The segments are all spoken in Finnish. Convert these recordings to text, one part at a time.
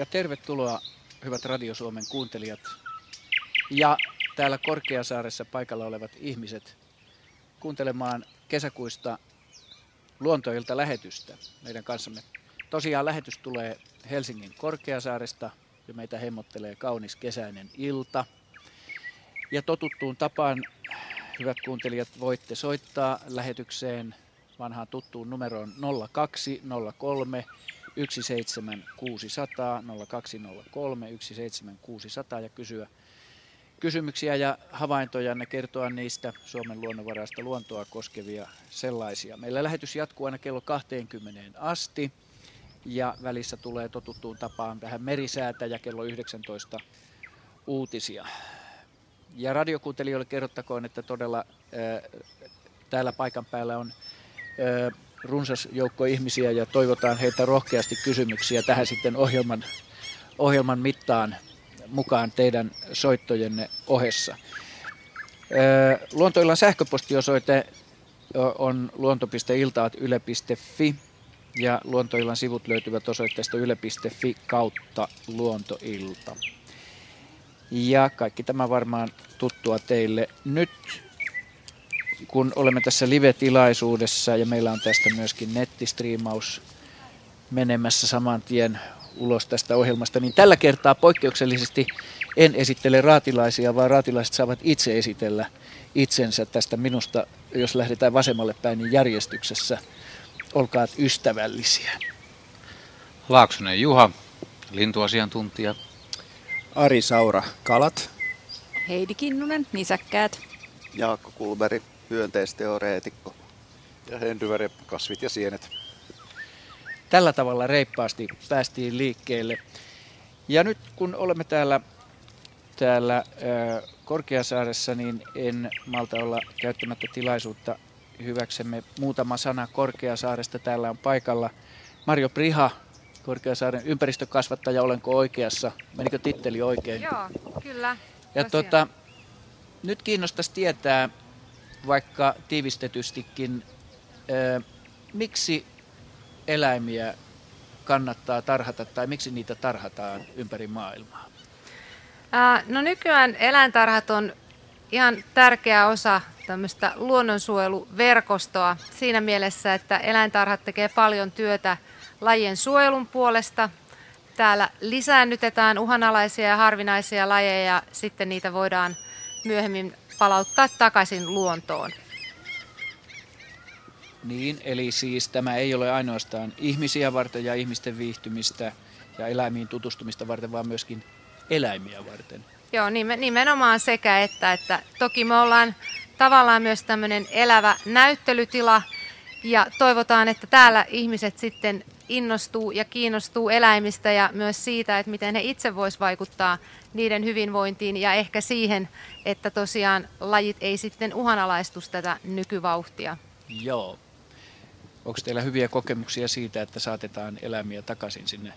Ja tervetuloa, hyvät Radio Suomen kuuntelijat ja täällä Korkeasaaressa paikalla olevat ihmiset kuuntelemaan kesäkuista luontoilta lähetystä meidän kanssamme. Tosiaan lähetys tulee Helsingin Korkeasaaresta ja meitä hemmottelee kaunis kesäinen ilta. Ja totuttuun tapaan, hyvät kuuntelijat, voitte soittaa lähetykseen vanhaan tuttuun numeroon 0203 17600 0203 17600 ja kysyä kysymyksiä ja havaintoja, kertoa niistä Suomen luonnonvaraista luontoa koskevia sellaisia. Meillä lähetys jatkuu aina kello 20 asti ja välissä tulee totuttuun tapaan tähän merisäätä ja kello 19 uutisia. Ja radiokuuntelijoille kerrottakoon, että todella ää, täällä paikan päällä on ää, runsas joukko ihmisiä ja toivotaan heitä rohkeasti kysymyksiä tähän sitten ohjelman, ohjelman mittaan mukaan teidän soittojenne ohessa. Luontoillan sähköpostiosoite on luonto.iltaat.yle.fi ja Luontoillan sivut löytyvät osoitteesta yle.fi kautta luontoilta. Ja kaikki tämä varmaan tuttua teille. Nyt kun olemme tässä live-tilaisuudessa ja meillä on tästä myöskin nettistriimaus menemässä saman tien ulos tästä ohjelmasta, niin tällä kertaa poikkeuksellisesti en esittele raatilaisia, vaan raatilaiset saavat itse esitellä itsensä tästä minusta, jos lähdetään vasemmalle päin, niin järjestyksessä. Olkaa ystävällisiä. Laaksonen Juha, lintuasiantuntija. Ari Saura, kalat. Heidi Kinnunen, nisäkkäät. Jaakko Kulberi, hyönteisteoreetikko. Ja Hendyvere, kasvit ja sienet. Tällä tavalla reippaasti päästiin liikkeelle. Ja nyt kun olemme täällä, täällä äh, Korkeasaaressa, niin en malta olla käyttämättä tilaisuutta hyväksemme muutama sana Korkeasaaresta. Täällä on paikalla Mario Priha, Korkeasaaren ympäristökasvattaja, olenko oikeassa? Menikö titteli oikein? Joo, kyllä. Ja tota, nyt kiinnostaisi tietää, vaikka tiivistetystikin, miksi eläimiä kannattaa tarhata tai miksi niitä tarhataan ympäri maailmaa? No nykyään eläintarhat on ihan tärkeä osa tämmöistä luonnonsuojeluverkostoa siinä mielessä, että eläintarhat tekee paljon työtä lajien suojelun puolesta. Täällä lisäännytetään uhanalaisia ja harvinaisia lajeja ja sitten niitä voidaan myöhemmin palauttaa takaisin luontoon. Niin, eli siis tämä ei ole ainoastaan ihmisiä varten ja ihmisten viihtymistä ja eläimiin tutustumista varten, vaan myöskin eläimiä varten. Joo, nimenomaan sekä että, että toki me ollaan tavallaan myös tämmöinen elävä näyttelytila ja toivotaan, että täällä ihmiset sitten innostuu ja kiinnostuu eläimistä ja myös siitä, että miten he itse vois vaikuttaa niiden hyvinvointiin ja ehkä siihen, että tosiaan lajit ei sitten uhanalaistus tätä nykyvauhtia. Joo. Onko teillä hyviä kokemuksia siitä, että saatetaan eläimiä takaisin sinne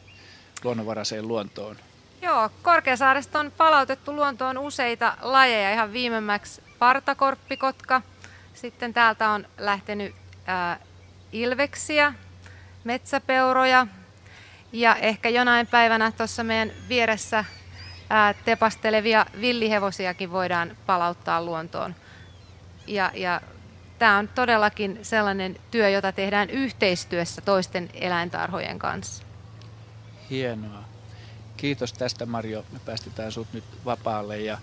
luonnonvaraiseen luontoon? Joo, Korkeasaaresta on palautettu luontoon useita lajeja. Ihan viimemmäksi partakorppikotka. Sitten täältä on lähtenyt ää, ilveksiä, metsäpeuroja ja ehkä jonain päivänä tuossa meidän vieressä ää, tepastelevia villihevosiakin voidaan palauttaa luontoon. Ja, ja tämä on todellakin sellainen työ, jota tehdään yhteistyössä toisten eläintarhojen kanssa. Hienoa. Kiitos tästä Marjo. Me päästetään sut nyt vapaalle ja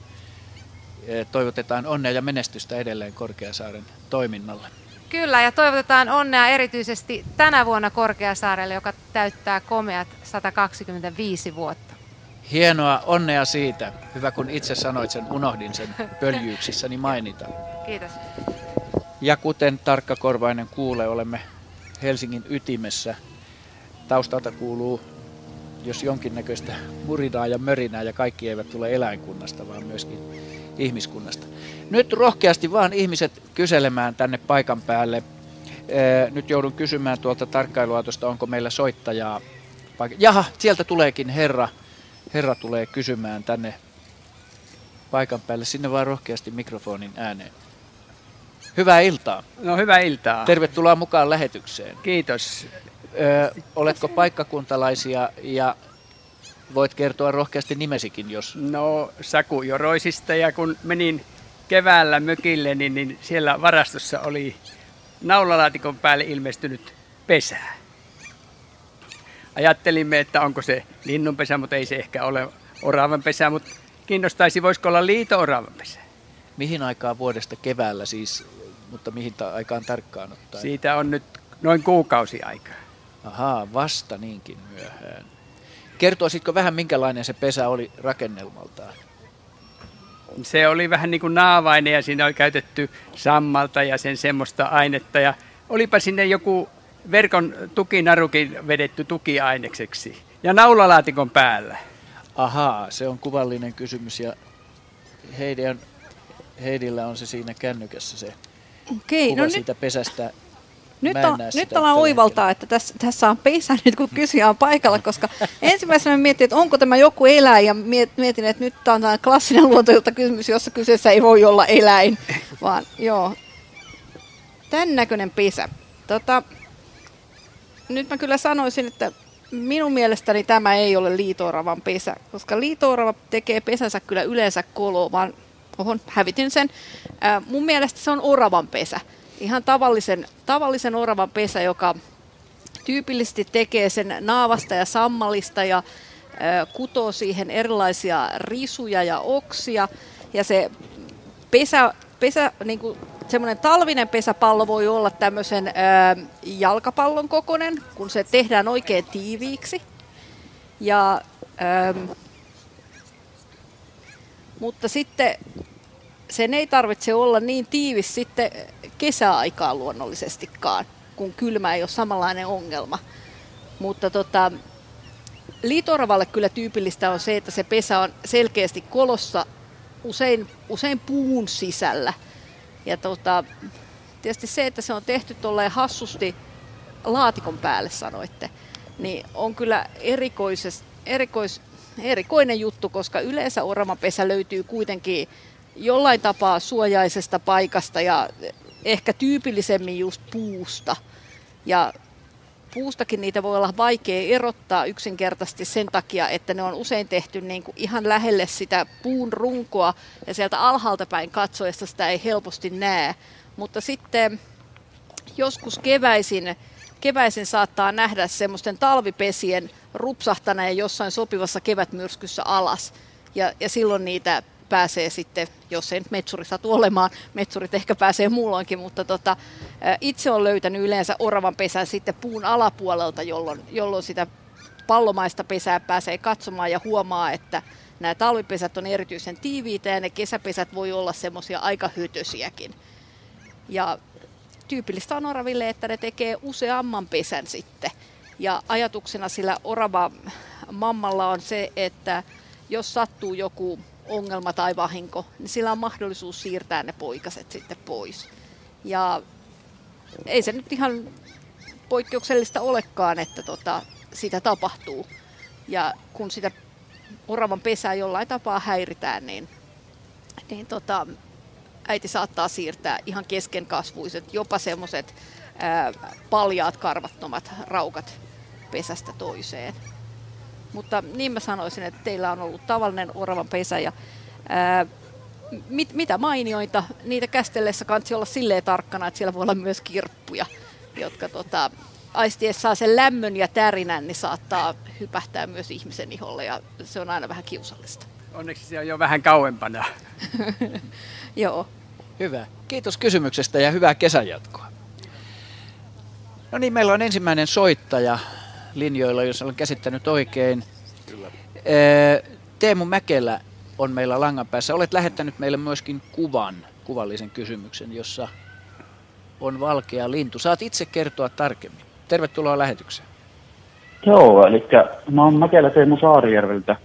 e, toivotetaan onnea ja menestystä edelleen Korkeasaaren toiminnalle. Kyllä, ja toivotetaan onnea erityisesti tänä vuonna Korkeasaarelle, joka täyttää komeat 125 vuotta. Hienoa, onnea siitä. Hyvä kun itse sanoit sen, unohdin sen pöljyyksissäni mainita. Kiitos. Ja kuten tarkkakorvainen kuulee, olemme Helsingin ytimessä. Taustalta kuuluu, jos jonkinnäköistä murinaa ja mörinää, ja kaikki eivät tule eläinkunnasta, vaan myöskin ihmiskunnasta. Nyt rohkeasti vaan ihmiset kyselemään tänne paikan päälle. Nyt joudun kysymään tuolta tarkkailuautosta, onko meillä soittajaa. Jaha, sieltä tuleekin herra. Herra tulee kysymään tänne paikan päälle. Sinne vaan rohkeasti mikrofonin ääneen. Hyvää iltaa. No hyvää iltaa. Tervetuloa mukaan lähetykseen. Kiitos. Ö, oletko paikkakuntalaisia ja voit kertoa rohkeasti nimesikin, jos... No Saku Joroisista ja kun menin keväällä mökille, niin, niin siellä varastossa oli naulalaatikon päälle ilmestynyt pesä. Ajattelimme, että onko se linnunpesä, mutta ei se ehkä ole oravan pesä, mutta kiinnostaisi, voisiko olla liito-oravan pesä. Mihin aikaan vuodesta keväällä siis, mutta mihin ta- aikaan tarkkaan ottaen? Siitä on nyt noin kuukausi aikaa. Ahaa, vasta niinkin myöhään. Kertoisitko vähän, minkälainen se pesä oli rakennelmaltaan? Se oli vähän niin kuin naavainen ja siinä oli käytetty sammalta ja sen semmoista ainetta. Ja olipa sinne joku verkon tukinarukin vedetty tukiainekseksi. Ja naulalaatikon päällä. Ahaa, se on kuvallinen kysymys ja Heidi on, Heidillä on se siinä kännykässä se Okei, kuva no nyt, siitä pesästä. Nyt, on, nyt ollaan tällä oivaltaa, että tässä, tässä on pesä nyt, kun kysyjä on paikalla, koska ensimmäisenä mietin, että onko tämä joku eläin, ja miet- mietin, että nyt tämä on tämä klassinen luontoilta kysymys, jossa kyseessä ei voi olla eläin, vaan joo, tämän näköinen pesä. Tota, nyt mä kyllä sanoisin, että minun mielestäni tämä ei ole liitooravan pesä, koska liitoorava tekee pesänsä kyllä yleensä koloon, vaan ohon, hävitin sen. Ää, mun mielestä se on oravan pesä. Ihan tavallisen, tavallisen oravan pesä, joka tyypillisesti tekee sen naavasta ja sammalista ja kutoo siihen erilaisia risuja ja oksia. Ja se pesä, pesä niin kuin semmoinen talvinen pesäpallo voi olla tämmöisen jalkapallon kokoinen, kun se tehdään oikein tiiviiksi. Ja, mutta sitten sen ei tarvitse olla niin tiivis sitten kesäaikaan luonnollisestikaan, kun kylmä ei ole samanlainen ongelma. Mutta tota, liitoravalle kyllä tyypillistä on se, että se pesä on selkeästi kolossa usein, usein puun sisällä. Ja tota, tietysti se, että se on tehty tolleen hassusti laatikon päälle sanoitte, niin on kyllä erikoises, erikois, erikoinen juttu, koska yleensä oravapesä löytyy kuitenkin jollain tapaa suojaisesta paikasta ja ehkä tyypillisemmin just puusta. Ja puustakin niitä voi olla vaikea erottaa yksinkertaisesti sen takia, että ne on usein tehty niin kuin ihan lähelle sitä puun runkoa ja sieltä alhaalta päin katsoessa sitä ei helposti näe. Mutta sitten joskus keväisin, keväisin saattaa nähdä semmoisten talvipesien rupsahtaneen jossain sopivassa kevätmyrskyssä alas. Ja, ja silloin niitä pääsee sitten, jos ei nyt metsuri satu olemaan, metsurit ehkä pääsee muulloinkin, mutta tota, itse olen löytänyt yleensä oravan pesän sitten puun alapuolelta, jolloin, jolloin sitä pallomaista pesää pääsee katsomaan ja huomaa, että nämä talvipesät on erityisen tiiviitä ja ne kesäpesät voi olla semmoisia aika hytösiäkin. Ja tyypillistä on oraville, että ne tekee useamman pesän sitten. Ja ajatuksena sillä orava mammalla on se, että jos sattuu joku ongelma tai vahinko, niin sillä on mahdollisuus siirtää ne poikaset sitten pois. Ja ei se nyt ihan poikkeuksellista olekaan, että tota, sitä tapahtuu. Ja kun sitä oravan pesää jollain tapaa häiritään, niin, niin tota, äiti saattaa siirtää ihan keskenkasvuiset, jopa semmoiset paljaat karvattomat raukat pesästä toiseen. Mutta niin mä sanoisin, että teillä on ollut tavallinen oravan pesä ja ää, mit, mitä mainioita, niitä kästellessä kansi olla silleen tarkkana, että siellä voi olla myös kirppuja, jotka tota, aistiessaan sen lämmön ja tärinän, niin saattaa hypähtää myös ihmisen iholle ja se on aina vähän kiusallista. Onneksi se on jo vähän kauempana. Joo. Hyvä. Kiitos kysymyksestä ja hyvää kesänjatkoa. No niin, meillä on ensimmäinen soittaja linjoilla, jos olen käsittänyt oikein. Kyllä. Teemu Mäkelä on meillä langan päässä. Olet lähettänyt meille myöskin kuvan, kuvallisen kysymyksen, jossa on valkea lintu. Saat itse kertoa tarkemmin. Tervetuloa lähetykseen. Joo, eli mä oon Mäkelä Teemu Saarijärveltä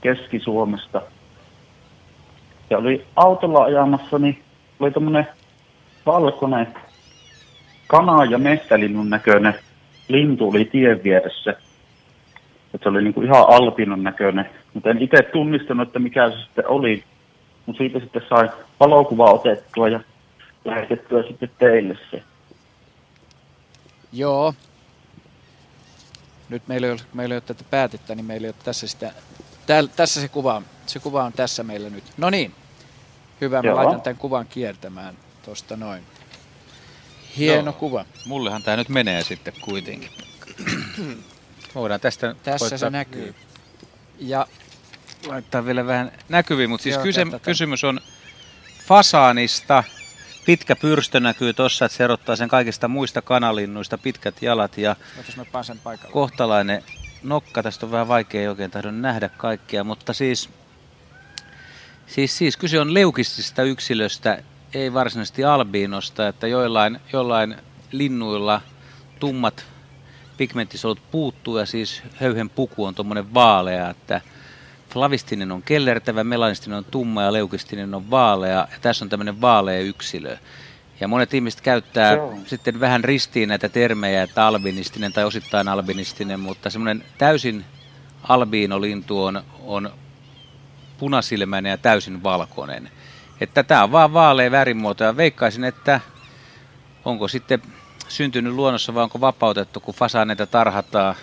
Keski-Suomesta. Ja oli autolla ajamassa, niin oli tämmönen valkoinen kana- ja mestälinnun näköinen lintu oli tien vieressä. Et se oli niinku ihan alpinon näköinen, mutta en itse tunnistanut, että mikä se sitten oli. Mutta siitä sitten sai valokuva otettua ja lähetettyä sitten teille se. Joo. Nyt meillä ei ole, meillä ei ole tätä päätettä, niin meillä ei ole tässä sitä. Tääl, tässä se kuva, on. se kuva on tässä meillä nyt. No niin, hyvä, mä Joo. laitan tämän kuvan kiertämään tuosta noin. Hieno Joo. kuva. Mullehan tämä nyt menee sitten kuitenkin. Voidaan tästä Tässä koittaa se näkyy. Ja laittaa vielä vähän näkyviin, mutta siis Joo, kyse, tätä- kysymys on fasaanista. Pitkä pyrstö näkyy tuossa, että se erottaa sen kaikista muista kanalinnuista, pitkät jalat ja kohtalainen nokka. Tästä on vähän vaikea ei oikein tahdon nähdä kaikkea, mutta siis, siis, siis kyse on leukistisesta yksilöstä, ei varsinaisesti albiinosta, että joillain, joillain linnuilla tummat pigmenttisolut puuttuu ja siis höyhen puku on tuommoinen vaalea, että flavistinen on kellertävä, melanistinen on tumma ja leukistinen on vaalea ja tässä on tämmöinen vaalea yksilö. Ja monet ihmiset käyttää Joo. sitten vähän ristiin näitä termejä, että albinistinen tai osittain albinistinen, mutta semmoinen täysin albiinolintu on, on punasilmäinen ja täysin valkoinen. Että tämä on vaan vaalea värimuoto ja veikkaisin, että onko sitten syntynyt luonnossa vai onko vapautettu, kun fasaaneita tarhataan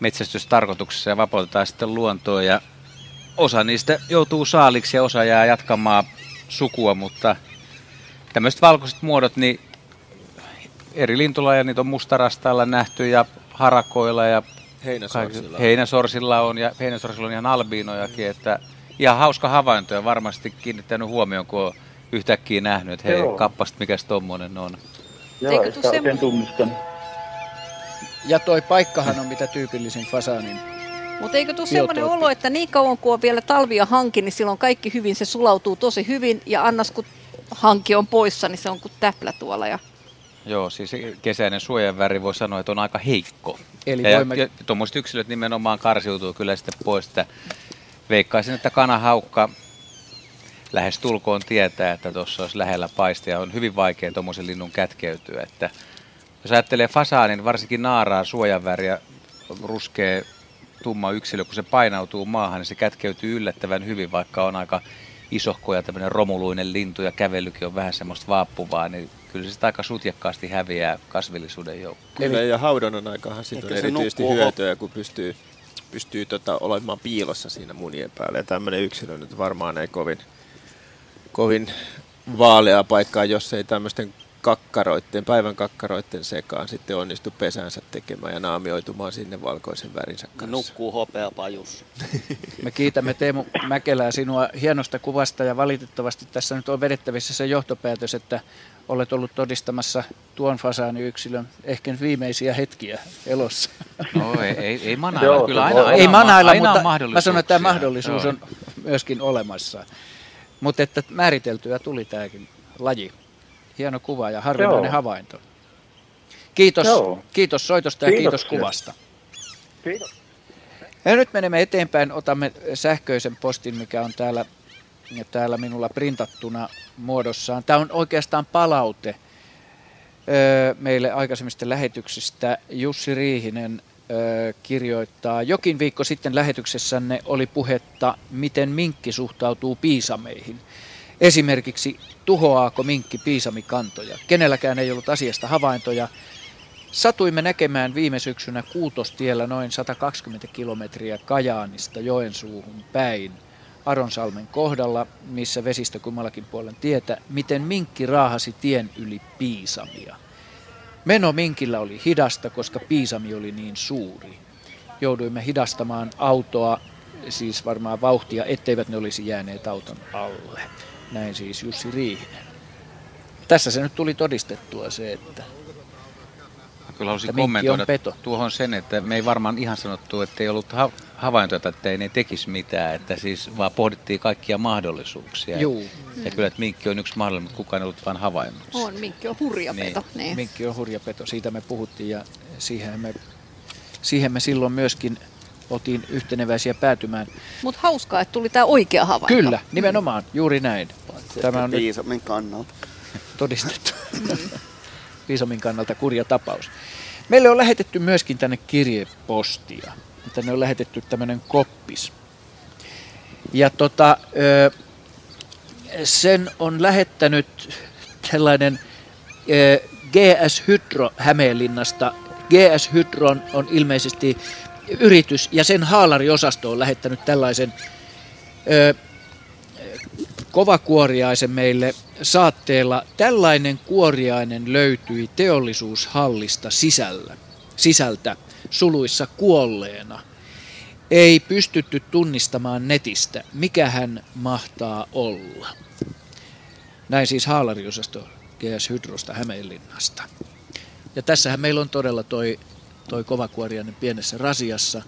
metsästystarkoituksessa ja vapautetaan sitten luontoon ja osa niistä joutuu saaliksi ja osa jää jatkamaan sukua, mutta tämmöiset valkoiset muodot, niin eri lintulajeja, niitä on mustarastailla nähty ja harakoilla ja Heinäsorsilla. heinäsorsilla on ja heinäsorsilla on ihan albiinojakin, että ihan hauska havainto ja varmasti kiinnittänyt huomioon, kun on yhtäkkiä nähnyt, että hei, Joo. kappasta, mikäs tommonen on. Joo, Eikö ei tuu sitä oikein semmo- tunnistanut. Ja toi paikkahan on mitä tyypillisin fasaanin. Mutta eikö tule semmoinen olo, että niin kauan kuin on vielä talvia hanki, niin silloin kaikki hyvin, se sulautuu tosi hyvin. Ja annas kun hanki on poissa, niin se on kuin täplä tuolla. Ja Joo, siis kesäinen suojanväri voi sanoa, että on aika heikko. Eli ja, voimme... ja tuommoiset yksilöt nimenomaan karsiutuu kyllä sitten pois, että veikkaisin, että kanahaukka lähes tulkoon tietää, että tuossa olisi lähellä paiste ja on hyvin vaikea tuommoisen linnun kätkeytyä. Että jos ajattelee fasaanin, varsinkin naaraa suojanväriä, ruskea tumma yksilö, kun se painautuu maahan, niin se kätkeytyy yllättävän hyvin, vaikka on aika isohko ja tämmöinen romuluinen lintu ja kävelykin on vähän semmoista vaappuvaa, niin kyllä se aika sutjakkaasti häviää kasvillisuuden joukkoon. Kyllä, ja haudonnan aikahan siitä on erityisesti nukkuu hyötyä, kun pystyy, pystyy tota, olemaan piilossa siinä munien päällä. Ja tämmöinen yksilö nyt varmaan ei kovin, kovin vaalea paikkaa, jos ei tämmöisten kakkaroitten, päivän kakkaroitten sekaan sitten onnistu pesäänsä tekemään ja naamioitumaan sinne valkoisen värinsä kanssa. Nukkuu hopeapajus. Me kiitämme Teemu Mäkelää sinua hienosta kuvasta ja valitettavasti tässä nyt on vedettävissä se johtopäätös, että olet ollut todistamassa tuon fasaaniyksilön ehkä viimeisiä hetkiä elossa. No ei, ei, ei manailla, Joo, kyllä se aina, aina, Ei manailla, aina mutta on mahdollisuuksia. mä sanon, että tämä mahdollisuus Joo. on myöskin olemassa. Mutta että määriteltyä tuli tämäkin laji. Hieno kuva ja harvinainen Joo. havainto. Kiitos, Joo. kiitos soitosta ja kiitos Kiitoksia. kuvasta. Kiitos. Ja nyt menemme eteenpäin, otamme sähköisen postin, mikä on täällä, täällä minulla printattuna muodossaan. Tämä on oikeastaan palaute öö, meille aikaisemmista lähetyksistä. Jussi Riihinen öö, kirjoittaa, jokin viikko sitten lähetyksessänne oli puhetta, miten minkki suhtautuu piisameihin. Esimerkiksi tuhoaako minkki piisamikantoja. Kenelläkään ei ollut asiasta havaintoja. Satuimme näkemään viime syksynä Kuutostiellä noin 120 kilometriä Kajaanista Joensuuhun päin Aronsalmen kohdalla, missä vesistö kummallakin puolen tietä, miten minkki raahasi tien yli piisamia. Meno minkillä oli hidasta, koska piisami oli niin suuri. Jouduimme hidastamaan autoa, siis varmaan vauhtia, etteivät ne olisi jääneet auton alle. Näin siis Jussi Riihinen. Tässä se nyt tuli todistettua se, että Kyllä haluaisin Että minkki on kommentoida peto. tuohon sen, että me ei varmaan ihan sanottu, että ei ollut ha- havaintoja, että ei ne tekisi mitään, että siis vaan pohdittiin kaikkia mahdollisuuksia. Juu. Ja kyllä, että minkki on yksi mahdollisuus, mutta kukaan ei ollut vain havainnut. on, minkki on hurja Niin. peto. Niin. Minkki on hurja peto, siitä me puhuttiin ja siihen me, siihen me silloin myöskin otin yhteneväisiä päätymään. Mutta hauskaa, että tuli tämä oikea havainto. Kyllä, nimenomaan, juuri näin. Tämä on nyt Piisamin kannalta. todistettu. Piisamin kannalta kurja tapaus. Meille on lähetetty myöskin tänne kirjepostia. Tänne on lähetetty tämmöinen koppis. Ja tota, sen on lähettänyt tällainen GS Hydro Hämeenlinnasta GS Hydron on ilmeisesti yritys ja sen haalariosasto on lähettänyt tällaisen ö, kovakuoriaisen meille saatteella. Tällainen kuoriainen löytyi teollisuushallista sisällä, sisältä suluissa kuolleena. Ei pystytty tunnistamaan netistä, mikä hän mahtaa olla. Näin siis haalariosasto GS Hydrosta Hämeenlinnasta. Ja tässähän meillä on todella toi, toi kovakuoriainen pienessä rasiassa,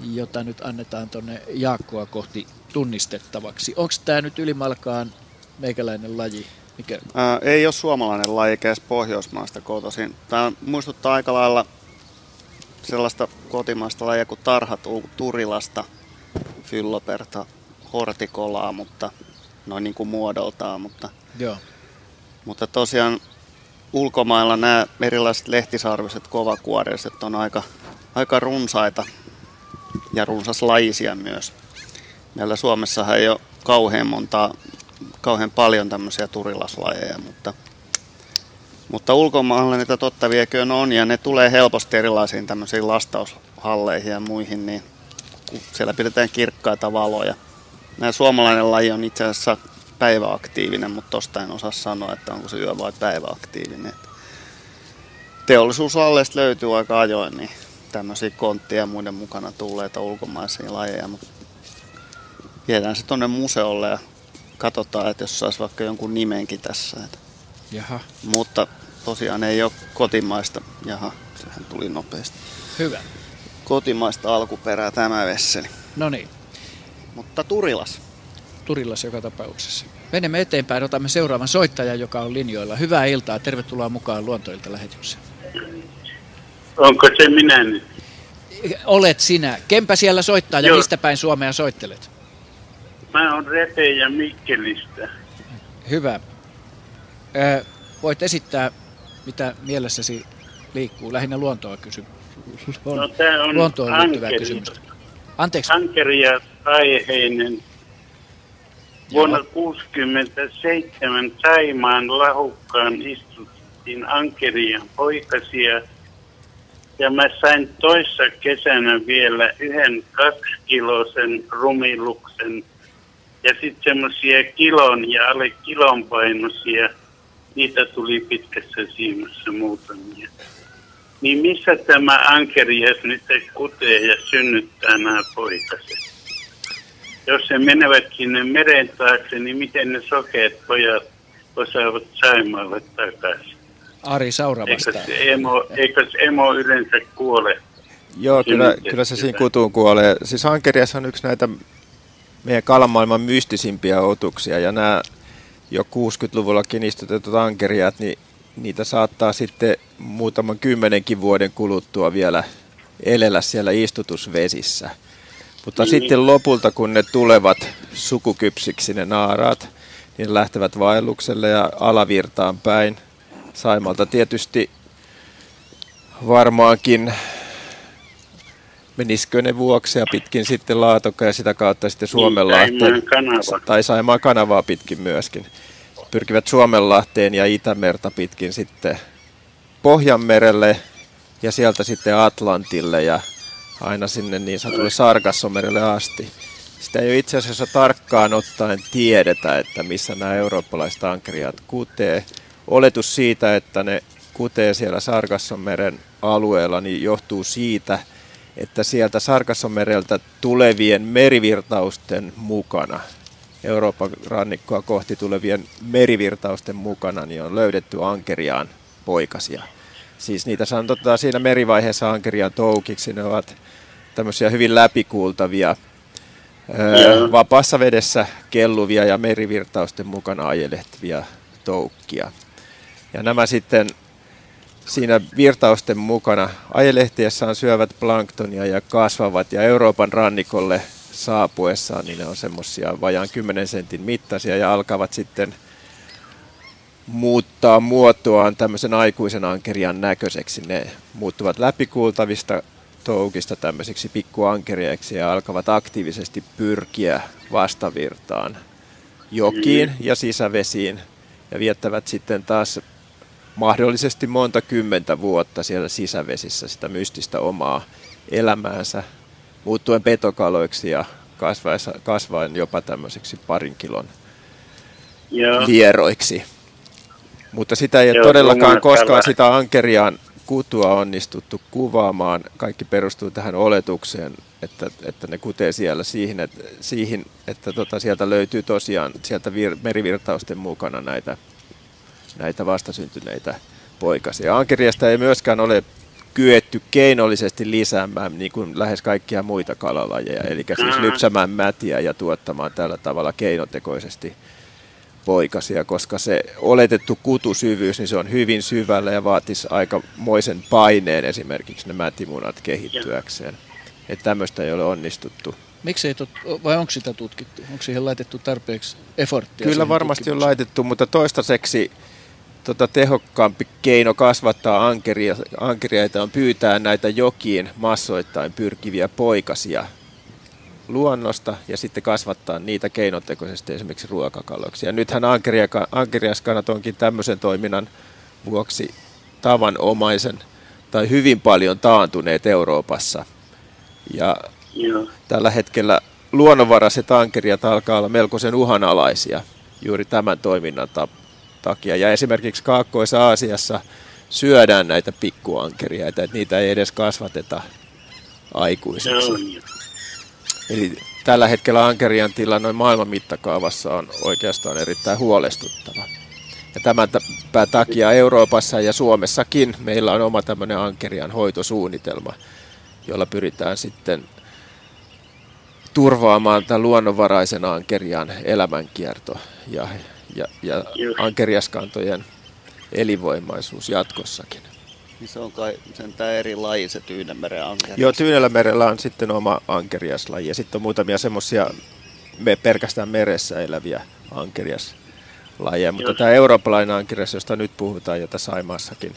jota nyt annetaan tuonne Jaakkoa kohti tunnistettavaksi. Onko tämä nyt ylimalkaan meikäläinen laji? Mikä? Ää, ei ole suomalainen laji, eikä edes Pohjoismaasta kotoisin. Tämä muistuttaa aika lailla sellaista kotimaista lajia kuin tarha turilasta, fylloperta, hortikolaa, mutta noin niin kuin muodoltaan. Mutta, Joo. mutta tosiaan ulkomailla nämä erilaiset lehtisarviset kovakuoriset on aika, aika runsaita ja runsaslaisia myös. Meillä Suomessahan ei ole kauhean montaa, kauhean paljon tämmöisiä turilaslajeja, mutta, mutta ulkomailla niitä totta vieköön on ja ne tulee helposti erilaisiin tämmöisiin lastaushalleihin ja muihin, niin siellä pidetään kirkkaita valoja. Nämä suomalainen laji on itse asiassa päiväaktiivinen, mutta tosta en osaa sanoa, että onko se yö vai päiväaktiivinen. Teollisuusalleista löytyy aika ajoin niin tämmöisiä konttia ja muiden mukana tulleita ulkomaisia lajeja, mutta viedään se tuonne museolle ja katsotaan, että jos saisi vaikka jonkun nimenkin tässä. Että. Jaha. Mutta tosiaan ei ole kotimaista. Jaha, sehän tuli nopeasti. Hyvä. Kotimaista alkuperää tämä vesseli. No niin. Mutta Turilas. Turilas joka tapauksessa. Menemme eteenpäin, otamme seuraavan soittajan, joka on linjoilla. Hyvää iltaa, tervetuloa mukaan Luontoilta lähetykseen. Onko se minä nyt? Olet sinä. Kempä siellä soittaa ja Joo. mistä päin Suomea soittelet? Mä oon Repe ja Mikkelistä. Hyvä. Ö, voit esittää, mitä mielessäsi liikkuu. Lähinnä luontoa kysy. No tää on luontoon liittyvää kysymystä. Anteeksi. Ankeri ja aiheinen. Vuonna 1967 Saimaan lahukkaan istuttiin ankerian poikasia. Ja mä sain toissa kesänä vielä yhden kaksikilosen rumiluksen ja sitten semmoisia kilon ja alle kilon painoisia. Niitä tuli pitkässä siimassa muutamia. Niin missä tämä ankerias nyt kutee ja synnyttää nämä poikaset? Jos he menevät sinne meren taakse, niin miten ne sokeat pojat osaavat Saimaalle takaisin? Ari Saura vastaa. se emo, eikö se emo yleensä kuole? Joo, kyllä, kyllä se siinä kutuun kuolee. Siis ankerias on yksi näitä meidän kalamaailman mystisimpiä otuksia, ja nämä jo 60-luvullakin istutetut ankeriat, niin niitä saattaa sitten muutaman kymmenenkin vuoden kuluttua vielä elellä siellä istutusvesissä. Mutta Niin. sitten lopulta, kun ne tulevat sukukypsiksi ne naaraat, niin lähtevät vaellukselle ja alavirtaan päin. Saimalta tietysti varmaankin menisikö ne vuoksia pitkin sitten Laatoka ja sitä kautta sitten Suomenlahteen. Kanava. Tai Saimaan kanavaa pitkin myöskin. Pyrkivät Suomenlahteen ja Itämerta pitkin sitten Pohjanmerelle ja sieltä sitten Atlantille ja aina sinne niin sanotulle Sargassomerelle asti. Sitä ei ole itse asiassa tarkkaan ottaen tiedetä, että missä nämä eurooppalaiset ankeriat kutee. Oletus siitä, että ne kutee siellä Sargassonmeren alueella, niin johtuu siitä, että sieltä Sargassomereltä tulevien merivirtausten mukana, Euroopan rannikkoa kohti tulevien merivirtausten mukana, niin on löydetty ankeriaan poikasia. Siis niitä sanotaan siinä merivaiheessa ankeriaan toukiksi. Ne ovat tämmöisiä hyvin läpikuultavia, öö, Joo. vapaassa vedessä kelluvia ja merivirtausten mukana ajelehtivia toukkia. Ja nämä sitten siinä virtausten mukana ajelehtiessään syövät planktonia ja kasvavat ja Euroopan rannikolle saapuessaan niin ne on semmoisia vajaan 10 sentin mittaisia ja alkavat sitten muuttaa muotoaan tämmöisen aikuisen ankerian näköiseksi. Ne muuttuvat läpikuultavista toukista tämmöisiksi pikkuankeriaiksi ja alkavat aktiivisesti pyrkiä vastavirtaan jokiin ja sisävesiin ja viettävät sitten taas mahdollisesti monta kymmentä vuotta siellä sisävesissä sitä mystistä omaa elämäänsä, muuttuen petokaloiksi ja kasvaen jopa tämmöiseksi parin kilon Joo. Mutta sitä ei Joo, todellakaan koskaan kala. sitä ankeriaan kutua onnistuttu kuvaamaan. Kaikki perustuu tähän oletukseen, että, että ne kutee siellä siihen, että, siihen, että tota, sieltä löytyy tosiaan sieltä vir, merivirtausten mukana näitä, näitä vastasyntyneitä poikasia. Ankeriasta ei myöskään ole kyetty keinollisesti lisäämään niin kuin lähes kaikkia muita kalalajeja, eli siis Mm. lypsämään mätiä ja tuottamaan tällä tavalla keinotekoisesti poikasia, koska se oletettu kutusyvyys, niin se on hyvin syvällä ja vaatisi aikamoisen paineen esimerkiksi ne mätimunat kehittyäkseen. Että tämmöistä ei ole onnistuttu. Miksei tot, vai onko sitä tutkittu? Onko siihen laitettu tarpeeksi efforttia? Kyllä varmasti on laitettu, mutta toistaiseksi tota, tehokkaampi keino kasvattaa ankeria, ankeriaita on pyytää näitä jokiin massoittain pyrkiviä poikasia luonnosta ja sitten kasvattaa niitä keinotekoisesti esimerkiksi ruokakaloiksi. Ja nythän ankeriaskannat onkin tämmöisen toiminnan vuoksi tavanomaisen tai hyvin paljon taantuneet Euroopassa. Ja Joo. tällä hetkellä luonnonvaraiset ankeriat alkaa olla melkoisen uhanalaisia juuri tämän toiminnan ta- takia. Ja esimerkiksi Kaakkois-Aasiassa syödään näitä pikkuankeriaita, että niitä ei edes kasvateta aikuisiksi. Eli tällä hetkellä ankerian tila noin maailman mittakaavassa on oikeastaan erittäin huolestuttava. Ja tämän ta- takia Euroopassa ja Suomessakin meillä on oma tämmöinen ankerian hoitosuunnitelma, jolla pyritään sitten turvaamaan tämän luonnonvaraisen ankerian elämänkierto ja, ja, ja ankeriaskantojen elinvoimaisuus jatkossakin. Niin se on kai sentään eri laji se Tyynenmeren ankeri. Joo, Tyynellämerellä on sitten oma ankeriaslaji ja sitten on muutamia semmoisia me pelkästään meressä eläviä ankeriaslajeja, mutta Joo. tämä eurooppalainen ankerias, josta nyt puhutaan, jota Saimaassakin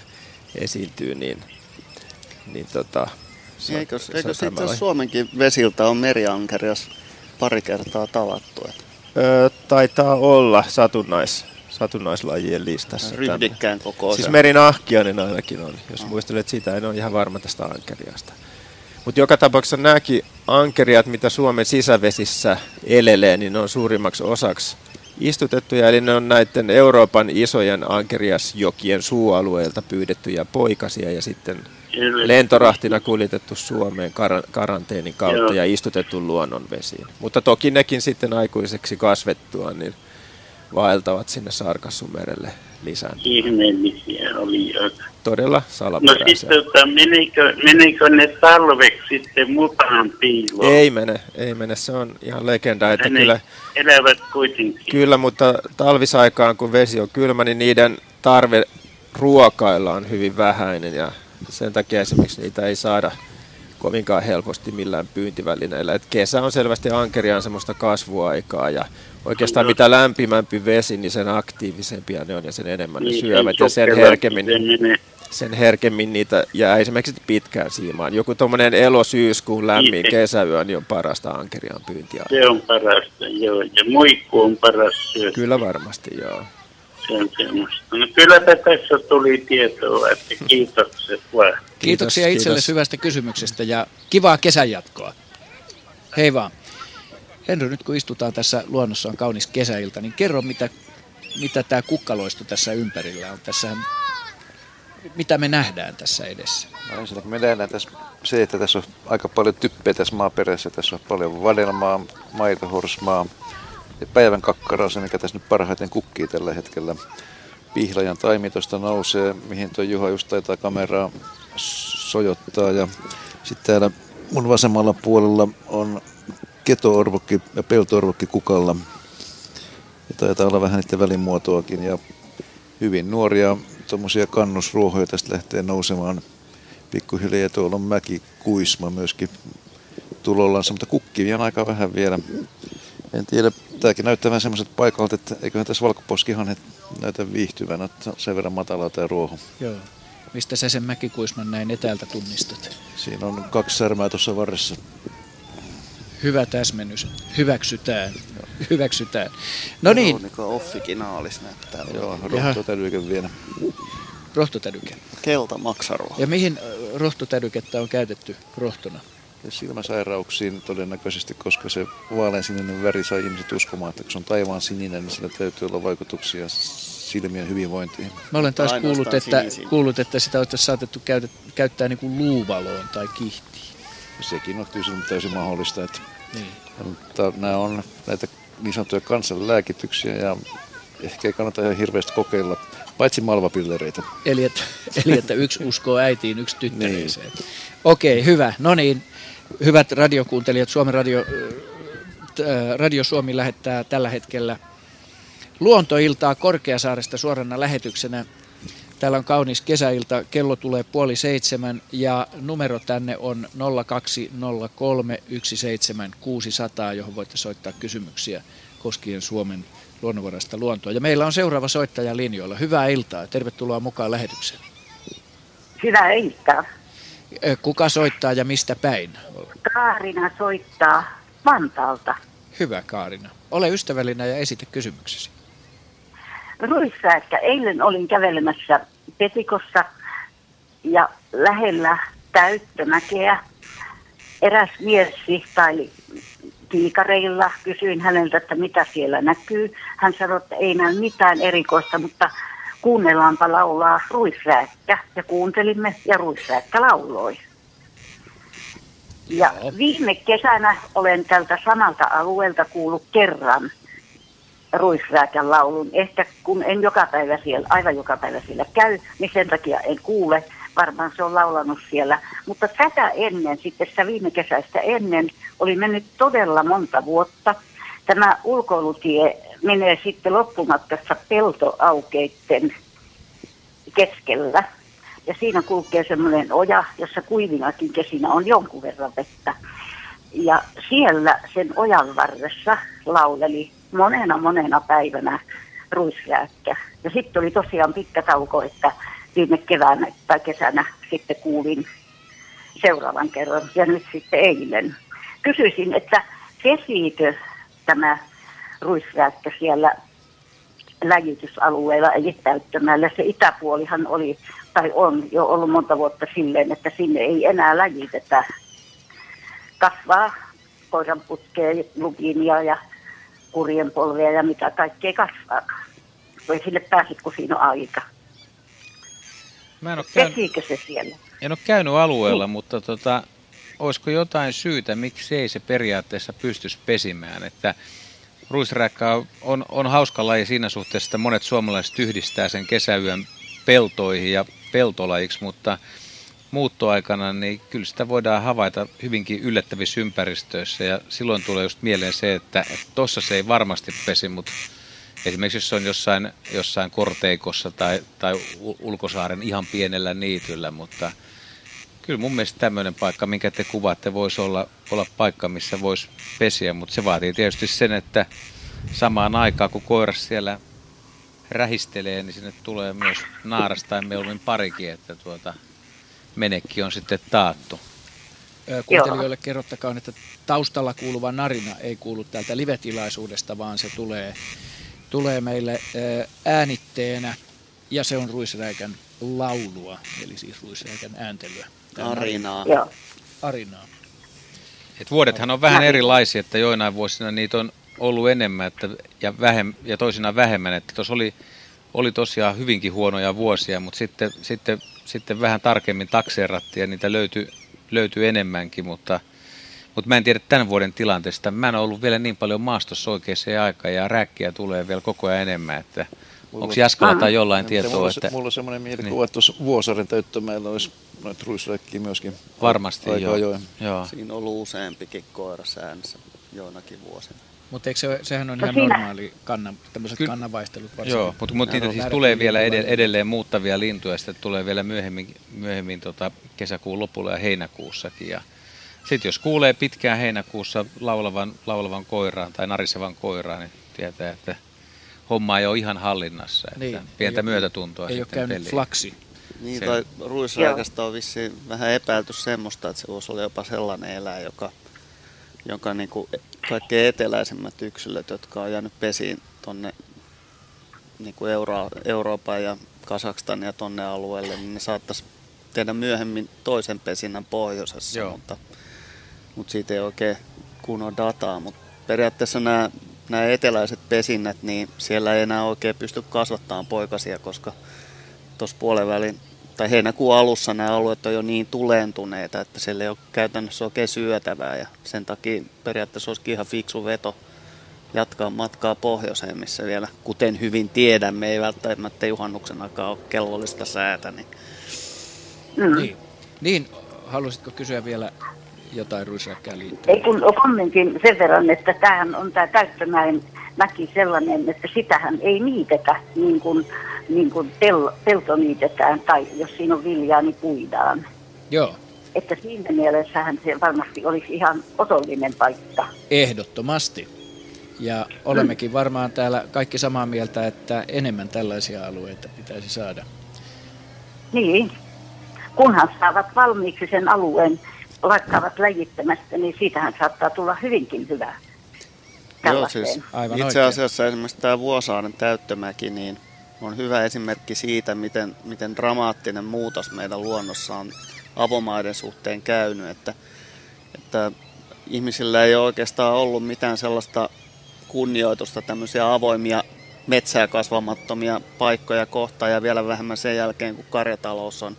esiintyy, niin, niin tota, se, on- Eikö, se eikö sitten laji. Suomenkin vesiltä on meriankerias pari kertaa tavattu? Että Öö, taitaa olla satunnais, satunnaislajien listassa. ryhdikkään kokoisen. Siis merinahkiainen ainakin on, jos muistelet sitä, en ole ihan varma tästä ankeriasta. Mutta joka tapauksessa nämäkin ankeriat, mitä Suomen sisävesissä elelee, niin ne on suurimmaksi osaksi istutettuja, eli ne on näiden Euroopan isojen ankeriasjokien suualueilta pyydettyjä poikasia ja sitten lentorahtina kuljetettu Suomeen kar- karanteenin kautta Joo. ja istutettu luonnonvesiin. Mutta toki nekin sitten aikuiseksi kasvettua, niin vaeltavat sinne Sarkassumerelle lisään. Ihmeellisiä olijoita. Todella No salaperäisiä. sitten, tota, menikö, menikö ne talveksi sitten mutaan piiloon? Ei mene, ei mene. Se on ihan legenda, että ne kyllä, elävät kuitenkin. kyllä, mutta talvisaikaan kun vesi on kylmä, niin niiden tarve ruokailla on hyvin vähäinen ja sen takia esimerkiksi niitä ei saada kovinkaan helposti millään pyyntivälineillä. Et kesä on selvästi ankeriaan semmoista kasvuaikaa ja oikeastaan mitä lämpimämpi vesi, niin sen aktiivisempia ne on ja sen enemmän ne Niin, syövät ja sen herkemmin, sen herkemmin niitä jää esimerkiksi pitkään siimaan. Joku tuommoinen elo-syyskuun lämmin Niin. kesäyö niin on parasta ankeriaan pyyntiä. Se on parasta, joo. Ja muikku on paras syö. Kyllä varmasti, joo. Se on semmoista. No kylläpä tässä tuli tietoa, että kiitokset vaan. Kiitoksia Kiitos, itselle kiitos. hyvästä kysymyksestä ja kivaa kesän jatkoa. Hei vaan. Henry, nyt kun istutaan tässä luonnossa on kaunis kesäilta, niin kerro mitä, mitä tämä kukkaloisto tässä ympärillä on. Tässähän, mitä me nähdään tässä edessä? No ensinnäkin me nähdään tässä se, että tässä on aika paljon typpeä tässä maaperässä. Tässä on paljon vadelmaa, maitohorsmaa ja päivän kakkaraa, se mikä tässä nyt parhaiten kukkii tällä hetkellä. Pihlajan taimi tuosta nousee, mihin tuo Juha just taitaa kameraa sojottaa. Ja sitten täällä mun vasemmalla puolella on keto-orvokki ja pelto-orvokki kukalla. Ja taitaa olla vähän niiden välimuotoakin. Ja hyvin nuoria tuommoisia kannusruohoja tästä lähtee nousemaan pikkuhiljaa. Ja tuolla on mäkikuisma myöskin tulollansa, mutta kukkivia on aika vähän vielä. En tiedä, tämäkin näyttää vähän semmoiset paikalta, että eiköhän tässä valkoposkihan näytä viihtyvän, että sen verran matala tämä ruoho. Joo. Mistä sä sen mäkikuisman näin etäältä tunnistat? Siinä on kaksi särmää tuossa varressa. Hyvä täsmennys. Hyväksytään. Hyväksytään. No niin, Veronika Offikinaalis näyttää. Joo, Jaha. rohto täytyykö vielä. Rohtotädyke. Keltamaksaroa. Ja mihin rohtotädykettä on käytetty rohtona? Ja silmäsairauksiin todennäköisesti, koska se vaaleansininen väri sai ihmiset uskomaan, että kun se on taivaan sininen, niin sillä täytyy olla vaikutuksia silmien hyvinvointiin. Mä olen taas kuullut että, kuullut, että sitä olisi saatettu käytä, käyttää niin kuin luuvaloon tai kihtiin. Sekin on tietysti täysin mahdollista. Että, niin. Mutta nämä on näitä niin sanottuja kansanlääkityksiä ja ehkä ei kannata ihan hirveästi kokeilla, paitsi malvapillereitä. Eli että, eli että yksi uskoo äitiin, yksi tyttäreeseen. Niin. Okei, hyvä. No niin, hyvät radiokuuntelijat, Suomen radio, äh, radio Suomi lähettää tällä hetkellä luontoiltaa Korkeasaaresta suorana lähetyksenä. Täällä on kaunis kesäilta, kello tulee puoli seitsemän ja numero tänne on 0203 17600, johon voitte soittaa kysymyksiä koskien Suomen luonnonvaraista luontoa. Ja meillä on seuraava soittaja linjoilla. Hyvää iltaa. Tervetuloa mukaan lähetykseen. Hyvää iltaa. Kuka soittaa ja mistä päin? Kaarina soittaa Vantaalta. Hyvä Kaarina. Ole ystävällinen ja esitä kysymyksesi. Ruissääkkä. Eilen olin kävelemässä Petikossa ja lähellä täyttömäkeä eräs mies sihtaili kiikareilla. Kysyin häneltä, että mitä siellä näkyy. Hän sanoi, että ei näy mitään erikoista, mutta kuunnellaanpa laulaa ruisrääkkä. Ja kuuntelimme ja ruisrääkkä lauloi. Ja viime kesänä olen tältä samalta alueelta kuullut kerran ruisrääkän laulun. Ehkä kun en joka päivä siellä, aivan joka päivä siellä käy, niin sen takia en kuule. Varmaan se on laulanut siellä. Mutta tätä ennen, sitten sitä viime kesäistä ennen, oli mennyt todella monta vuotta. Tämä ulkoilutie menee sitten loppumatkassa peltoaukeitten keskellä. Ja siinä kulkee semmoinen oja, jossa kuivinakin kesinä on jonkun verran vettä. Ja siellä sen ojan varressa lauleli monena monena päivänä ruisjääkkä. Ja sitten oli tosiaan pitkä tauko, että viime keväänä tai kesänä sitten kuulin seuraavan kerran ja nyt sitten eilen. Kysyisin, että kesiikö tämä ruisjääkkä siellä läjitysalueella eli täyttämällä. Se itäpuolihan oli tai on jo ollut monta vuotta silleen, että sinne ei enää läjitetä. Kasvaa koiranputkea, lukinia ja kurjenpolvea ja mitä kaikkea kasvaa. Voi sille pääsit, kun siinä on aika. Mä en ole käynyt, se siellä? En ole käynyt alueella, niin. mutta tota, olisiko jotain syytä, miksi ei se periaatteessa pystyisi pesimään, että ruisräkkä on, on hauska laji siinä suhteessa, että monet suomalaiset yhdistää sen kesäyön peltoihin ja peltolajiksi, mutta muuttoaikana niin kyllä sitä voidaan havaita hyvinkin yllättävissä ympäristöissä. Ja silloin tulee just mieleen se, että tuossa se ei varmasti pesi, mutta esimerkiksi jos se on jossain, jossain korteikossa tai, tai ulkosaaren ihan pienellä niityllä, mutta kyllä mun mielestä tämmöinen paikka, minkä te kuvaatte, voisi olla, olla paikka, missä voisi pesiä, mutta se vaatii tietysti sen, että samaan aikaan kun koiras siellä rähistelee, niin sinne tulee myös naaras tai mieluummin parikin, että tuota, menekki on sitten taattu. Kuuntelijoille kerrottakaan, että taustalla kuuluva narina ei kuulu täältä live-tilaisuudesta, vaan se tulee, tulee meille äänitteenä ja se on ruisräikän laulua, eli siis ruisräikän ääntelyä. Arinaa. Arinaa. Et vuodethan on vähän erilaisia, että joinain vuosina niitä on ollut enemmän että, ja, vähem, ja toisinaan vähemmän. Että tuossa oli, oli tosiaan hyvinkin huonoja vuosia, mutta sitten, sitten, sitten vähän tarkemmin takseerattiin ja niitä löytyi, löytyi enemmänkin, mutta, mutta mä en tiedä tämän vuoden tilanteesta. Mä en ollut vielä niin paljon maastossa oikeaan aikaan ja rääkkiä tulee vielä koko ajan enemmän, että Onko Jaskalla tai jollain tietoa? Mulla, että... mulla on semmoinen mielikuva, niin. että tuossa Vuosaaren täyttömäellä olisi noita ruisräkkiä myöskin. Varmasti, joo. joo. Siinä on ollut useampikin koira säännössä joinakin vuosina. Mutta se, sehän on no ihan siinä... normaali kannan, tämmöiset Ky- kannanvaihtelut varsinkin. Joo, mutta, mutta niitä siis tulee vielä edelleen, edelleen muuttavia lintuja, sitten tulee vielä myöhemmin, myöhemmin tota kesäkuun lopulla ja heinäkuussakin. Ja sitten jos kuulee pitkään heinäkuussa laulavan, laulavan koiraan tai narisevan koiraan, niin tietää, että homma ei ole ihan hallinnassa. Että niin, pientä ei myötätuntoa ei sitten ole käynyt flaksi. Niin, tai ruisraikasta on vissiin vähän epäilty semmoista, että se voisi olla jopa sellainen eläin, joka, jonka niin kuin kaikkein eteläisemmät yksilöt, jotka on jäänyt pesiin tuonne niin kuin Euro- Euroopan ja Kasakstania tonne alueelle, niin ne saattaisi tehdä myöhemmin toisen pesinnän pohjoisessa, Joo. mutta, mutta siitä ei oikein kunnon dataa. Mutta periaatteessa nämä, nämä eteläiset pesinnät, niin siellä ei enää oikein pysty kasvattamaan poikasia, koska tuossa puolen tai heinäkuun alussa nämä alueet on jo niin tuleentuneita, että siellä ei ole käytännössä oikein syötävää ja sen takia periaatteessa olisikin ihan fiksu veto jatkaa matkaa pohjoiseen, missä vielä, kuten hyvin tiedämme, ei välttämättä juhannuksen aikaa ole kelvollista säätä. Niin Mm. Niin. niin, halusitko kysyä vielä jotain ruisräkkään liittyen? Ei kun kommentin sen verran, että tämähän on tämä Täyttömäen mäki sellainen, että sitähän ei niitetä niin kuin, niin kuin tel, pelto niitetään tai jos siinä on viljaa, niin puidaan. Joo, Että siinä mielessähän se varmasti olisi ihan otollinen paikka. ehdottomasti. Ja olemmekin varmaan täällä kaikki samaa mieltä, että enemmän tällaisia alueita pitäisi saada. Niin, kunhan saavat valmiiksi sen alueen, lakkaavat läjittämästä, niin siitähän saattaa tulla hyvinkin hyvää. Joo, siis Aivan itse oikein. asiassa esimerkiksi tämä Vuosaaren täyttömäki niin on hyvä esimerkki siitä, miten, miten dramaattinen muutos meidän luonnossa on avomaiden suhteen käynyt. Että, että ihmisillä ei ole oikeastaan ollut mitään sellaista kunnioitusta tämmöisiä avoimia metsää kasvamattomia paikkoja kohtaan ja vielä vähemmän sen jälkeen, kun karjatalous on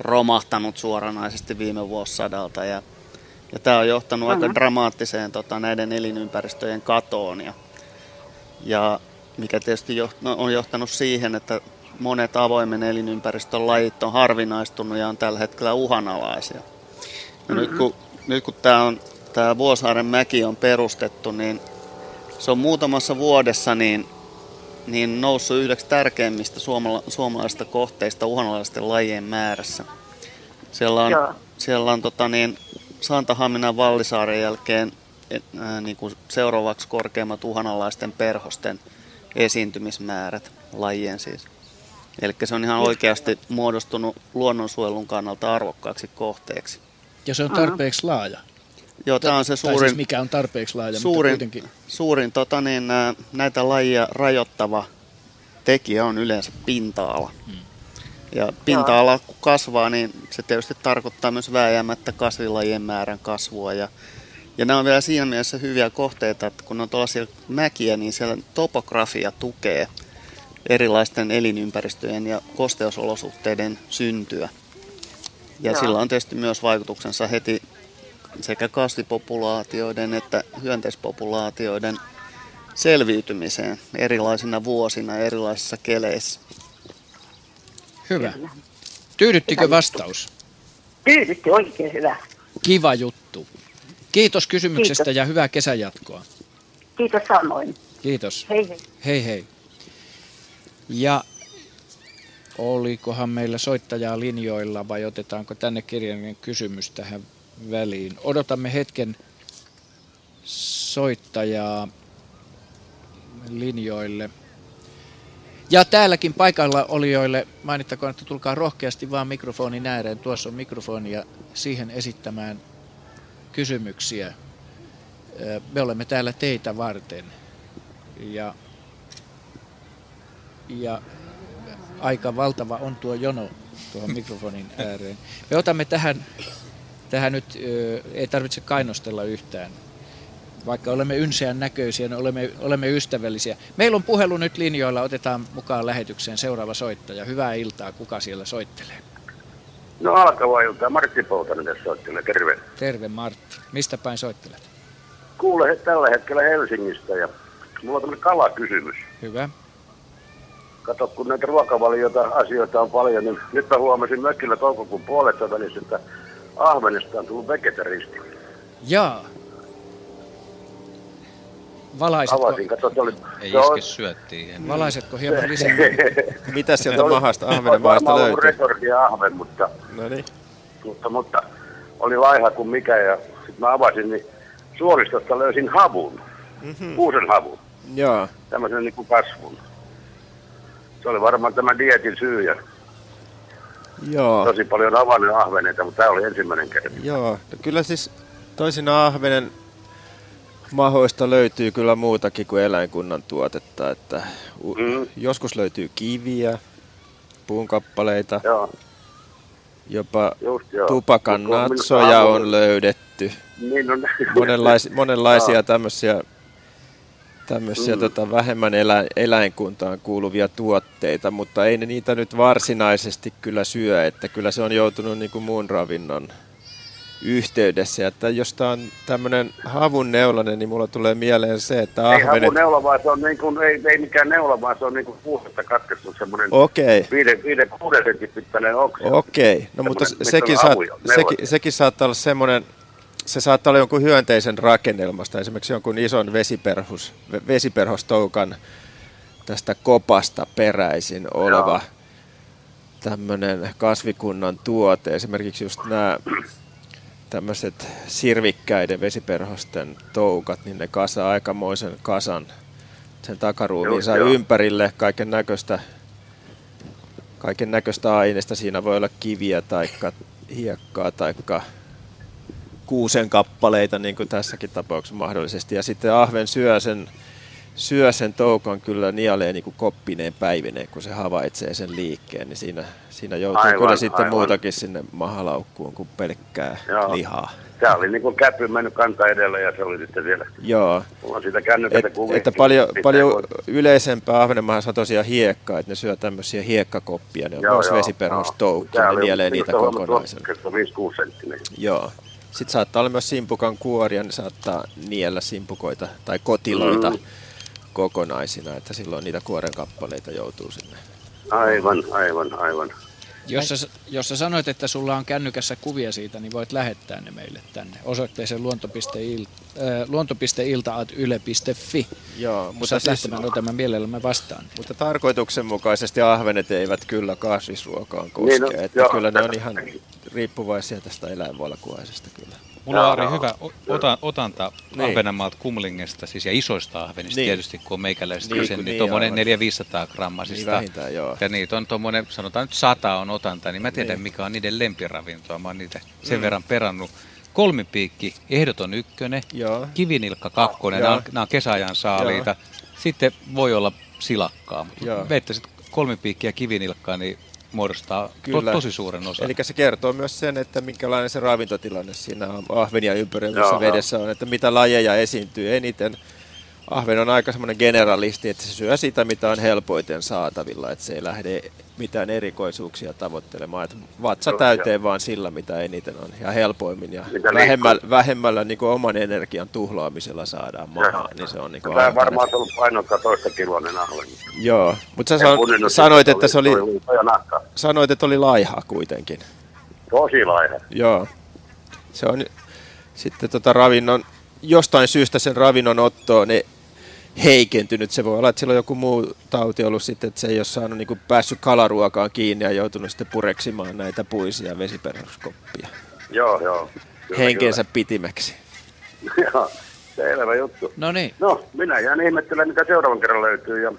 romahtanut suoranaisesti viime vuosisadalta. Ja, ja tämä on johtanut aika Mhm. dramaattiseen tota, näiden elinympäristöjen katoon. Ja, ja mikä tietysti no, on johtanut siihen, että monet avoimen elinympäristön lajit on harvinaistunut ja on tällä hetkellä uhanalaisia. Ja nyt kun, nyt kun tämä on tämä Vuosaaren mäki on perustettu, niin se on muutamassa vuodessa niin, niin noussut yhdeksi tärkeimmistä suomala- suomalaisista kohteista uhanalaisten lajien määrässä. Siellä on, Joo. siellä on tota niin, Santahaminan Vallisaaren jälkeen ää, niin kuin seuraavaksi korkeimmat uhanalaisten perhosten esiintymismäärät, lajien siis. Eli se on ihan oikeasti muodostunut luonnonsuojelun kannalta arvokkaaksi kohteeksi. Ja se on tarpeeksi laaja. Joo, tämä on se Tai suurin, siis mikä on tarpeeksi laaja, mutta suurin, kuitenkin. suurin tota niin, näitä lajia rajoittava tekijä on yleensä pinta-ala. Hmm. Ja pinta-ala kun kasvaa, niin se tietysti tarkoittaa myös vääjäämättä kasvilajien määrän kasvua. Ja, ja nämä on vielä siinä mielessä hyviä kohteita, että kun on tuollaisia mäkiä, niin siellä topografia tukee erilaisten elinympäristöjen ja kosteusolosuhteiden syntyä. Ja Joo. sillä on tietysti myös vaikutuksensa heti sekä kasvipopulaatioiden että hyönteispopulaatioiden selviytymiseen erilaisina vuosina erilaisissa keleissä. Hyvä. Tyydyttikö vastaus? Tyydytti oikein hyvä. Kiva juttu. Kiitos kysymyksestä Kiitos. ja hyvää kesänjatkoa. Kiitos samoin. Kiitos. Hei hei. Hei hei. Ja olikohan meillä soittajaa linjoilla vai otetaanko tänne kirjallinen kysymys tähän väliin? Odotamme hetken soittajaa linjoille. Ja täälläkin paikalla olijoille mainittakoon, että tulkaa rohkeasti vaan mikrofonin ääreen. Tuossa on mikrofoni ja siihen esittämään kysymyksiä. Me olemme täällä teitä varten. Ja, ja aika valtava on tuo jono tuohon mikrofonin ääreen. Me otamme tähän, tähän nyt, ei tarvitse kainostella yhtään. Vaikka olemme ynseän näköisiä, niin olemme, olemme ystävällisiä. Meillä on puhelu nyt linjoilla, otetaan mukaan lähetykseen seuraava soittaja. Hyvää iltaa, kuka siellä soittelee? No alkavaa iltaa. Martti Poutanen tässä soittelee. Terve. Terve Martti. Mistä päin soittelet? Kuule tällä hetkellä Helsingistä ja mulla on tämmöinen kalakysymys. Hyvä. Kato, kun näitä ruokavaliota asioita on paljon, niin nyt mä huomasin mökillä toukokuun puolessa välissä, että Ahvenesta on tullut vegetaristi. Jaa. Valaisitko, Avasin, kato, se oli... Ei se on- iske syöttiin. valaisetko hieman lisää? Mitä sieltä se oli- mahasta se varmaan ollut löytyy? rekordia ahven, mutta, No niin. mutta, mutta oli laiha kuin mikä ja sitten mä avasin, niin suolistosta löysin havun, Mhm. kuusen havun, Joo. tämmöisen niin kuin kasvun. Se oli varmaan tämä dietin syy ja Joo. tosi paljon avannut ahveneita, mutta tämä oli ensimmäinen kerta. Joo. No kyllä siis toisinaan ahvenen mahoista löytyy kyllä muutakin kuin eläinkunnan tuotetta. Että Mm. Joskus löytyy kiviä, puunkappaleita. Joo. Jopa Just joo. tupakan on natsoja aamulla- on löydetty. Niin on. Monenlaisia, monenlaisia tämmöisiä, tämmöisiä Mm. tota, vähemmän elä, eläinkuntaan kuuluvia tuotteita, mutta ei ne niitä nyt varsinaisesti kyllä syö, että kyllä se on joutunut niin kuin muun ravinnon yhteydessä. Että jos tämä on tämmöinen havun neulainen, niin mulla tulee mieleen se, että Ei ahvenet... havu neula, vaan se on niin kuin, ei, ei mikään neula, vaan se on niin kuin kuusesta katkettu semmoinen Okei. viiden, viiden, kuuden sentin pittäinen oksa. Okei, no mutta sekin, saat, sekin, sekin saattaa olla semmoinen, se saattaa olla jonkun hyönteisen rakennelmasta, esimerkiksi jonkun ison vesiperhus, ve- vesiperhostoukan tästä kopasta peräisin oleva tämmöinen kasvikunnan tuote. Esimerkiksi just nämä tämmöiset sirvikkäiden vesiperhosten toukat, niin ne kasaa aikamoisen kasan sen takaruumiinsa ympärille kaiken näköistä kaiken näköistä aineista. Siinä voi olla kiviä tai hiekkaa tai kuusen kappaleita, niin kuin tässäkin tapauksessa mahdollisesti. Ja sitten ahven syö sen, syö sen toukan kyllä nielee niin kuin koppineen päivineen, kun se havaitsee sen liikkeen. Niin siinä, siinä joutuu Aivan, kyllä sitten aivan. muutakin sinne mahalaukkuun kuin pelkkää Joo. lihaa. Tämä oli niin kuin käpy mennyt kanta edellä ja se oli sitten siellä. Joo. Mulla on siitä kännykästä Et, että paljon, paljon voi- yleisempää Ahvenanmaassa on tosiaan hiekkaa, että ne syö tämmöisiä hiekkakoppia, ne on myös vesiperhostoukki, ne nielee niitä kokonaisena. otsakkeessa 5-6 senttinen. Joo. Sitten saattaa olla myös simpukan kuoria, ne saattaa niellä simpukoita tai kotiloita Mm. Kokonaisina, että silloin niitä kuoren kappaleita joutuu sinne. Aivan, aivan, aivan. Jos sä, jos sä sanoit, että sulla on kännykässä kuvia siitä, niin voit lähettää ne meille tänne osoitteeseen luonto.il, äh, luonto.ilta.yle.fi. Joo, mutta siis- lähtemään otamaan mielellämme vastaan. Mutta tarkoituksenmukaisesti ahvenet eivät kyllä kasvisruokaan koske, Niin, no, että joo. kyllä ne on ihan riippuvaisia tästä eläinvalkuaisesta kyllä. Mulla on Joo, Ari joo. hyvä o- ota, otanta Niin. Ahvenanmaalta Kumlingesta, siis ja isoista ahvenista Niin. tietysti, kun on meikäläiset Niin, kyse, niin, niin, tuommoinen aivan. 400-500 grammasista. Niin joo. Ja niitä on tuommoinen, sanotaan nyt 100 on otanta, niin mä tiedän Niin. mikä on niiden lempiravintoa. Mä oon niitä sen Mm. verran perannut. Kolmipiikki, ehdoton ykkönen, Joo. kivinilkka kakkonen, Joo. nämä on, nämä on kesäajan saaliita. Sitten voi olla silakkaa, Joo. mutta veittäisit kolmipiikkiä kivinilkkaa, niin muodostaa to, Kyllä. tosi suuren osan. Eli se kertoo myös sen, että minkälainen se ravintotilanne siinä ahvenia ympäröivässä Joo, vedessä on, että mitä lajeja esiintyy eniten. Ahven on aika semmoinen generalisti, että se syö sitä, mitä on helpoiten saatavilla, että se ei lähde mitään erikoisuuksia tavoittelemaan. Että vatsa Joo, täyteen vaan sillä, mitä eniten on ja helpoimmin ja Mitä vähemmällä, vähemmällä niin oman energian tuhlaamisella saadaan maahan, niin se on niin Tämä on varmaan ollut painokka toista kiloinen ahven. Joo, mutta sä san, sanoit, että se oli, oli sanoit, että oli laiha kuitenkin. Tosi laiha. Joo. Se on sitten tota ravinnon, jostain syystä sen ravinnon otto on ne heikentynyt. Se voi olla, että sillä on joku muu tauti ollut sitten, että se ei ole saanut niin päässyt kalaruokaan kiinni ja joutunut sitten pureksimaan näitä puisia vesiperhoskoppia Joo, joo. Kyllä, henkensä pitimeksi. kyllä. Joo, selvä juttu. No niin. No, minä jään ihmettelemään, mitä seuraavan kerran löytyy ja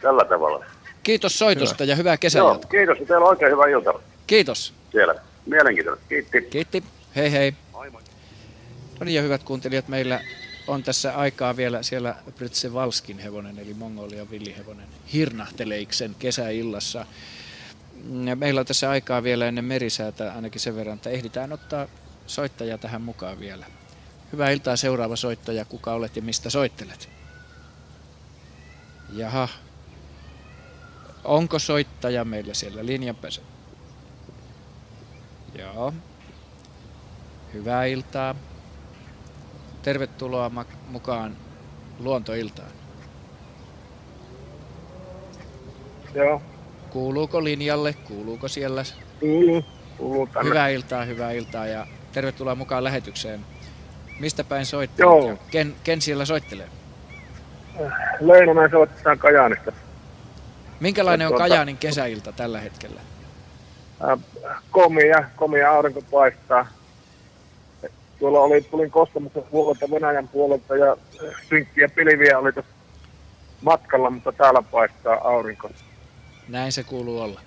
tällä tavalla. Kiitos soitosta ja hyvää kesää. Joo, kiitos ja teillä on oikein hyvä ilta Kiitos. siellä. Mielenkiintoista. Kiitti. Kiitti. Hei hei. No niin ja hyvät kuuntelijat, meillä on tässä aikaa vielä siellä Valskin hevonen, eli Mongolian villihevonen, hirnahteleiksen kesäillassa. Meillä on tässä aikaa vielä ennen merisäätä ainakin sen verran, että ehditään ottaa soittaja tähän mukaan vielä. Hyvää iltaa seuraava soittaja, kuka olet ja mistä soittelet? Jaha. Onko soittaja meillä siellä linjan päässä? Joo. Hyvää iltaa. Tervetuloa mukaan luontoiltaan. Joo. Kuuluuko linjalle? Kuuluuko siellä? Kuuluu. Kuuluu tänne. Hyvää iltaa, hyvää iltaa ja tervetuloa mukaan lähetykseen. Mistä päin soittelet? Joo. ja Ken, ken siellä soittelee? Leinonen soittaa Kajaanista. Minkälainen on Tuota- Kajaanin kesäilta tällä hetkellä? Äh, komia, komia aurinko paistaa. Tuolla oli, tulin Kostamuksen puolelta, Venäjän puolelta ja äh, synkkiä pilviä oli tuossa matkalla, mutta täällä paistaa aurinko. Näin se kuuluu olla.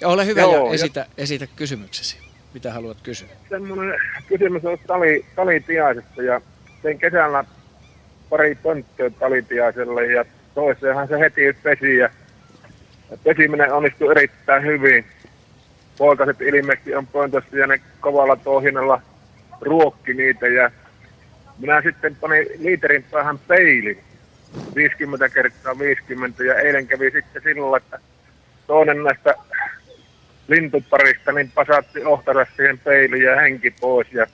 Ja ole hyvä Joo, ja ja- esitä, esitä kysymyksesi. Mitä haluat kysyä? Semmoinen kysymys on tali, talitiaisesta ja tein kesällä pari pönttöä talitiaiselle ja toiseenhan se heti pesi ja Pesiminen onnistui erittäin hyvin. Poikaset ilmeisesti on pöntössä ja ne kovalla tohinalla ruokki niitä ja minä sitten panin liiterin päähän peilin 50 kertaa 50 ja eilen kävi sitten sillä, että toinen näistä lintuparista niin pasatti ohtaras siihen peiliin ja henki pois ja,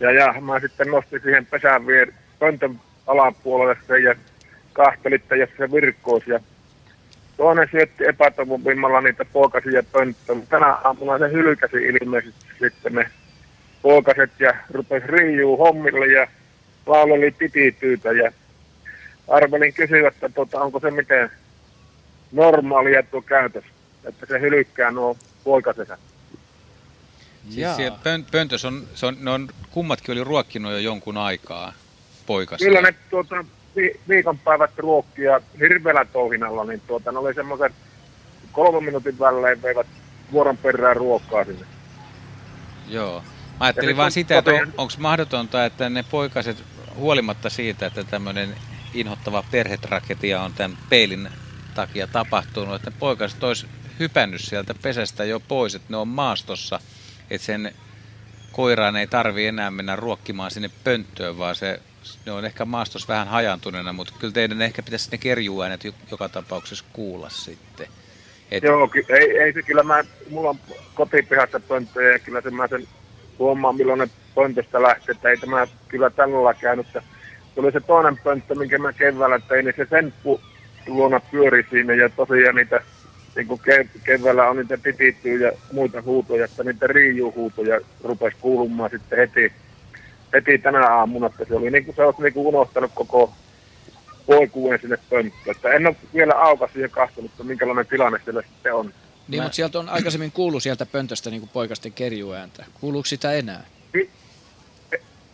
ja, ja mä sitten nostin siihen pesän vier, pöntön alapuolelle sen ja kahtelin, että jos se virkkoisi ja toinen syötti epätoivovimmalla niitä poikasia pönttöön. Tänä aamuna se hylkäsi ilmeisesti sitten ne poikaset ja rupesi riijuu hommille ja lauleli titityytä ja arvelin kysyä, että tuota, onko se miten normaalia tuo käytös, että se hylkkää nuo poikasensa. Siis siellä pön, pöntös on, se on, ne on, kummatkin oli ruokkinut jo jonkun aikaa poikasia. Kyllä ne tuota, vi, viikonpäivät ruokkia hirveällä touhinalla, niin tuota, ne oli semmoisen kolmen minuutin välein veivät vuoron perään ruokkaa sinne. Joo. Mä ajattelin vaan sitä, että on, onko mahdotonta, että ne poikaset, huolimatta siitä, että tämmöinen inhottava perhetragedia on tämän peilin takia tapahtunut, että ne poikaset olisi hypännyt sieltä pesästä jo pois, että ne on maastossa, että sen koiraan ei tarvi enää mennä ruokkimaan sinne pönttöön, vaan se, ne on ehkä maastossa vähän hajantuneena, mutta kyllä teidän ehkä pitäisi ne kerjuäänet joka tapauksessa kuulla sitten. Et... Joo, ei, ei se kyllä, mä, mulla on kotipihassa pönttöjä ja kyllä se mä sen huomaan, milloin ne pöntöstä lähtee, että ei tämä kyllä tällä käynyt. Tuli se toinen pönttö, minkä mä keväällä tein, niin se sen luona pyöri siinä ja tosiaan niitä niin kuin kev- keväällä on niitä pitittyjä ja muita huutoja, että niitä riijuhuutoja rupesi kuulumaan sitten heti, heti tänä aamuna, että se oli niin kuin se olisi niin kuin unohtanut koko poikuuden sinne pönttöön. Että en ole vielä aukasi ja katsonut, että minkälainen tilanne siellä sitten on. Niin, Mä... mutta sieltä on aikaisemmin kuullut sieltä pöntöstä niin kuin poikasten kerjuääntä. Kuuluuko sitä enää? Ei,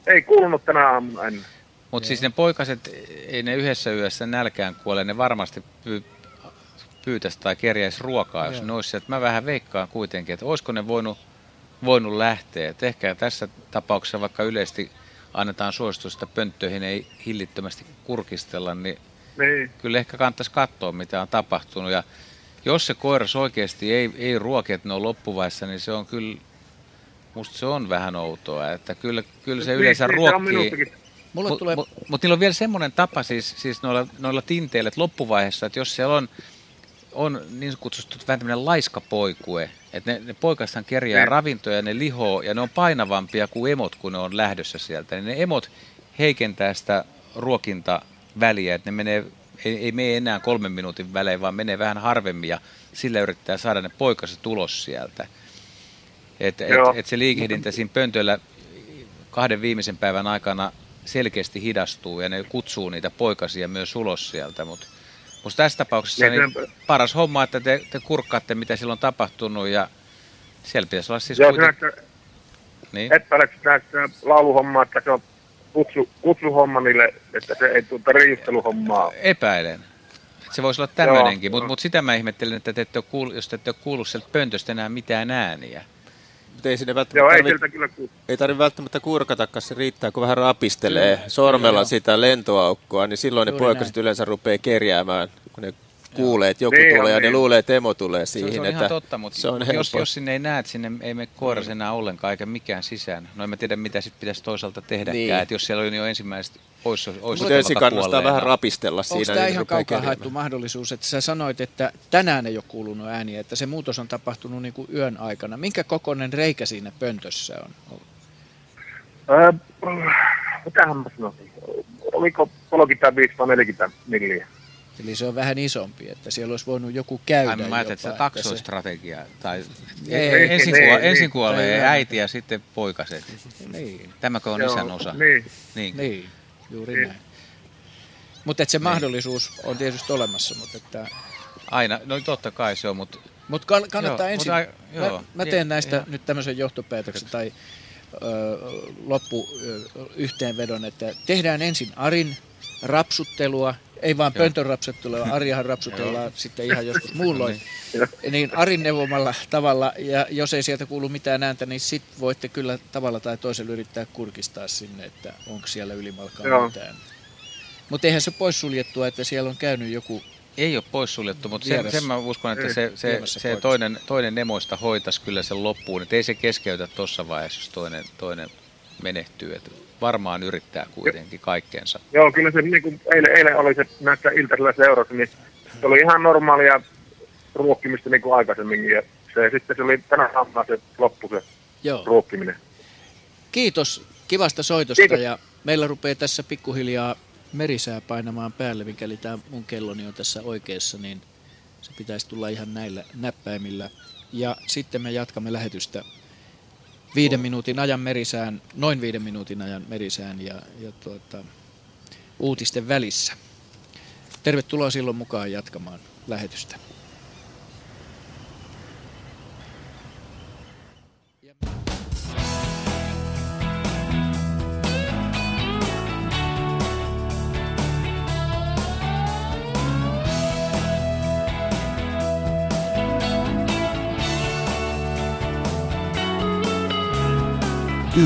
ei kuulunut tänä aamuna ennen. Mutta siis ne poikaset, ei ne yhdessä yössä nälkään kuole, ne varmasti py, pyytäisi tai kerjäisi ruokaa, jos Joo. ne olisi Mä vähän veikkaan kuitenkin, että olisiko ne voinut, voinut lähteä. Et ehkä tässä tapauksessa, vaikka yleisesti annetaan suositusta pönttöihin ei hillittömästi kurkistella, niin, niin. kyllä ehkä kannattaisi katsoa, mitä on tapahtunut. Ja jos se koiras oikeasti ei, ei ruoki, että ne on loppuvaiheessa, niin se on kyllä, musta se on vähän outoa, että kyllä, kyllä se niin, yleensä niin, ruokkii. Mulle Mutta tulee... mut, mut niillä on vielä semmoinen tapa siis, siis noilla, noilla tinteillä, että loppuvaiheessa, että jos siellä on, on niin kutsuttu vähän tämmöinen laiskapoikue, että ne, ne poikastaan kerjää ne. ravintoja ja ne lihoo, ja ne on painavampia kuin emot, kun ne on lähdössä sieltä. Niin ne emot heikentää sitä ruokintaväliä, että ne menee, ei, ei mene enää kolmen minuutin välein, vaan menee vähän harvemmin, ja sillä yrittää saada ne poikaset ulos sieltä. Että et, et se liikehdintä siinä pöntöllä kahden viimeisen päivän aikana selkeästi hidastuu ja ne kutsuu niitä poikasia myös ulos sieltä, mutta mutta tässä tapauksessa niin paras homma, että te, te kurkkaatte, mitä silloin on tapahtunut ja siellä pitäisi olla siis... Joo, kuitenkin... näyttää, niin? et näistä lauluhommaa, että se on kutsu, kutsuhomma niille, että se ei tule riisteluhommaa. Epäilen. Se voisi olla tämmöinenkin, mutta mut sitä mä ihmettelen, että te ette ole kuullut, jos te ette ole kuullut sieltä pöntöstä enää mitään ääniä. Mutta ei sinne välttämättä Joo, ei, tarvi, kyllä ei tarvitse välttämättä kurkatakaan, se riittää, kun vähän rapistelee mm. sormella Joo. sitä lentoaukkoa, niin silloin Juuri ne poikaset näin. yleensä rupeaa kerjäämään, kun ne kuulee, että joku niin, tulee ja niin. ne luulee, että emo tulee siihen. Se, se on että ihan totta, mutta se on jos, jos sinne ei näe, että sinne ei mene koiras mm. enää ollenkaan eikä mikään sisään. No en mä tiedä, mitä sitten pitäisi toisaalta tehdäkään, niin. että jos siellä on jo ensimmäiset olisi, olisi Mutta ensin kannattaa vähän rapistella siinä. Onko tämä niin ihan kaukaa haettu mahdollisuus, että sä sanoit, että tänään ei ole kuulunut ääniä, että se muutos on tapahtunut niin kuin yön aikana. Minkä kokoinen reikä siinä pöntössä on? Öö, mitähän mä sanoisin? Oliko 35 vai 40 milliä? Eli se on vähän isompi, että siellä olisi voinut joku käydä. Ai, mä ajattelin, että se taksoistrategia. Tai ei, ensin, ei, kuole, ensin kuolee ei, äiti ja sitten poikaset. Niin. Tämäkö on Joo, isän osa? Niin. Niin, niin juuri niin. näin. Mutta se niin. mahdollisuus on tietysti olemassa, mutta että... Aina, no totta kai se on, mutta... Mutta kannattaa joo, ensin... Mutta, joo, mä, mä teen näistä joo. nyt tämmöisen johtopäätöksen tai ö, loppu ö, yhteenvedon, että tehdään ensin Arin rapsuttelua, ei vaan pöntön rapsuttelua, Arjahan rapsutellaan sitten ihan joskus muulloin. Niin. niin Arin neuvomalla tavalla, ja jos ei sieltä kuulu mitään ääntä, niin sitten voitte kyllä tavalla tai toisella yrittää kurkistaa sinne, että onko siellä ylimalkaan mitään. Mutta eihän se poissuljettua, että siellä on käynyt joku Ei ole poissuljettu, mutta sen, sen mä uskon, että se, se, se toinen, toinen nemoista hoitaisi kyllä sen loppuun. Että ei se keskeytä tuossa vaiheessa, jos toinen, toinen menehtyy. Että varmaan yrittää kuitenkin kaikkeensa. Joo, kyllä se niin kuin eilen, eilen oli se näissä iltaisilla seurassa, niin se oli ihan normaalia ruokkimista niin kuin aikaisemminkin. Ja se, sitten se oli tänä aamuna se loppu se Joo. ruokkiminen. Kiitos kivasta soitosta Kiitos. ja meillä rupeaa tässä pikkuhiljaa merisää painamaan päälle, mikäli tämä mun kelloni on tässä oikeassa, niin se pitäisi tulla ihan näillä näppäimillä. Ja sitten me jatkamme lähetystä viiden minuutin ajan merisään, noin viiden minuutin ajan merisään ja, ja tuota, uutisten välissä. Tervetuloa silloin mukaan jatkamaan lähetystä.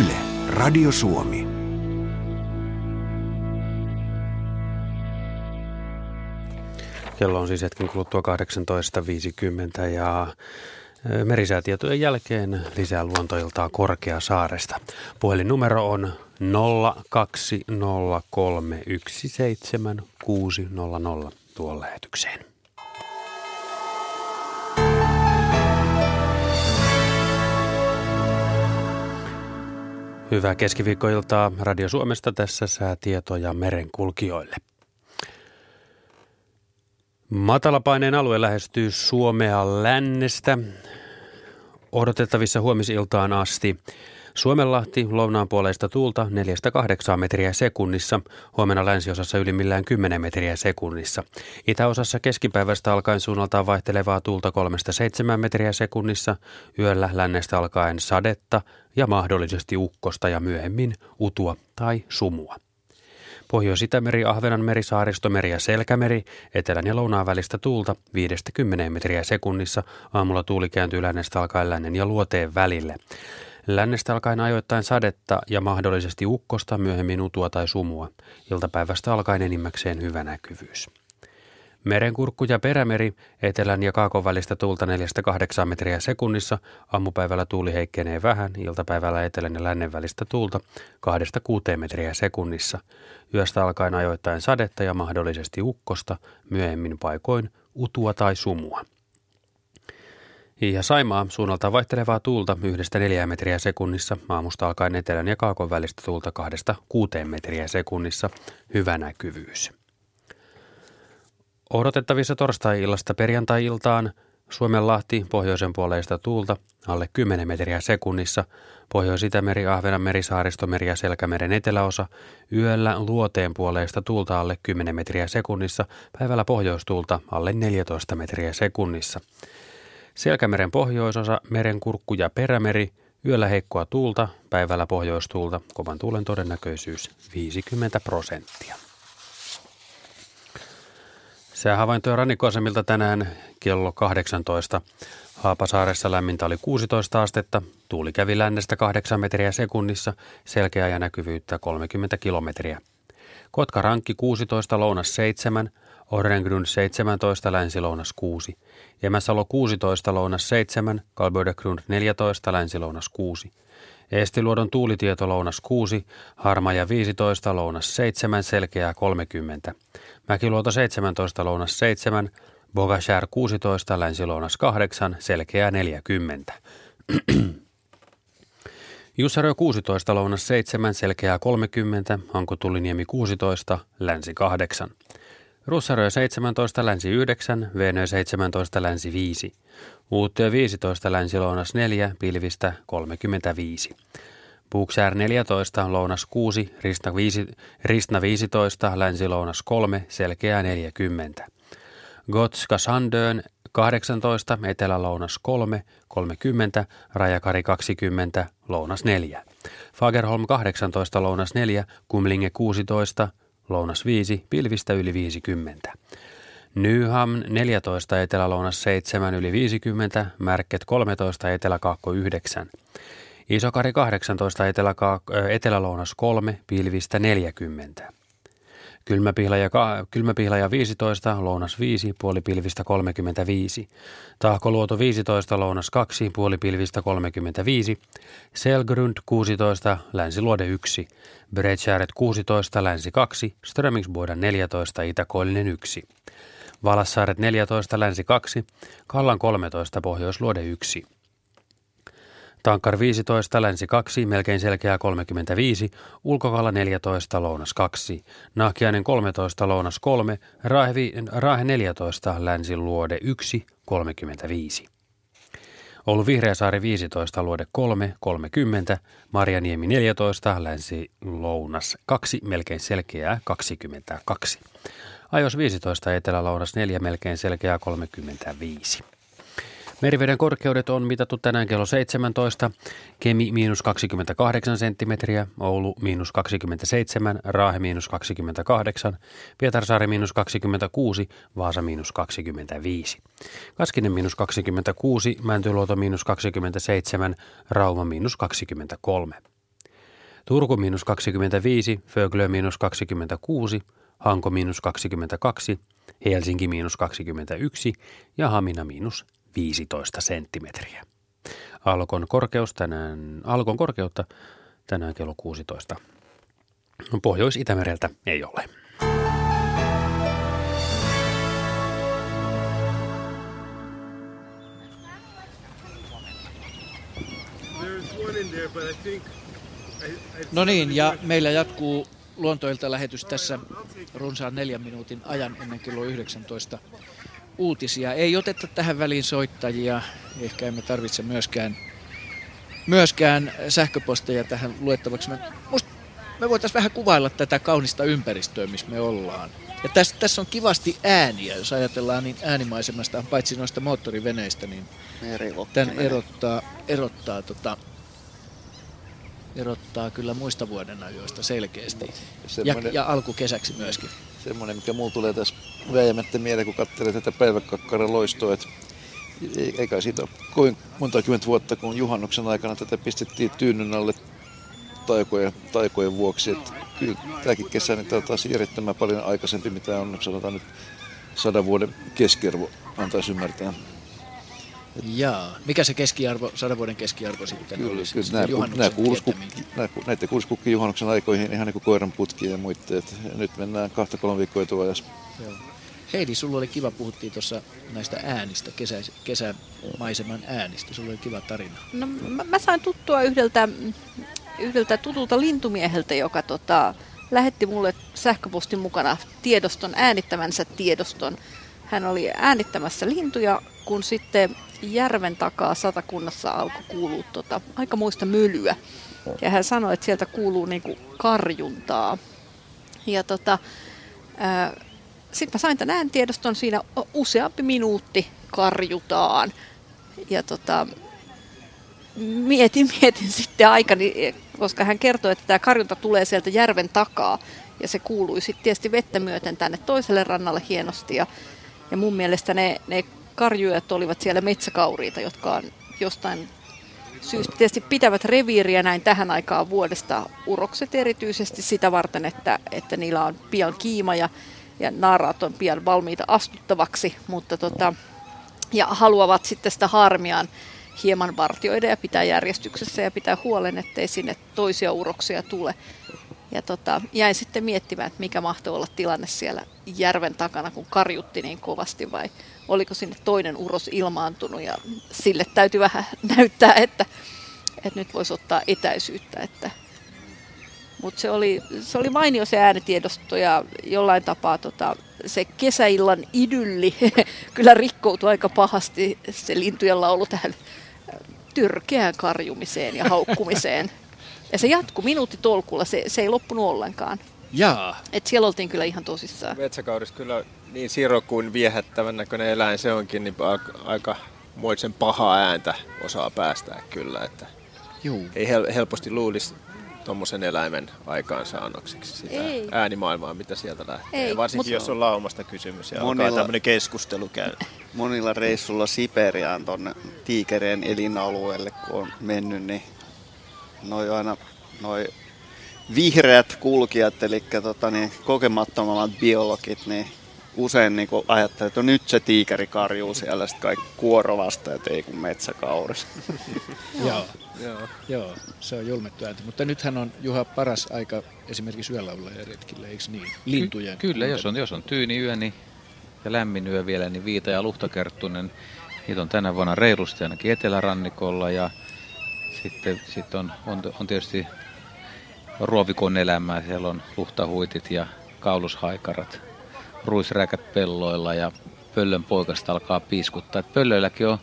Yle, Radio Suomi. Kello on siis hetken kuluttua 18.50 ja ö, merisäätietojen jälkeen lisää luontoiltaa Korkeasaaresta. Puhelinnumero on 020317600 tuon lähetykseen. Hyvää keskiviikkoiltaa Radio Suomesta tässä säätietoja merenkulkijoille. Matalapaineen alue lähestyy Suomea lännestä odotettavissa huomisiltaan asti. Suomenlahti lounaan puoleista tuulta 4-8 metriä sekunnissa, huomenna länsiosassa ylimmillään 10 metriä sekunnissa. Itäosassa keskipäivästä alkaen suunnaltaan vaihtelevaa tuulta 3-7 metriä sekunnissa, yöllä lännestä alkaen sadetta ja mahdollisesti ukkosta ja myöhemmin utua tai sumua. Pohjois-Itämeri, Ahvenanmeri, Saaristomeri ja Selkämeri, etelän ja lounaan välistä tuulta 5-10 metriä sekunnissa. Aamulla tuuli kääntyy lännestä alkaen lännen ja luoteen välille. Lännestä alkaen ajoittain sadetta ja mahdollisesti ukkosta, myöhemmin utua tai sumua. Iltapäivästä alkaen enimmäkseen hyvä näkyvyys. Merenkurkku ja perämeri, etelän ja kaakon välistä tuulta 4-8 metriä sekunnissa. Aamupäivällä tuuli heikkenee vähän, iltapäivällä etelän ja lännen välistä tuulta 2-6 metriä sekunnissa. Yöstä alkaen ajoittain sadetta ja mahdollisesti ukkosta, myöhemmin paikoin utua tai sumua. Ja Saimaa suunnalta vaihtelevaa tuulta yhdestä neljää metriä sekunnissa, aamusta alkaen etelän ja kaakon välistä tuulta kahdesta kuuteen metriä sekunnissa, hyvä näkyvyys. Odotettavissa torstai-illasta perjantai-iltaan. Suomenlahti pohjoisen puoleista tuulta alle 10 metriä sekunnissa, Pohjois-Itämeri, Ahvenanmeri, Saaristomeri ja Selkämeren eteläosa, yöllä luoteen puoleista tuulta alle 10 metriä sekunnissa, päivällä pohjoistuulta alle 14 metriä sekunnissa. Selkämeren pohjoisosa, merenkurkku ja perämeri, yöllä heikkoa tuulta, päivällä pohjoistuulta, kovan tuulen todennäköisyys 50 prosenttia. Säähavaintoja rannikkoasemilta tänään kello 18. Haapasaaressa lämmintä oli 16 astetta, tuuli kävi lännestä 8 metriä sekunnissa, selkeää ja näkyvyyttä 30 kilometriä. Kotka Rankki 16, lounas 7, Orrengrund 17, länsi-lounas 6. Jämäsalo 16, lounas 7, Kalbödegrund 14, länsi-lounas 6. Eestiluodon tuulitieto lounas 6, Harmaja 15, lounas 7, selkeää 30. Mäkiluoto 17, lounas 7, Bogashär 16, länsi-lounas 8, selkeää 40. Jussarö 16, lounas 7, selkeää 30, Hanko Tuliniemi 16, länsi 8. Russarö 17, länsi 9, Venö 17, länsi 5. Uuttyö 15, länsi lounas 4, pilvistä 35. Buuksär 14, lounas 6, Ristna, 5, Ristna 15, länsi lounas 3, selkeää 40. Gotska Sandön 18, etelä-lounas 3, 30, Rajakari 20, lounas 4. Fagerholm 18, lounas 4, Kumlinge 16, lounas 5, pilvistä yli 50. Nyham 14, etelä-lounas 7, yli 50, Märket 13, etelä-kaakko 9. Isokari 18, etelä- etelä-lounas 3, pilvistä 40. Kylmäpihlaja, kylmäpihlaja 15, lounas 5, puolipilvistä 35. Tahkoluoto 15, lounas 2, puolipilvistä 35. Selgrund 16, länsiluode 1. Bredskäret 16, länsi 2. Strömingsboda 14, itäkoillinen 1. Valassaaret 14, länsi 2. Kallan 13, pohjoisluode 1. Tankkar 15, länsi 2, melkein selkeää 35, ulkokalla 14, lounas 2, Nahkiainen 13, lounas 3, Raahe, Raahe 14, länsi luode 1, 35. Oulu Vihreäsaari 15, luode 3, 30, Marjaniemi 14, länsi lounas 2, melkein selkeää 22. Ajos 15, etelä-lounas 4, melkein selkeää 35. Meriveden korkeudet on mitattu tänään kello 17. Kemi miinus 28 senttimetriä, Oulu miinus 27, Raahe miinus 28, Pietarsaari miinus 26, Vaasa miinus 25. Kaskinen miinus 26, Mäntyluoto miinus 27, Rauma miinus 23. Turku miinus 25, Föglö miinus 26, Hanko miinus 22, Helsinki miinus 21 ja Hamina miinus 15 senttimetriä. Alkon, korkeus tänään, alkon korkeutta tänään kello 16. Pohjois-Itämereltä ei ole. No niin, ja meillä jatkuu luontoilta lähetys tässä runsaan neljän minuutin ajan ennen kello 19 uutisia. Ei oteta tähän väliin soittajia, ehkä emme tarvitse myöskään, myöskään sähköposteja tähän luettavaksi. Me, me voitaisiin vähän kuvailla tätä kaunista ympäristöä, missä me ollaan. Ja tässä, tässä on kivasti ääniä, jos ajatellaan niin äänimaisemasta, paitsi noista moottoriveneistä, niin tämän erottaa, erottaa, tota, erottaa kyllä muista vuoden ajoista selkeästi. Ja, ja alkukesäksi myöskin semmoinen, mikä mulla tulee tässä väijämättä mieleen, kun katselee tätä päiväkakkaran loistoa, että eikä siitä ole kovin monta kymmentä vuotta, kun juhannuksen aikana tätä pistettiin tyynyn alle taikojen, taikojen vuoksi. Että kyllä tämäkin kesä niin tämä on taas järjettömän paljon aikaisempi, mitä on sanotaan nyt sadan vuoden keskiarvo antaisi ymmärtää. Jaa. Mikä se keskiarvo, sadan vuoden keskiarvo sitten kyllä, olisi? Kyllä, nämä, nämä kuuluisi kukki, näitä kuuluisi kukki juhannuksen aikoihin ihan niin kuin koiran putkiin ja muiden. Nyt mennään kahta kolme viikkoa etuajassa. Joo. Heidi, sulla oli kiva, puhuttiin tuossa näistä äänistä, kesä, kesämaiseman äänistä. Sulla oli kiva tarina. No mä, mä sain tuttua yhdeltä, yhdeltä tutulta lintumieheltä, joka tota, lähetti mulle sähköpostin mukana tiedoston, äänittämänsä tiedoston. Hän oli äänittämässä lintuja, kun sitten järven takaa satakunnassa alkoi kuulua tota, aika muista mylyä. Ja hän sanoi, että sieltä kuuluu niinku karjuntaa. Ja tota, sitten mä sain tämän ääntiedoston, siinä useampi minuutti karjutaan. Ja tota, mietin, mietin sitten aikani, koska hän kertoi, että tämä karjunta tulee sieltä järven takaa. Ja se kuului sitten tietysti vettä myöten tänne toiselle rannalle hienosti. Ja, ja mun mielestä ne, ne karjuet olivat siellä metsäkauriita, jotka on jostain syystä tietysti pitävät reviiriä näin tähän aikaan vuodesta. Urokset erityisesti sitä varten, että, että niillä on pian kiima ja, ja naaraat on pian valmiita astuttavaksi, mutta tota, ja haluavat sitten sitä harmiaan hieman vartioida ja pitää järjestyksessä ja pitää huolen, ettei sinne toisia uroksia tule. Ja tota, jäin sitten miettimään, että mikä mahtoi olla tilanne siellä järven takana, kun karjutti niin kovasti vai oliko sinne toinen uros ilmaantunut ja sille täytyy vähän näyttää, että, että nyt voisi ottaa etäisyyttä. Että. Mutta se oli, se oli mainio se äänitiedosto ja jollain tapaa tota, se kesäillan idylli kyllä rikkoutui aika pahasti se lintujen laulu tähän tyrkeään karjumiseen ja haukkumiseen. Ja se jatkui minuuttitolkulla, se, se ei loppunut ollenkaan. Jaa. Et siellä oltiin kyllä ihan tosissaan. Metsäkaudessa kyllä niin siro kuin viehättävän näköinen eläin se onkin, niin aika moisen pahaa ääntä osaa päästää kyllä. Että Juu. Ei hel- helposti luulisi tuommoisen eläimen aikaansaannoksiksi sitä Ei. äänimaailmaa, mitä sieltä lähtee. Ei, Varsinkin mutta... jos on laumasta kysymys ja monilla, alkaa tämmöinen keskustelu käy. Monilla reissulla Siperiaan tuonne tiikereen elinalueelle, kun on mennyt, niin noi aina noi vihreät kulkijat, eli tota, niin, kokemattomammat biologit, niin usein niin ajattelee, että no nyt se tiikeri karjuu siellä, sitten kaikki kuorovastajat ei kun metsäkauris. joo, joo, joo, se on julmettu ääntä. Mutta nythän on Juha paras aika esimerkiksi yöllä ja retkillä, eikö niin? Lintujen. Ky- kyllä, jos on, jos on tyyni yö niin, ja lämmin yö vielä, niin Viita ja Luhtakerttunen, niitä on tänä vuonna reilusti ainakin etelärannikolla ja sitten sit on, on, on tietysti ruovikon elämää. Siellä on luhtahuitit ja kaulushaikarat, ruisräkät pelloilla ja pöllön poikasta alkaa piiskuttaa. Et pöllöilläkin on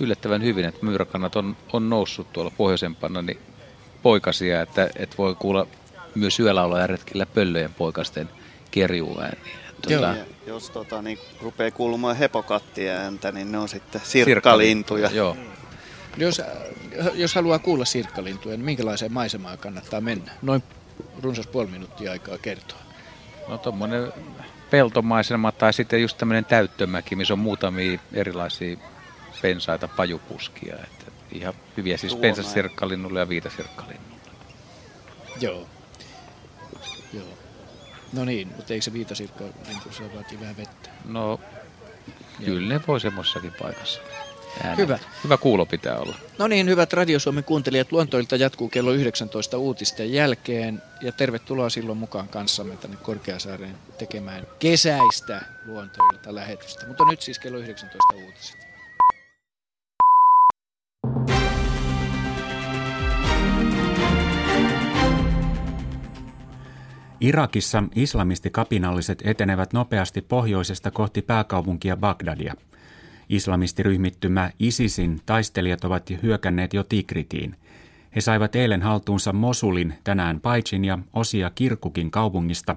yllättävän hyvin, että myyräkannat on, on noussut tuolla pohjoisempana niin poikasia, että, että voi kuulla myös yöllä retkillä pöllöjen poikasten kerjuääniä. Tuota, jos tota, niin, rupeaa kuulumaan hepokattien ääntä, niin ne on sitten sirkkalintuja. Joo. Jos, jos haluaa kuulla sirkkalintuja, niin minkälaiseen maisemaan kannattaa mennä? Noin runsas puoli minuuttia aikaa kertoa. No tuommoinen peltomaisema tai sitten just tämmöinen täyttömäki, missä on muutamia erilaisia pensaita pajupuskia. Että ihan hyviä siis pensasirkkalinnulle ja viitasirkkalinnulle. Joo. Joo. No niin, mutta eikö se viitasirkkalintu, se vaatii vähän vettä? No, kyllä ne voi semmoisessakin paikassa. Äänet. Hyvä. Hyvä kuulo pitää olla. No niin, hyvät Radio Suomen kuuntelijat. Luontoilta jatkuu kello 19 uutisten jälkeen. Ja tervetuloa silloin mukaan kanssamme tänne Korkeasaareen tekemään kesäistä luontoilta lähetystä. Mutta nyt siis kello 19 uutiset. Irakissa islamistikapinalliset etenevät nopeasti pohjoisesta kohti pääkaupunkia Bagdadia – Islamistiryhmittymä ISISin taistelijat ovat hyökänneet jo Tikritiin. He saivat eilen haltuunsa Mosulin, tänään Paitsin ja osia Kirkukin kaupungista.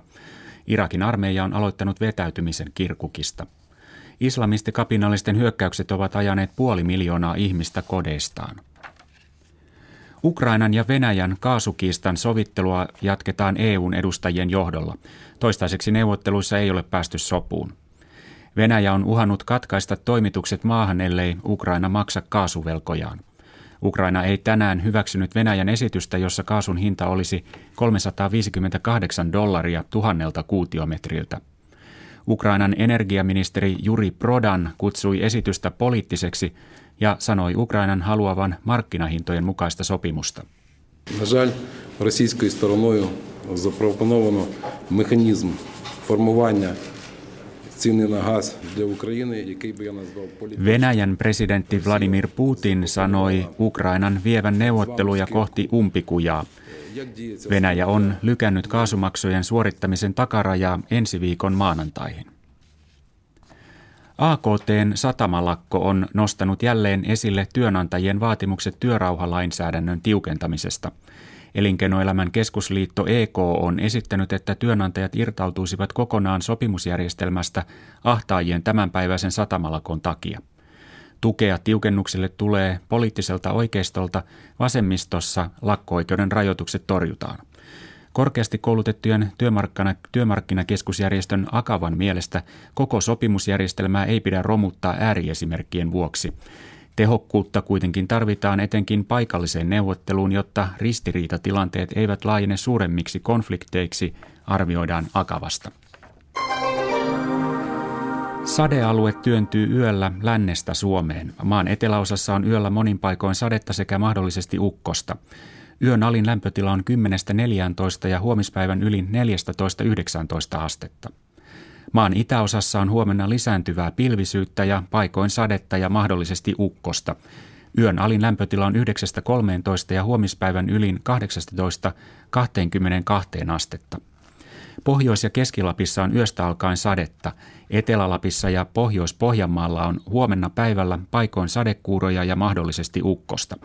Irakin armeija on aloittanut vetäytymisen Kirkukista. Islamistikapinallisten hyökkäykset ovat ajaneet puoli miljoonaa ihmistä kodeistaan. Ukrainan ja Venäjän kaasukiistan sovittelua jatketaan EUn edustajien johdolla. Toistaiseksi neuvotteluissa ei ole päästy sopuun. Venäjä on uhannut katkaista toimitukset maahan, ellei Ukraina maksa kaasuvelkojaan. Ukraina ei tänään hyväksynyt Venäjän esitystä, jossa kaasun hinta olisi 358 dollaria tuhannelta kuutiometriltä. Ukrainan energiaministeri Juri Prodan kutsui esitystä poliittiseksi ja sanoi Ukrainan haluavan markkinahintojen mukaista sopimusta. На жаль, російською стороною запропоновано механізм формування Venäjän presidentti Vladimir Putin sanoi Ukrainan vievän neuvotteluja kohti umpikujaa. Venäjä on lykännyt kaasumaksujen suorittamisen takarajaa ensi viikon maanantaihin. AKTn satamalakko on nostanut jälleen esille työnantajien vaatimukset työrauhalainsäädännön tiukentamisesta – Elinkeinoelämän keskusliitto EK on esittänyt, että työnantajat irtautuisivat kokonaan sopimusjärjestelmästä ahtaajien tämänpäiväisen satamalakon takia. Tukea tiukennuksille tulee poliittiselta oikeistolta, vasemmistossa lakko-oikeuden rajoitukset torjutaan. Korkeasti koulutettujen työmarkkina, työmarkkinakeskusjärjestön Akavan mielestä koko sopimusjärjestelmää ei pidä romuttaa ääriesimerkkien vuoksi. Tehokkuutta kuitenkin tarvitaan etenkin paikalliseen neuvotteluun, jotta ristiriitatilanteet eivät laajene suuremmiksi konflikteiksi, arvioidaan Akavasta. Sadealue työntyy yöllä lännestä Suomeen. Maan eteläosassa on yöllä monin paikoin sadetta sekä mahdollisesti ukkosta. Yön alin lämpötila on 10-14 ja huomispäivän yli 14-19 astetta. Maan itäosassa on huomenna lisääntyvää pilvisyyttä ja paikoin sadetta ja mahdollisesti ukkosta. Yön alin lämpötila on 9-13 ja huomispäivän ylin 18-22 astetta. Pohjois- ja Keski-Lapissa on yöstä alkaen sadetta. Etelä-Lapissa ja Pohjois-Pohjanmaalla on huomenna päivällä paikoin sadekuuroja ja mahdollisesti ukkosta.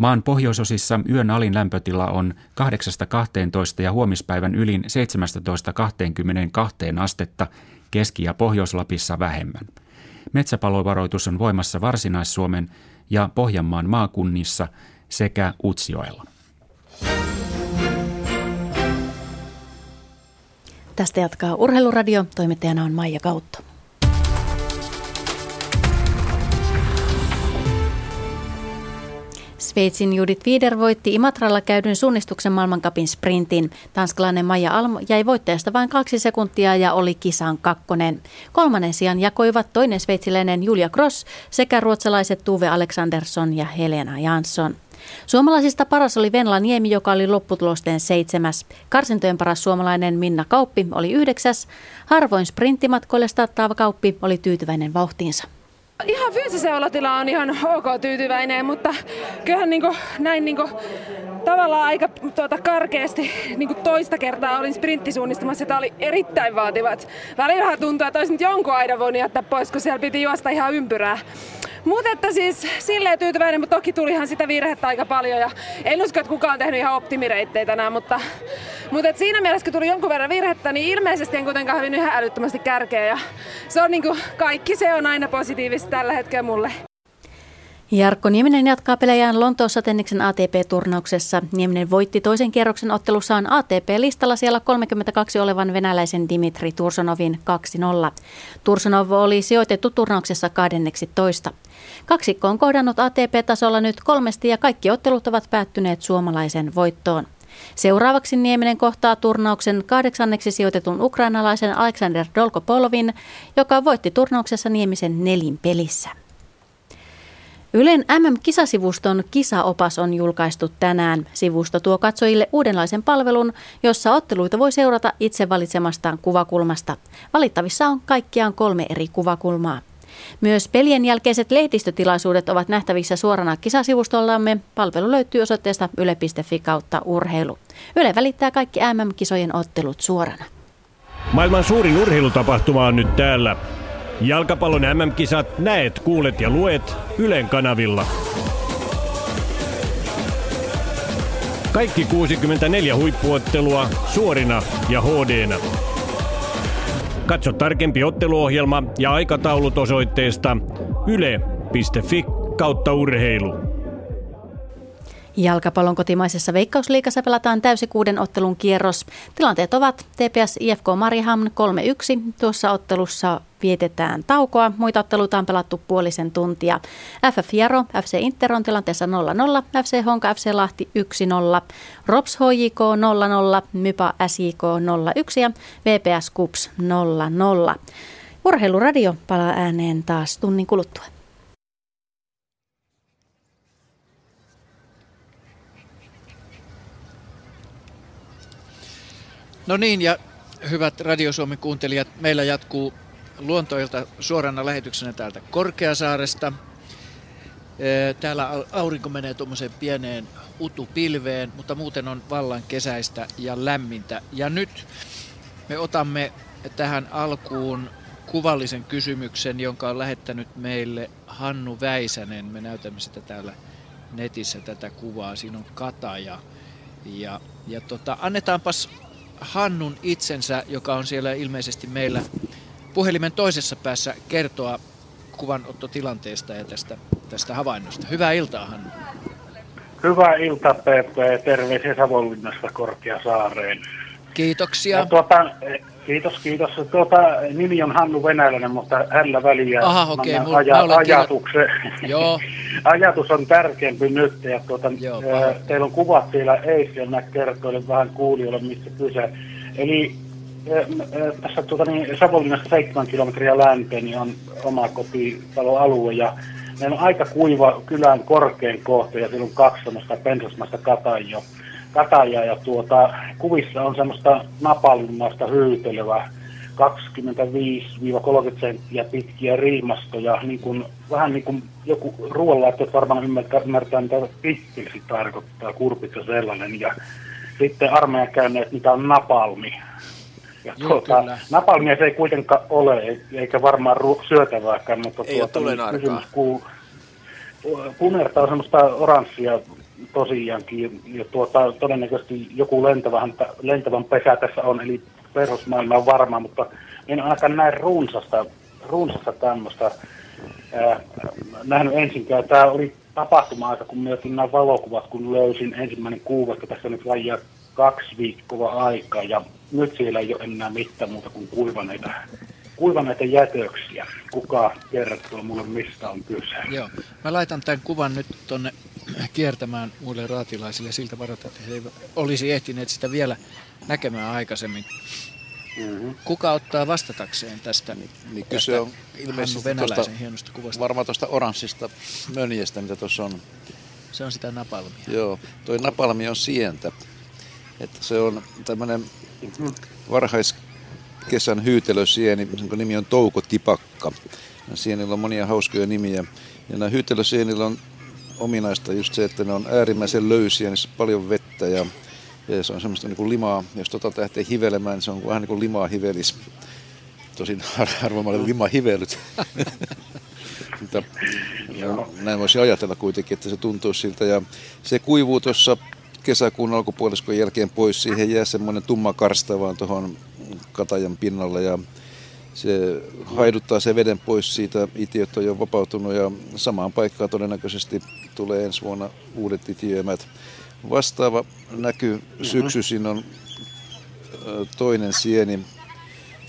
Maan pohjoisosissa yön alin lämpötila on 8-12 ja huomispäivän ylin 17-22 astetta, Keski- ja Pohjois-Lapissa vähemmän. Metsäpalovaroitus on voimassa Varsinais-Suomen ja Pohjanmaan maakunnissa sekä Utsjoella. Tästä jatkaa Urheiluradio. Toimittajana on Maija Kautto. Sveitsin Judith Wider voitti Imatralla käydyn suunnistuksen maailmankapin sprintin. Tanskalainen Maja Alm jäi voittajasta vain kaksi sekuntia ja oli kisan kakkonen. Kolmannen sijaan jakoivat toinen sveitsiläinen Julia Cross sekä ruotsalaiset Tuve Alexandersson ja Helena Jansson. Suomalaisista paras oli Venla Niemi, joka oli lopputulosten seitsemäs. Karsintojen paras suomalainen Minna Kauppi oli yhdeksäs. Harvoin sprinttimatkoille starttaava Kauppi oli tyytyväinen vauhtiinsa. Ihan fyysisen olotila on ihan ok tyytyväinen, mutta kyllähän niinku, näin niinku, tavallaan aika tuota, karkeasti niinku toista kertaa olin sprinttisuunnistamassa, tämä oli erittäin vaativat. Välillä tuntuu, että olisin jonkun aidan voinut jättää pois, kun siellä piti juosta ihan ympyrää. Mutta siis silleen tyytyväinen, mutta toki tulihan sitä virhettä aika paljon ja en usko, että kukaan on tehnyt ihan optimireittejä tänään, mutta, mutta et siinä mielessä kun tuli jonkun verran virhettä, niin ilmeisesti en kuitenkaan hyvin ihan älyttömästi kärkeä ja se on niin kuin kaikki se on aina positiivista tällä hetkellä mulle. Jarkko Nieminen jatkaa pelejään Lontoossa Tenniksen ATP-turnauksessa. Nieminen voitti toisen kierroksen ottelussaan ATP-listalla siellä 32 olevan venäläisen Dimitri Tursonovin 2-0. Tursonov oli sijoitettu turnauksessa 12. Kaksikko on kohdannut ATP-tasolla nyt kolmesti ja kaikki ottelut ovat päättyneet suomalaisen voittoon. Seuraavaksi Nieminen kohtaa turnauksen kahdeksanneksi sijoitetun ukrainalaisen Alexander Dolkopolovin, joka voitti turnauksessa Niemisen nelin pelissä. Ylen MM-kisasivuston kisaopas on julkaistu tänään. Sivusto tuo katsojille uudenlaisen palvelun, jossa otteluita voi seurata itse valitsemastaan kuvakulmasta. Valittavissa on kaikkiaan kolme eri kuvakulmaa. Myös pelien jälkeiset lehdistötilaisuudet ovat nähtävissä suorana kisasivustollamme. Palvelu löytyy osoitteesta yle.fi kautta urheilu. Yle välittää kaikki MM-kisojen ottelut suorana. Maailman suurin urheilutapahtuma on nyt täällä. Jalkapallon MM-kisat näet, kuulet ja luet Ylen kanavilla. Kaikki 64 huippuottelua suorina ja hd Katso tarkempi otteluohjelma ja aikataulut osoitteesta yle.fi kautta urheilu. Jalkapallon kotimaisessa veikkausliikassa pelataan täysi kuuden ottelun kierros. Tilanteet ovat TPS IFK Mariham 3-1. Tuossa ottelussa vietetään taukoa. Muita otteluita on pelattu puolisen tuntia. FF Jaro, FC Inter on tilanteessa 0-0, FC Honka, FC Lahti 1-0, Rops HJK 0-0, Mypa SJK 0-1 ja VPS Kups 0-0. Urheiluradio palaa ääneen taas tunnin kuluttua. No niin, ja hyvät Radio Suomen kuuntelijat, meillä jatkuu luontoilta suorana lähetyksenä täältä Korkeasaaresta. Täällä aurinko menee tuommoiseen pieneen utupilveen, mutta muuten on vallan kesäistä ja lämmintä. Ja nyt me otamme tähän alkuun kuvallisen kysymyksen, jonka on lähettänyt meille Hannu Väisänen. Me näytämme sitä täällä netissä tätä kuvaa. Siinä on kataja. Ja, ja tota, annetaanpas Hannun itsensä, joka on siellä ilmeisesti meillä puhelimen toisessa päässä kertoa kuvanottotilanteesta ja tästä, tästä havainnosta. Hyvää iltaa, Hannu. Hyvää iltaa, PP. Terveisiä Savonlinnasta Korkeasaareen. Kiitoksia. Ja tuota, kiitos, kiitos. Tuota, nimi on Hannu Venäläinen, mutta hällä väliä Aha, okay. Mun, aja, ajatukse. Joo. ajatus on tärkeämpi nyt. Ja tuota, Joo, teillä on kuvat siellä eis ja mä kertoilen vähän kuulijoille, mistä kyse. Eli tässä tuota, niin, Savonlinnasta 7 kilometriä länteen niin on oma kotitaloalue ja meillä on aika kuiva kylän korkein kohta ja siellä on kaksi semmoista pensasmaista katajaa. katajaa ja tuota, kuvissa on semmoista napalmasta hyytelevä 25-30 senttiä pitkiä riimastoja, niin kuin, vähän niin kuin joku ruoanlaitteet varmaan ymmärtää, ymmärtää mitä pittilsi tarkoittaa, kurpitsa sellainen. Ja sitten armeijan käyneet, mitä on napalmi. Ja Joo, tuota, napalmia se ei kuitenkaan ole, eikä varmaan ru- syötävääkään, mutta ei tuota, niin kysymys kuuluu. Punerta on semmoista oranssia tosiaankin, ja tuota, todennäköisesti joku lentävän, lentävän pesä tässä on, eli perusmaailma on varma, mutta en ainakaan näin runsasta, runsasta tämmöistä nähnyt ensinkään. Tämä oli tapahtuma-aika, kun mietin nämä valokuvat, kun löysin ensimmäinen kuva, että tässä nyt vajaa kaksi viikkoa aikaa, ja nyt siellä ei ole enää mitään muuta kuin kuivaneita, kuivaneita jätöksiä. Kuka kertoo mulle, mistä on kyse? Joo, mä laitan tämän kuvan nyt tuonne kiertämään muille raatilaisille siltä varalta, että he olisi ehtineet sitä vielä näkemään aikaisemmin. Mm-hmm. Kuka ottaa vastatakseen tästä, niin tästä kyse on ilmeisesti venäläisen tosta, hienosta kuvasta? varmaan tuosta oranssista mönjestä, mitä tuossa on. Se on sitä napalmia. Joo, toi napalmi on sientä. Että se on tämmöinen varhaiskesän hyytelösieni, jonka nimi on toukotipakka. Sienillä on monia hauskoja nimiä. Ja nämä hyytelösienillä on ominaista just se, että ne on äärimmäisen löysiä, niissä on paljon vettä ja, ja se on semmoista niin kuin limaa. Jos tota lähtee hivelemään, niin se on vähän niin kuin limaa hivelis. Tosin harvoin olen lima hivelyt. Mutta näin voisi ajatella kuitenkin, että se tuntuu siltä. Ja se kuivuu tuossa kesäkuun alkupuoliskon jälkeen pois. Siihen jää semmoinen tumma karsta vaan tuohon katajan pinnalle ja se haiduttaa se veden pois siitä. Itiöt on jo vapautunut ja samaan paikkaan todennäköisesti tulee ensi vuonna uudet itiöimät. Vastaava näky syksyisin on toinen sieni,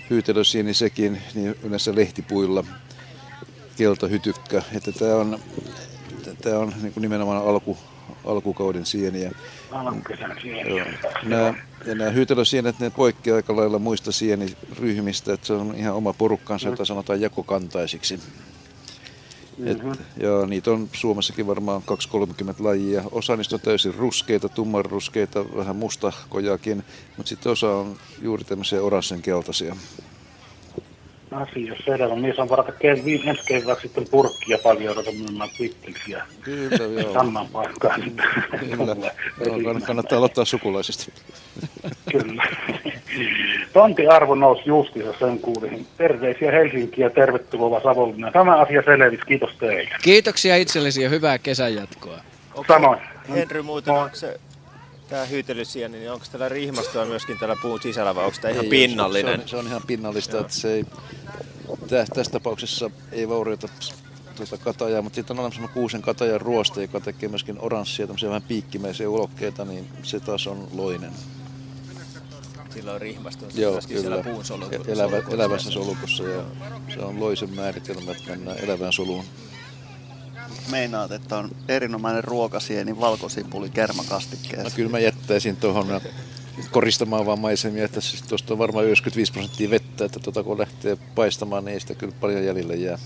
hyytelösieni sekin, niin yleensä lehtipuilla keltahytykkä. Että tämä on, tämä on niin nimenomaan alku, alkukauden sieniä. Alkukesän Joo. Nämä, ja nämä hyytelösienet, ne poikkeaa aika lailla muista sieniryhmistä, että se on ihan oma porukkansa, jota sanotaan jakokantaisiksi. Et, ja niitä on Suomessakin varmaan 2-30 lajia. Osa niistä on täysin ruskeita, tummanruskeita, vähän mustahkojakin, mutta sitten osa on juuri tämmöisiä oranssenkeltaisia. Asia selvä. Mies on varata ke- viime ensi kevääksi sitten purkkia paljon odota myymään pittelisiä. Kyllä, joo. Samaan paikkaan. Kyllä. Joo, kann- kannattaa aloittaa sukulaisista. Kyllä. Tonti arvo nousi justiinsa sen kuulin. Terveisiä Helsinkiä, tervetuloa Savonlinna. Tämä asia selvisi, kiitos teille. Kiitoksia itsellesi ja hyvää kesän jatkoa. Samoin. Henry muuten, onko se tämä hyytelysieni, niin onko tällä rihmastoa myöskin tällä puun sisällä vai onko tämä ihan Ei, pinnallinen? Se on, se on ihan pinnallista, että se ei, tä, tässä tapauksessa ei vaurioita tuota katajaa, mutta sitten on olemassa kuusen katajan ruoste, joka tekee myöskin oranssia, tämmöisiä vähän piikkimäisiä ulokkeita, niin se taas on loinen. Sillä on rihmastoa Joo, kyllä. siellä puun solukossa. Elävä, elävässä solukossa ja se on loisen määritelmä, että mennään elävään soluun. Meinaat, että on erinomainen ruokasieni valkosipuli kermakastikkeessa. No kyllä mä jättäisin tuohon koristamaan vaan maisemia, että siis tuosta on varmaan 95 prosenttia vettä, että tuota kun lähtee paistamaan, niin ei sitä kyllä paljon jäljelle jää.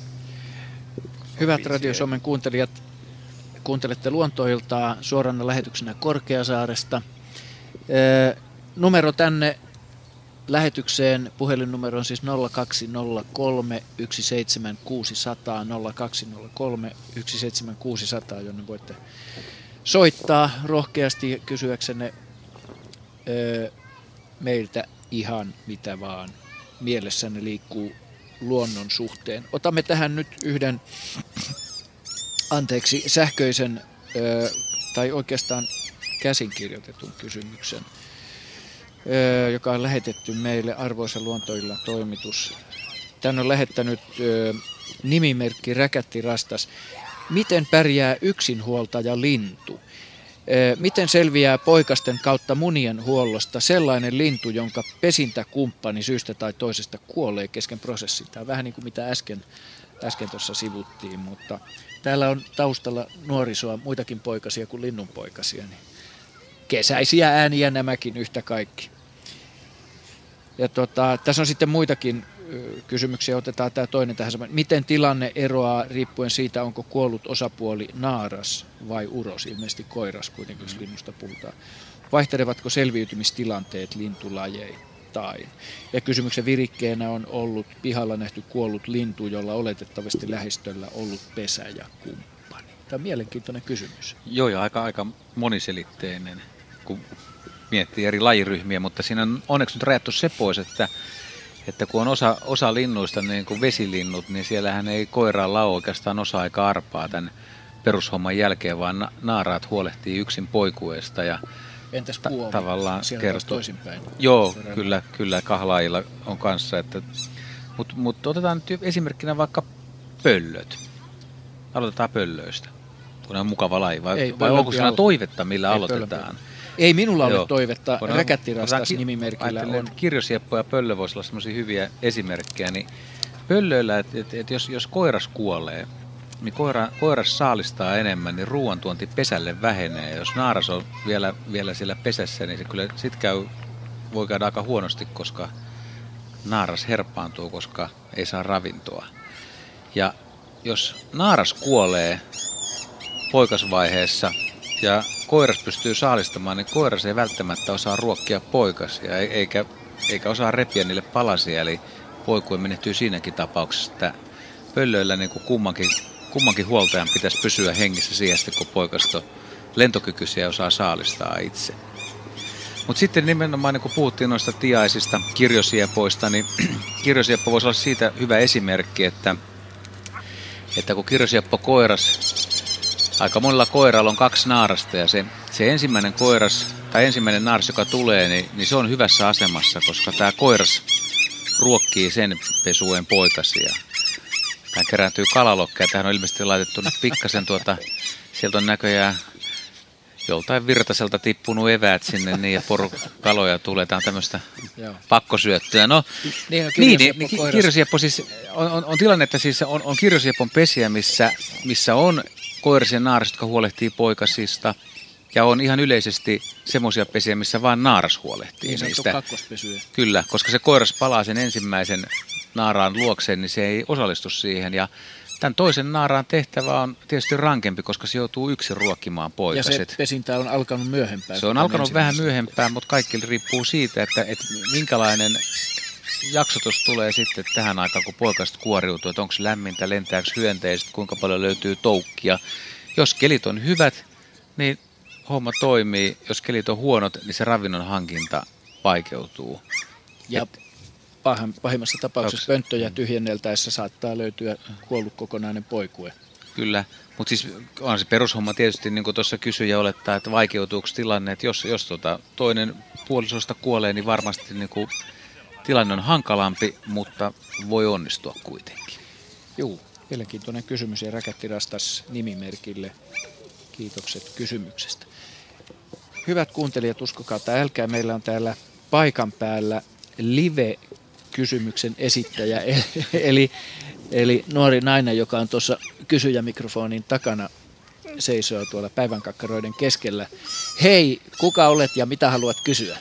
Hyvät Radio Suomen kuuntelijat, kuuntelette luontoiltaa suorana lähetyksenä Korkeasaaresta. Ee, numero tänne lähetykseen, puhelinnumero on siis 0203 17600, 0203 17600, jonne voitte soittaa rohkeasti kysyäksenne ö, meiltä ihan mitä vaan mielessänne liikkuu luonnon suhteen. Otamme tähän nyt yhden, anteeksi, sähköisen ö, tai oikeastaan käsinkirjoitetun kysymyksen, joka on lähetetty meille Arvoisa luontoilla toimitus. Tän on lähettänyt nimimerkki Räkätti Rastas. Miten pärjää yksinhuoltaja lintu? Miten selviää poikasten kautta munien huollosta sellainen lintu, jonka pesintäkumppani syystä tai toisesta kuolee kesken prosessin? Tämä on vähän niin kuin mitä äsken, äsken tuossa sivuttiin, mutta täällä on taustalla nuorisoa, muitakin poikasia kuin linnunpoikasia. Niin kesäisiä ääniä nämäkin yhtä kaikki. Ja tota, tässä on sitten muitakin kysymyksiä. Otetaan tämä toinen tähän samaan. Miten tilanne eroaa riippuen siitä, onko kuollut osapuoli naaras vai uros? Ilmeisesti koiras kuitenkin, jos linnusta puhutaan. Vaihtelevatko selviytymistilanteet lintulajeittain? Ja kysymyksen virikkeenä on ollut pihalla nähty kuollut lintu, jolla oletettavasti lähistöllä ollut pesä ja kumppani. Tämä on mielenkiintoinen kysymys. Joo, ja aika, aika moniselitteinen, kun miettii eri lajiryhmiä, mutta siinä on onneksi nyt rajattu se pois, että, että kun on osa, osa linnuista, niin kuin vesilinnut, niin siellähän ei koiraa lau oikeastaan osa aika arpaa tämän perushomman jälkeen, vaan na- naaraat huolehtii yksin poikueesta ja Entäs ta- tavallaan kertoo. toisinpäin. Joo, kyllä, kyllä kahlaajilla on kanssa. Että, mutta mut otetaan nyt esimerkkinä vaikka pöllöt. Aloitetaan pöllöistä. Kun on mukava laji. Vai, Ei, vai onko siinä toivetta, millä Ei, aloitetaan? Ei minulla ole Joo. toivetta. Räkättirastas ki- nimimerkillä on. Kirjosieppo ja pöllö voisi olla semmoisia hyviä esimerkkejä. Niin pöllöillä, että et, et jos, jos koiras kuolee, niin koira, koiras saalistaa enemmän, niin ruoantuonti pesälle vähenee. Ja jos naaras on vielä, vielä siellä pesässä, niin se kyllä sit käy, voi käydä aika huonosti, koska naaras herpaantuu, koska ei saa ravintoa. Ja jos naaras kuolee poikasvaiheessa ja koiras pystyy saalistamaan, niin koiras ei välttämättä osaa ruokkia poikasia, eikä, eikä osaa repiä niille palasia. Eli poikue menehtyy siinäkin tapauksessa, että pöllöillä niin kuin kummankin, kummankin huoltajan pitäisi pysyä hengissä sijasta, kun poikasto lentokykyisiä osaa saalistaa itse. Mutta sitten nimenomaan, niin kun puhuttiin noista tiaisista, kirjosiepoista, niin kirjosieppo voisi olla siitä hyvä esimerkki, että, että kun kirjosieppo koiras, aika monella koiralla on kaksi naarasta ja se, se ensimmäinen koiras tai ensimmäinen naaras, joka tulee, niin, niin se on hyvässä asemassa, koska tämä koiras ruokkii sen pesueen poikasia. Tämä kerääntyy kalalokkeja. Tähän on ilmeisesti laitettu nyt pikkasen tuota, sieltä on näköjään joltain virtaselta tippunut eväät sinne niin ja porukaloja tulee. Tämä on tämmöistä pakkosyöttöä. No, niin, niin, niin, niin kirjosieppo siis on, on, on, tilanne, että siis on, on kirjosiepon pesiä, missä, missä on koirisia naaras, jotka huolehtii poikasista. Ja on ihan yleisesti semmoisia pesiä, missä vain naaras huolehtii niin niistä. Kyllä, koska se koiras palaa sen ensimmäisen naaraan luokseen, niin se ei osallistu siihen. Ja Tämän toisen naaraan tehtävä on tietysti rankempi, koska se joutuu yksin ruokkimaan poikaset. Ja se pesintä on alkanut myöhempään. Se on alkanut vähän myöhempään, mutta kaikki riippuu siitä, että, että minkälainen jaksotus tulee sitten tähän aikaan, kun poikaset kuoriutuu, että onko lämmintä, lentääkö hyönteiset, kuinka paljon löytyy toukkia. Jos kelit on hyvät, niin homma toimii. Jos kelit on huonot, niin se ravinnon hankinta vaikeutuu. Ja Et, pahimmassa tapauksessa pönttöjä tyhjenneltäessä saattaa löytyä kuollut kokonainen poikue. Kyllä, mutta siis on se perushomma tietysti, niin kuin tuossa kysyjä olettaa, että vaikeutuuko tilanne, että jos, jos tota toinen puolisosta kuolee, niin varmasti niin kuin tilanne on hankalampi, mutta voi onnistua kuitenkin. Joo, mielenkiintoinen kysymys ja Räkätti Rastas nimimerkille. Kiitokset kysymyksestä. Hyvät kuuntelijat, uskokaa tai älkää, meillä on täällä paikan päällä live kysymyksen esittäjä, eli, eli nuori nainen, joka on tuossa kysyjämikrofonin takana, seisoo tuolla päivänkakkaroiden keskellä. Hei, kuka olet ja mitä haluat kysyä?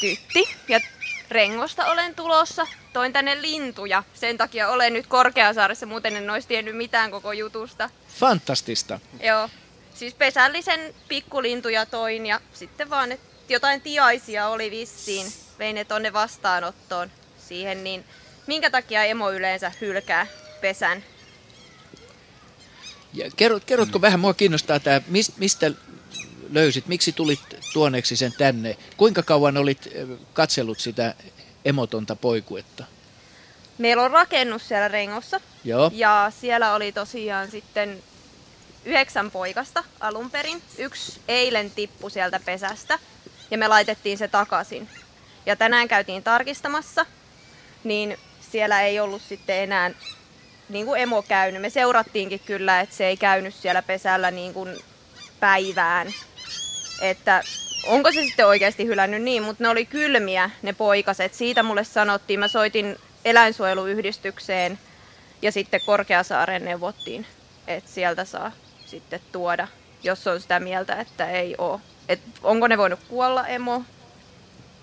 Tytti ja Rengosta olen tulossa. Toin tänne lintuja. Sen takia olen nyt Korkeasaaressa, muuten en olisi tiennyt mitään koko jutusta. Fantastista. Joo. Siis pesällisen pikkulintuja toin ja sitten vaan, että jotain tiaisia oli vissiin. Vein ne tonne vastaanottoon siihen, niin minkä takia emo yleensä hylkää pesän? Ja kerrot, kerrotko vähän, mua kiinnostaa tämä, mistä löysit, miksi tulit tuoneeksi sen tänne? Kuinka kauan olit katsellut sitä emotonta poikuetta? Meillä on rakennus siellä Rengossa. Joo. Ja siellä oli tosiaan sitten yhdeksän poikasta alun perin. Yksi eilen tippu sieltä pesästä ja me laitettiin se takaisin. Ja tänään käytiin tarkistamassa niin siellä ei ollut sitten enää niin kuin emo käynyt. Me seurattiinkin kyllä, että se ei käynyt siellä pesällä niin kuin päivään. Että onko se sitten oikeasti hylännyt niin, mutta ne oli kylmiä ne poikaset. Siitä mulle sanottiin, mä soitin eläinsuojeluyhdistykseen ja sitten Korkeasaareen neuvottiin, että sieltä saa sitten tuoda, jos on sitä mieltä, että ei ole. Et onko ne voinut kuolla emo,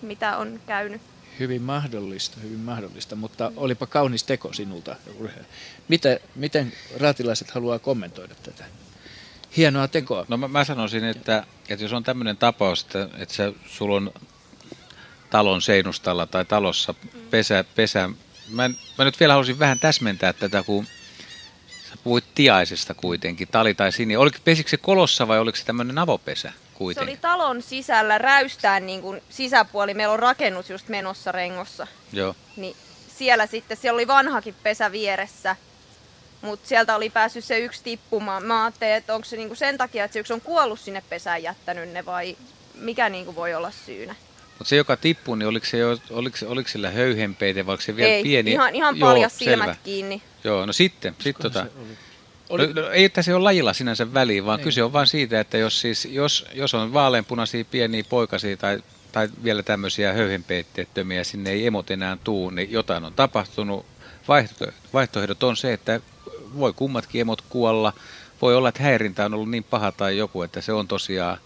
mitä on käynyt. Hyvin mahdollista, hyvin mahdollista, mutta olipa kaunis teko sinulta. Miten, miten raatilaiset haluaa kommentoida tätä? Hienoa tekoa. No mä, mä sanoisin, että, että jos on tämmöinen tapaus, että, että sä, sulla on talon seinustalla tai talossa pesä, pesä mä, mä nyt vielä haluaisin vähän täsmentää tätä, kun sä puhuit tiaisesta kuitenkin, tali tai sini. Oliko, pesikö se kolossa vai oliko se tämmöinen avopesä? kuitenkin. Se oli talon sisällä räystään niin kuin sisäpuoli. Meillä on rakennus just menossa rengossa. Joo. Niin siellä sitten, siellä oli vanhakin pesä vieressä. Mutta sieltä oli päässyt se yksi tippumaan. Mä ajattelin, että onko se niinku sen takia, että se yksi on kuollut sinne pesään jättänyt ne vai mikä niinku voi olla syynä. Mutta se, joka tippui, niin oliko, se jo, oliko, oliko sillä höyhenpeite vai oliko se vielä Ei, pieni? ihan, ihan paljas silmät selvä. kiinni. Joo, no sitten. Sit tota, oli... No, no, ei tässä ole lajilla sinänsä väliin, vaan niin. kyse on vain siitä, että jos, siis, jos, jos on vaaleanpunaisia pieniä poikasia tai, tai vielä tämmöisiä höyhenpeitteettömiä, sinne ei emot enää tuu, niin jotain on tapahtunut. Vaihto, vaihtoehdot on se, että voi kummatkin emot kuolla. Voi olla, että häirintä on ollut niin paha tai joku, että se on tosiaan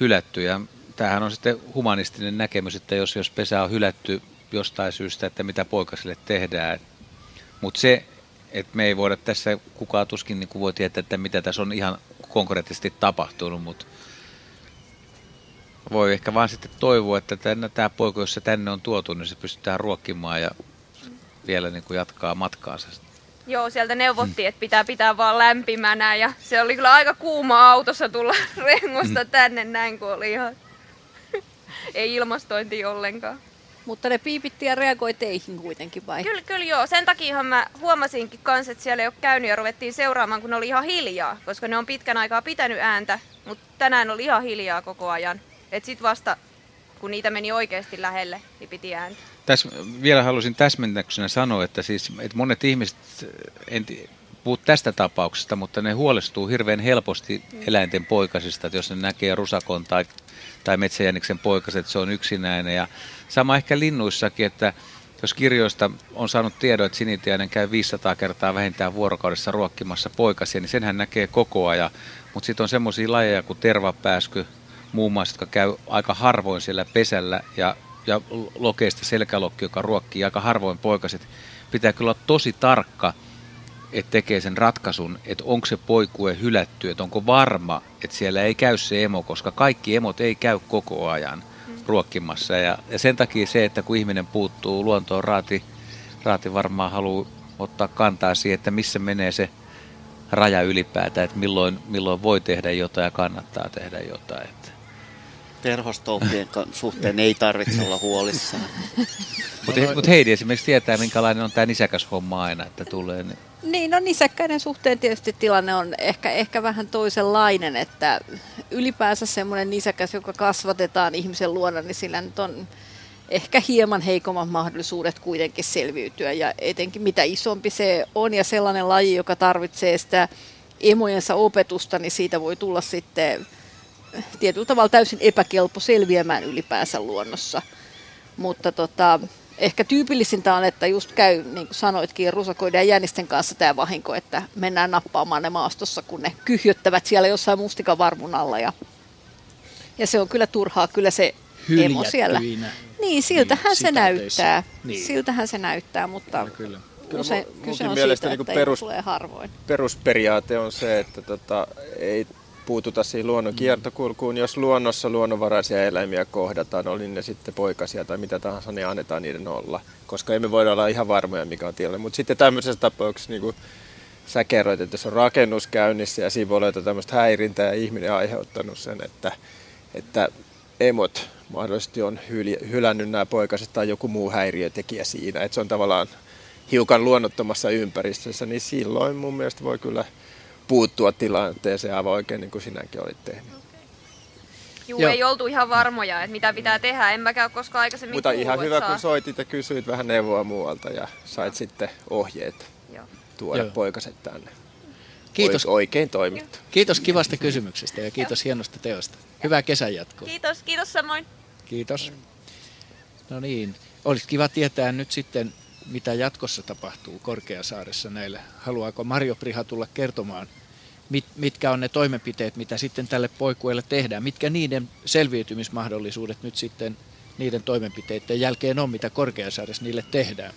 hylätty. Ja tämähän on sitten humanistinen näkemys, että jos, jos pesä on hylätty jostain syystä, että mitä poikasille tehdään. Mutta se, että me ei voida tässä, kukaan tuskin niin voi tietää, että mitä tässä on ihan konkreettisesti tapahtunut, mutta voi ehkä vaan sitten toivoa, että tämä poika, jos se tänne on tuotu, niin se pystytään ruokkimaan ja vielä niin kuin jatkaa matkaansa. Joo, sieltä neuvottiin, että pitää pitää vaan lämpimänä ja se oli kyllä aika kuuma autossa tulla rengosta mm. tänne näin, kun oli ihan ei ilmastointi ollenkaan. Mutta ne piipitti ja reagoi teihin kuitenkin vai? Kyllä, kyllä joo. Sen takia mä huomasinkin kans, että siellä ei ole käynyt ja ruvettiin seuraamaan, kun ne oli ihan hiljaa. Koska ne on pitkän aikaa pitänyt ääntä, mutta tänään oli ihan hiljaa koko ajan. Et sit vasta, kun niitä meni oikeasti lähelle, niin piti ääntä. Tässä vielä haluaisin täsmennäksenä sanoa, että, siis, että monet ihmiset, en puhu tästä tapauksesta, mutta ne huolestuu hirveän helposti eläinten poikasista, että jos ne näkee rusakon tai, tai metsäjäniksen poikaset, se on yksinäinen. Ja sama ehkä linnuissakin, että jos kirjoista on saanut tiedon, että sinitiainen käy 500 kertaa vähintään vuorokaudessa ruokkimassa poikasia, niin senhän näkee koko ajan. Mutta sitten on semmoisia lajeja kuin tervapääsky, muun muassa, jotka käy aika harvoin siellä pesällä ja, ja lokeista selkälokki, joka ruokkii aika harvoin poikaset. Pitää kyllä olla tosi tarkka, että tekee sen ratkaisun, että onko se poikue hylätty, että onko varma, että siellä ei käy se emo, koska kaikki emot ei käy koko ajan ruokkimassa. Ja, ja sen takia se, että kun ihminen puuttuu luontoon, raati, raati varmaan haluaa ottaa kantaa siihen, että missä menee se raja ylipäätään, että milloin, milloin voi tehdä jotain ja kannattaa tehdä jotain. Terhostouppien suhteen ei tarvitse olla huolissaan. Mutta mut Heidi esimerkiksi tietää, minkälainen on tämä nisäkäs homma aina, että tulee. Niin... Niin, no nisäkkäiden suhteen tietysti tilanne on ehkä, ehkä vähän toisenlainen, että ylipäänsä semmoinen nisäkäs, joka kasvatetaan ihmisen luona, niin sillä nyt on ehkä hieman heikommat mahdollisuudet kuitenkin selviytyä. Ja etenkin mitä isompi se on ja sellainen laji, joka tarvitsee sitä emojensa opetusta, niin siitä voi tulla sitten tietyllä tavalla täysin epäkelpo selviämään ylipäänsä luonnossa. Mutta tota, ehkä tyypillisintä on, että just käy, niin kuin sanoitkin, rusakoiden ja jänisten kanssa tämä vahinko, että mennään nappaamaan ne maastossa, kun ne kyhjöttävät siellä jossain mustikan varmun alla. Ja, ja se on kyllä turhaa, kyllä se emo siellä. Niin, siltähän niin, se näyttää. Niin. Siltähän se näyttää, mutta kyllä. usein kyse on siitä, niin perus, tulee harvoin. Perusperiaate on se, että tota, ei puututa siihen luonnon mm. kiertokulkuun. Jos luonnossa luonnonvaraisia eläimiä kohdataan, oli ne sitten poikasia tai mitä tahansa, niin annetaan niiden olla. Koska emme voida olla ihan varmoja, mikä on tilanne. Mutta sitten tämmöisessä tapauksessa, niin kuin sä kerroit, että jos on rakennus käynnissä ja siinä voi olla tämmöistä häirintää ja ihminen on aiheuttanut sen, että, että emot mahdollisesti on hylännyt nämä poikaset tai joku muu häiriötekijä siinä. Että se on tavallaan hiukan luonnottomassa ympäristössä, niin silloin mun mielestä voi kyllä puuttua tilanteeseen aivan oikein niin kuin sinäkin olit tehnyt. Juu, Joo. ei oltu ihan varmoja, että mitä pitää tehdä. En mäkään koskaan aikaisemmin Mutta kuullut, ihan hyvä, saa... kun soitit ja kysyit vähän neuvoa muualta ja sait Joo. sitten ohjeet Joo. tuoda Joo. poikaset tänne. Kiitos. Oikein toimittu. Kiitos kivasta kysymyksestä ja kiitos hienosta teosta. Hyvää kesän jatkoa. Kiitos, kiitos samoin. Kiitos. No niin, olisi kiva tietää nyt sitten, mitä jatkossa tapahtuu Korkeasaaressa näille. Haluaako Mario Priha tulla kertomaan mit, mitkä on ne toimenpiteet, mitä sitten tälle poikueelle tehdään, mitkä niiden selviytymismahdollisuudet nyt sitten niiden toimenpiteiden jälkeen on, mitä Korkeasaaressa niille tehdään.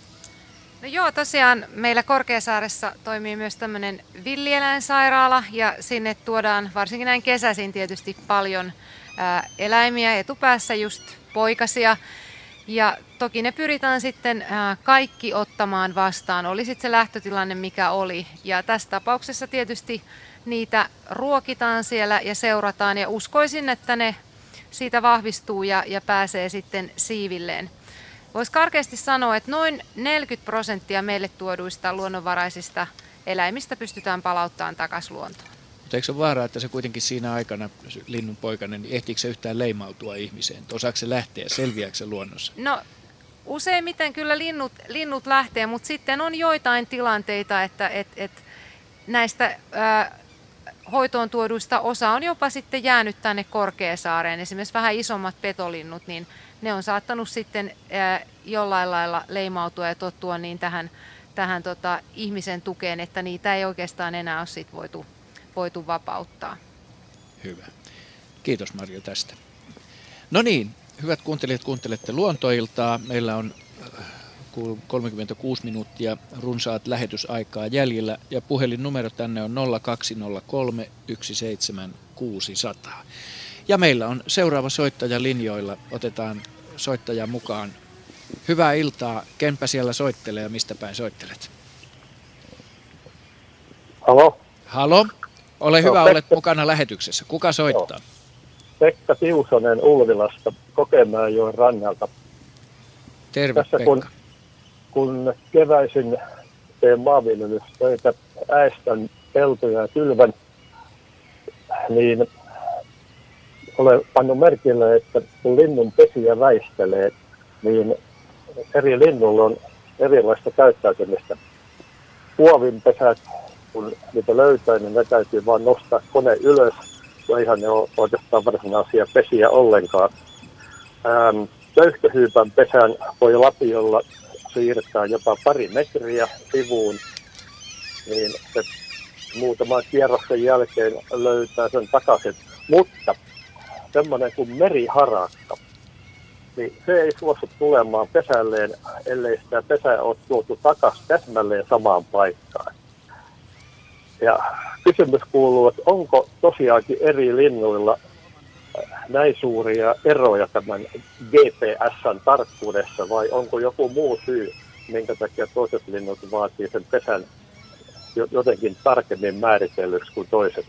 No joo, tosiaan meillä Korkeasaaressa toimii myös tämmöinen villieläinsairaala ja sinne tuodaan varsinkin näin kesäisin tietysti paljon ää, eläimiä etupäässä just poikasia. Ja toki ne pyritään sitten kaikki ottamaan vastaan, oli sitten se lähtötilanne mikä oli. Ja tässä tapauksessa tietysti niitä ruokitaan siellä ja seurataan ja uskoisin, että ne siitä vahvistuu ja, ja pääsee sitten siivilleen. Voisi karkeasti sanoa, että noin 40 prosenttia meille tuoduista luonnonvaraisista eläimistä pystytään palauttamaan takaisin luontoon. Mutta eikö se ole vaara, että se kuitenkin siinä aikana, linnun poikainen, niin ehtiikö se yhtään leimautua ihmiseen? Osaako se lähteä, selviääkö se luonnossa? No useimmiten kyllä linnut, linnut lähtee, mutta sitten on joitain tilanteita, että et, et näistä ää, hoitoon tuoduista osa on jopa sitten jäänyt tänne Korkeasaareen. Esimerkiksi vähän isommat petolinnut, niin ne on saattanut sitten ää, jollain lailla leimautua ja tottua niin tähän, tähän tota, ihmisen tukeen, että niitä ei oikeastaan enää ole sit voitu, voitu vapauttaa. Hyvä. Kiitos Marjo tästä. No niin, hyvät kuuntelijat, kuuntelette luontoiltaa. Meillä on 36 minuuttia runsaat lähetysaikaa jäljellä ja puhelinnumero tänne on 0203 17600. Ja meillä on seuraava soittaja linjoilla. Otetaan soittaja mukaan. Hyvää iltaa. Kenpä siellä soittelee ja mistä päin soittelet? Halo? Halo? Ole No, hyvä, Pekka. olet mukana lähetyksessä. Kuka soittaa? Pekka Tiusonen Ulvilasta Kokemäenjoen rannalta. Terve Tässä Pekka. kun keväisin teen maanviljelystöitä, äestän peltoja ja kylvän, niin olen pannut merkille, että kun linnun pesiä väistelee, niin eri linnulla on erilaista käyttäytymistä. Puovinpesät, kun niitä löytää, niin ne täytyy vaan nostaa kone ylös, ja ihan ne ole oikeastaan varsinaisia pesiä ollenkaan. Ähm, Köyhköhyypän pesän voi lapiolla siirtää jopa pari metriä sivuun, niin se muutaman kierroksen jälkeen löytää sen takaisin. Mutta semmoinen kuin meriharakka, niin se ei suostu tulemaan pesälleen, ellei sitä pesää ole tuotu takaisin täsmälleen samaan paikkaan. Ja kysymys kuuluu, että onko tosiaankin eri linnuilla näin suuria eroja tämän GPSn tarkkuudessa vai onko joku muu syy, minkä takia toiset linnut vaatii sen pesän jo- jotenkin tarkemmin määritellyksi kuin toiset?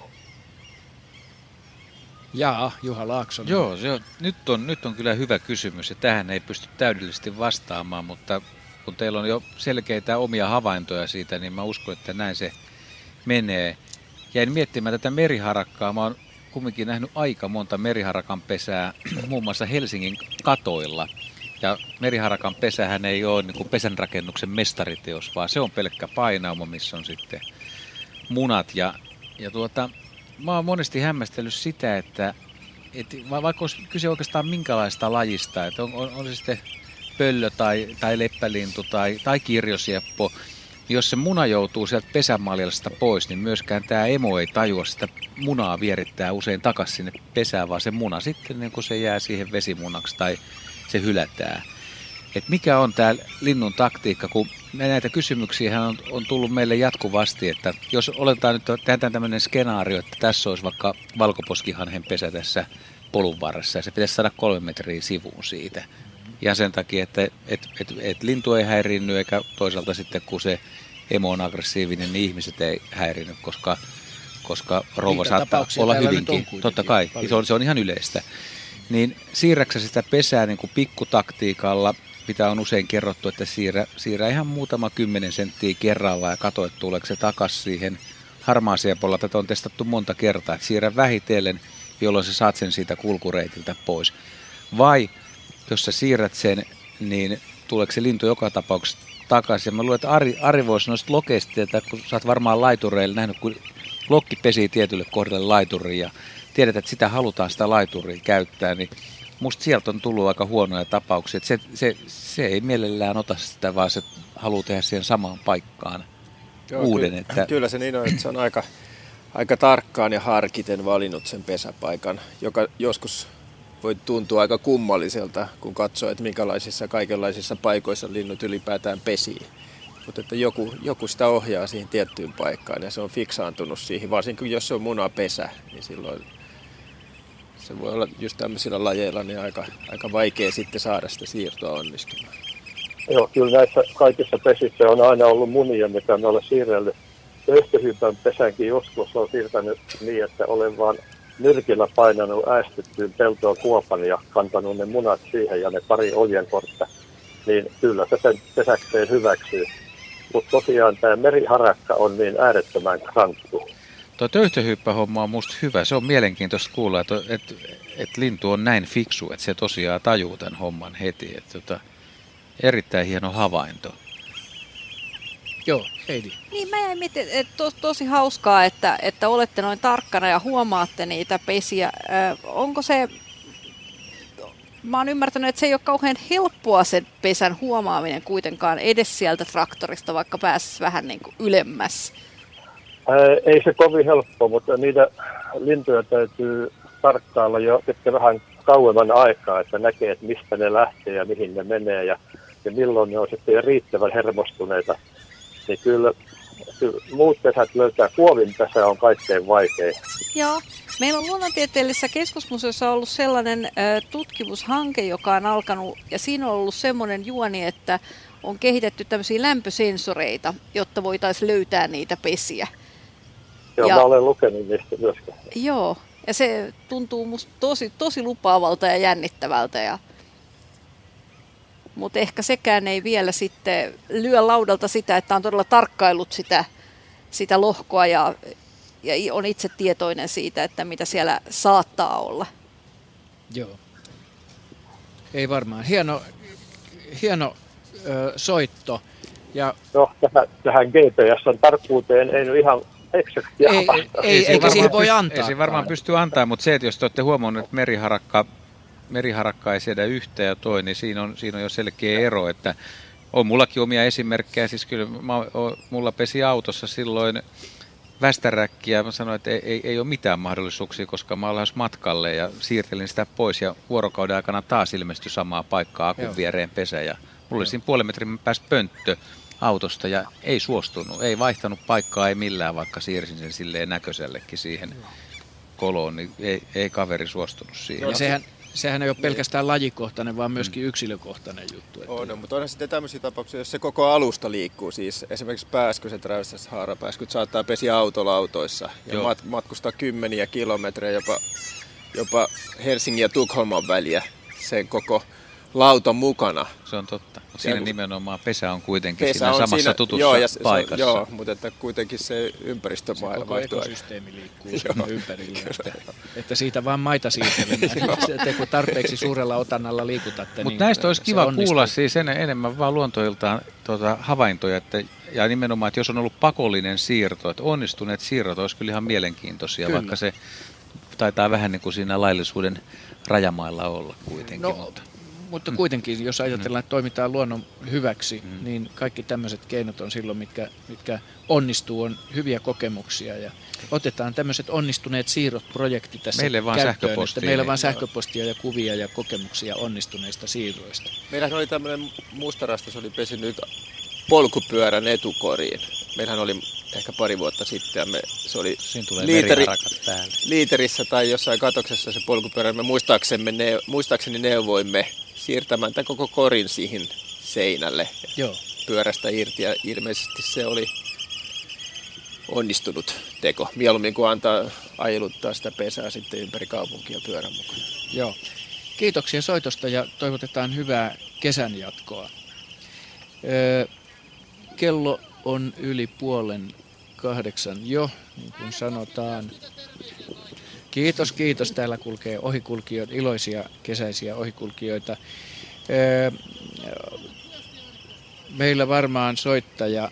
Jaa, Juha Laaksonen. Joo, se on, nyt, on, nyt on kyllä hyvä kysymys ja tähän ei pysty täydellisesti vastaamaan, mutta kun teillä on jo selkeitä omia havaintoja siitä, niin mä uskon, että näin se menee. Jäin miettimään tätä meriharakkaa. Mä oon kumminkin nähnyt aika monta meriharakan pesää, muun muassa Helsingin katoilla. Ja meriharakan pesähän ei ole niin kuin pesänrakennuksen mestariteos, vaan se on pelkkä painauma, missä on sitten munat. Ja, ja tuota, mä oon monesti hämmästellyt sitä, että, että va- vaikka olisi kyse oikeastaan minkälaista lajista, että on, on, on se sitten pöllö tai, tai leppälintu tai, tai kirjosieppo, jos se muna joutuu sieltä pesämaljasta pois, niin myöskään tämä emo ei tajua sitä munaa vierittää usein takaisin sinne pesään, vaan se muna sitten niin kun se jää siihen vesimunaksi tai se hylätään. Et mikä on tämä linnun taktiikka, kun näitä kysymyksiä on, on tullut meille jatkuvasti, että jos oletetaan nyt, tehdään tämmöinen skenaario, että tässä olisi vaikka valkoposkihanhen pesä tässä polun varressa ja se pitäisi saada kolme metriä sivuun siitä. Ja sen takia, että et, et, et lintu ei häirinny eikä toisaalta sitten kun se emo on aggressiivinen, niin ihmiset ei häirinny, koska, koska rouva Niitä saattaa olla hyvinkin. Totta kai, paljon. se on, se on ihan yleistä. Niin siirräksä sitä pesää niin kuin pikkutaktiikalla, mitä on usein kerrottu, että siirrä, siirrä ihan muutama kymmenen senttiä kerralla ja katso, että tuleeko se takaisin siihen harmaaseen puolella. Tätä on testattu monta kertaa, että siirrä vähitellen, jolloin sä saat sen siitä kulkureitiltä pois. Vai jos sä siirrät sen, niin tuleeko se lintu joka tapauksessa takaisin. Mä luulen, että Ari, Ari voisi noista lokeista, että kun sä oot varmaan laitureilla nähnyt, kun lokki pesii tietylle kohdalle laituriin ja tiedät, että sitä halutaan sitä laituria käyttää, niin musta sieltä on tullut aika huonoja tapauksia. Se, se, se ei mielellään ota sitä, vaan se haluaa tehdä siihen samaan paikkaan Joo, uuden. Kyllä, Että, kyllä se niin on, että se on aika, aika tarkkaan ja harkiten valinnut sen pesäpaikan, joka joskus voi tuntua aika kummalliselta, kun katsoo, että minkälaisissa kaikenlaisissa paikoissa linnut ylipäätään pesii. Mutta että joku, joku sitä ohjaa siihen tiettyyn paikkaan ja se on fiksaantunut siihen, varsinkin jos se on munapesä, niin silloin se voi olla just tämmöisillä lajeilla niin aika, aika vaikea sitten saada sitä siirtoa onnistumaan. Joo, kyllä näissä kaikissa pesissä on aina ollut munia, mitä me olemme siirrellyt. Köyhköhyypän pesänkin joskus on siirtänyt niin, että olen vaan nyrkillä painanut äästettyyn peltoon kuopan ja kantanut ne munat siihen ja ne pari oljenkortta. Niin kyllä se sen pesäkseen hyväksyy. Mutta tosiaan tämä meriharakka on niin äärettömän krankku. Tuo töyhtöhyppähomma on musta hyvä. Se on mielenkiintoista kuulla, että, että, että lintu on näin fiksu, että se tosiaan tajuu tämän homman heti. Että, tota, erittäin hieno havainto. Joo, Heidi. Niin mä jäin miettimään, että tos, tosi hauskaa, että, että olette noin tarkkana ja huomaatte niitä pesiä. Ö, onko se, mä oon ymmärtänyt, että se ei ole kauhean helppoa sen pesän huomaaminen kuitenkaan edes sieltä traktorista, vaikka pääsisi vähän niin kuin ylemmäs. Ää, ei se kovin helppo, mutta niitä lintuja täytyy tarkkailla jo sitten vähän kauemman aikaa, että näkee, että mistä ne lähtee ja mihin ne menee ja, ja milloin ne on sitten jo riittävän hermostuneita. Niin kyllä, kyllä muut pesät löytää, kuovin pesä on kaikkein vaikein. Joo. Meillä on luonnontieteellisessä keskusmuseossa ollut sellainen ö, tutkimushanke, joka on alkanut, ja siinä on ollut semmoinen juoni, että on kehitetty tämmöisiä lämpösensoreita, jotta voitaisiin löytää niitä pesiä. Joo, Ja- mä olen lukenut niistä myöskin. Joo, ja se tuntuu musta tosi, tosi lupaavalta ja jännittävältä. Ja... Mutta ehkä sekään ei vielä sitten lyö laudalta sitä, että on todella tarkkailut sitä, sitä lohkoa ja, ja on itse tietoinen siitä, että mitä siellä saattaa olla. Joo. Ei varmaan. Hieno, hieno ö, soitto. Ja No, tähän, tähän GPSn tarkkuuteen ei nyt ihan eksaktia Ei- vastata. ei- se eikä siihen voi antaa Ei se varmaan pysty antaa, mutta se, että jos te olette huomannut, että meriharakka, meriharakka ei siedä yhtä ja toi, niin siinä on, siinä on jo selkeä ero, että on mullakin omia esimerkkejä, siis kyllä mä, o- mulla pesi autossa silloin västäräkkiä, mä sanoin, että ei, ei, ei ole mitään mahdollisuuksia, koska mä olen matkalle ja siirtelin sitä pois ja vuorokauden aikana taas ilmestyi samaa paikkaa akun Joo. viereen pesä ja mulla oli siinä puolen metrin päässä pönttö autosta ja ei suostunut, ei vaihtanut paikkaa, ei millään, vaikka siirsin sen silleen näköisellekin siihen koloon, niin ei, ei kaveri suostunut siihen. ja sehän, sehän ei ole pelkästään lajikohtainen, vaan myöskin yksilökohtainen juttu. Että On, no, mutta onhan sitten tämmöisiä tapauksia, jos se koko alusta liikkuu, siis esimerkiksi pääskyset, räystäiset haarapääskyt saattaa pesiä autolautoissa ja Joo. mat- matkustaa kymmeniä kilometrejä jopa, jopa Helsingin ja Tukholman väliä sen koko lauton mukana. Se on totta. Mutta siinä Ja nimenomaan pesä on kuitenkin Pesä siinä on samassa siinä- tutussa joo, ja se- se- paikassa. Joo, mutta että kuitenkin se ympäristömaailma koko vaihtuu. ekosysteemi liikkuu ympärillä. Että, että siitä vaan maita siirtelemään. Että kun tarpeeksi suurella otannalla liikutatte, Mutta niin näistä olisi se kiva onnistuu. kuulla siis en, enemmän vaan luontoiltaan tuota, havaintoja, että, ja nimenomaan, että jos on ollut pakollinen siirto, että onnistuneet siirrot olisi kyllä ihan mielenkiintoisia, Kyllä. vaikka se taitaa vähän niin kuin siinä laillisuuden rajamailla olla kuitenkin. No, mutta. Mutta kuitenkin, jos ajatellaan, että toimitaan luonnon hyväksi, niin kaikki tämmöiset keinot on silloin, mitkä, mitkä onnistuu, on hyviä kokemuksia. Ja otetaan tämmöiset onnistuneet siirrot projekti tässä Meille vaan käyttöön, sähköpostia. Että meillä vaan sähköpostia ja kuvia ja kokemuksia onnistuneista siirroista. Meillähän oli tämmöinen mustarastas, oli pesinyt polkupyörän etukoriin. Meillähän oli ehkä pari vuotta sitten ja me, se oli päälle. liiterissä tai jossain katoksessa se polkupyörä. Me muistaaksemme, ne, muistaakseni neuvoimme siirtämään tämän koko korin siihen seinälle Joo. pyörästä irti ja ilmeisesti se oli onnistunut teko. Mieluummin kuin antaa ajeluttaa sitä pesää sitten ympäri kaupunkia pyörän mukana. Joo. Kiitoksia soitosta ja toivotetaan hyvää kesän jatkoa. Öö, kello on yli puolen kahdeksan jo, niin kuin sanotaan. Kiitos, kiitos. Täällä kulkee ohikulkijoita, iloisia kesäisiä ohikulkijoita. Öö, meillä varmaan soittaja,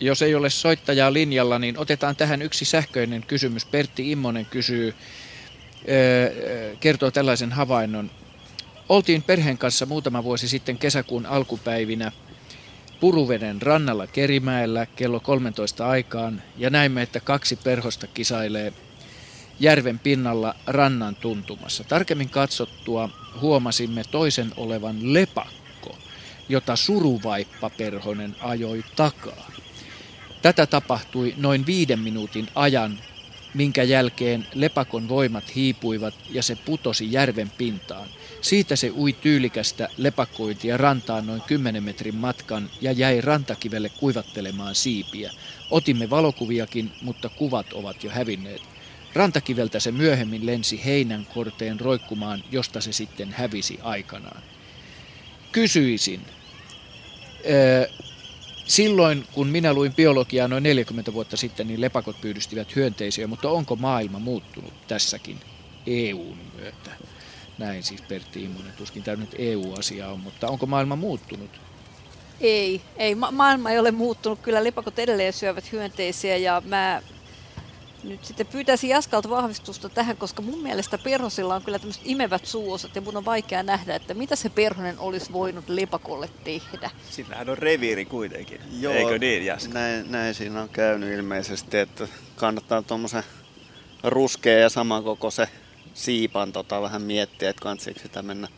jos ei ole soittajaa linjalla, niin otetaan tähän yksi sähköinen kysymys. Pertti Immonen kysyy, öö, kertoo tällaisen havainnon. Oltiin perheen kanssa muutama vuosi sitten kesäkuun alkupäivinä Puruveden rannalla Kerimäellä kello 13 aikaan ja näimme, että kaksi perhosta kisailee järven pinnalla rannan tuntumassa. Tarkemmin katsottua huomasimme toisen olevan lepakko, jota suruvaippaperhonen ajoi takaa. Tätä tapahtui noin viiden minuutin ajan, minkä jälkeen lepakon voimat hiipuivat ja se putosi järven pintaan. Siitä se ui tyylikästä lepakkointia rantaan noin 10 metrin matkan ja jäi rantakivelle kuivattelemaan siipiä. Otimme valokuviakin, mutta kuvat ovat jo hävinneet. Rantakiveltä se myöhemmin lensi heinän korteen roikkumaan, josta se sitten hävisi aikanaan. Kysyisin, silloin kun minä luin biologiaa noin 40 vuotta sitten, niin lepakot pyydystivät hyönteisiä, mutta onko maailma muuttunut tässäkin EUn myötä? Näin siis Pertti Immonen, tuskin tämä nyt EU-asia on, mutta onko maailma muuttunut? Ei, ei. Ma- maailma ei ole muuttunut. Kyllä lepakot edelleen syövät hyönteisiä ja mä nyt sitten pyytäisin Jaskalta vahvistusta tähän, koska mun mielestä perhosilla on kyllä tämmöiset imevät suuosat ja mun on vaikea nähdä, että mitä se perhonen olisi voinut lepakolle tehdä. Sillähän on reviiri kuitenkin, Joo, eikö niin Jaska? Näin, näin siinä on käynyt ilmeisesti, että kannattaa tuommoisen ruskea ja samankokoisen siipan tota, vähän miettiä, että kantsiko sitä mennä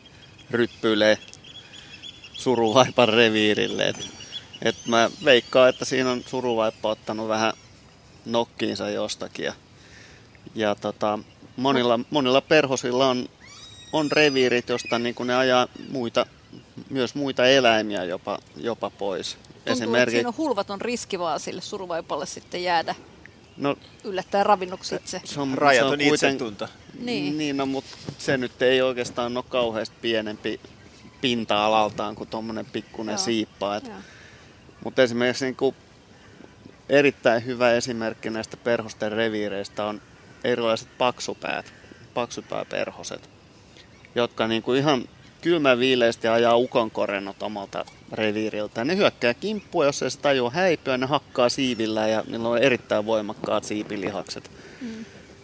ryppyilee suruvaipan reviirille. Et, et mä veikkaan, että siinä on suruvaippa ottanut vähän nokkiinsa jostakin. Ja, ja tota, monilla, monilla perhosilla on, on reviirit, josta niin ne ajaa muita, myös muita eläimiä jopa, jopa pois. Tuntuu, että siinä on hulvaton riski vaan sille suruvaipalle sitten jäädä No, yllättäen ravinnoksi itse. se on, Rajaton se on kuiten- itsetunto. Niin. niin no, mutta se nyt ei oikeastaan ole kauheasti pienempi pinta-alaltaan kuin tuommoinen pikkuinen Joo. siippa. Et, mutta esimerkiksi niin kuin erittäin hyvä esimerkki näistä perhosten reviireistä on erilaiset paksupäät, paksupääperhoset, jotka niin kuin ihan kylmäviileesti ajaa ukonkorennot omalta reviiriltä. Ne hyökkää kimppua, jos ei se tajua häipyä, ne hakkaa siivillä ja niillä on erittäin voimakkaat siipilihakset.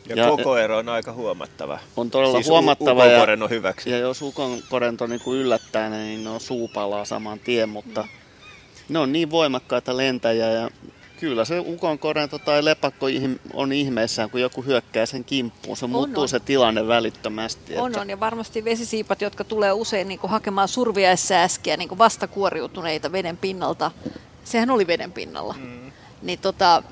Ja, Ja- koko ero on aika huomattava. On todella siis huomattava. Ja, hyväksi. ja jos ukonkorento niin kuin yllättää ne, niin ne on suupalaa saman tien, mutta ne on niin voimakkaita lentäjiä ja kyllä se ukonkorento tai lepakko on ihmeissään, kun joku hyökkää sen kimppuun. Se muuttuu on. se tilanne välittömästi. On, että- on, ja varmasti vesisiipat, jotka tulee usein niin kuin hakemaan surviaissääskiä niin kuin vastakuoriutuneita veden pinnalta. Sehän oli veden pinnalla. Mm. Niin tota,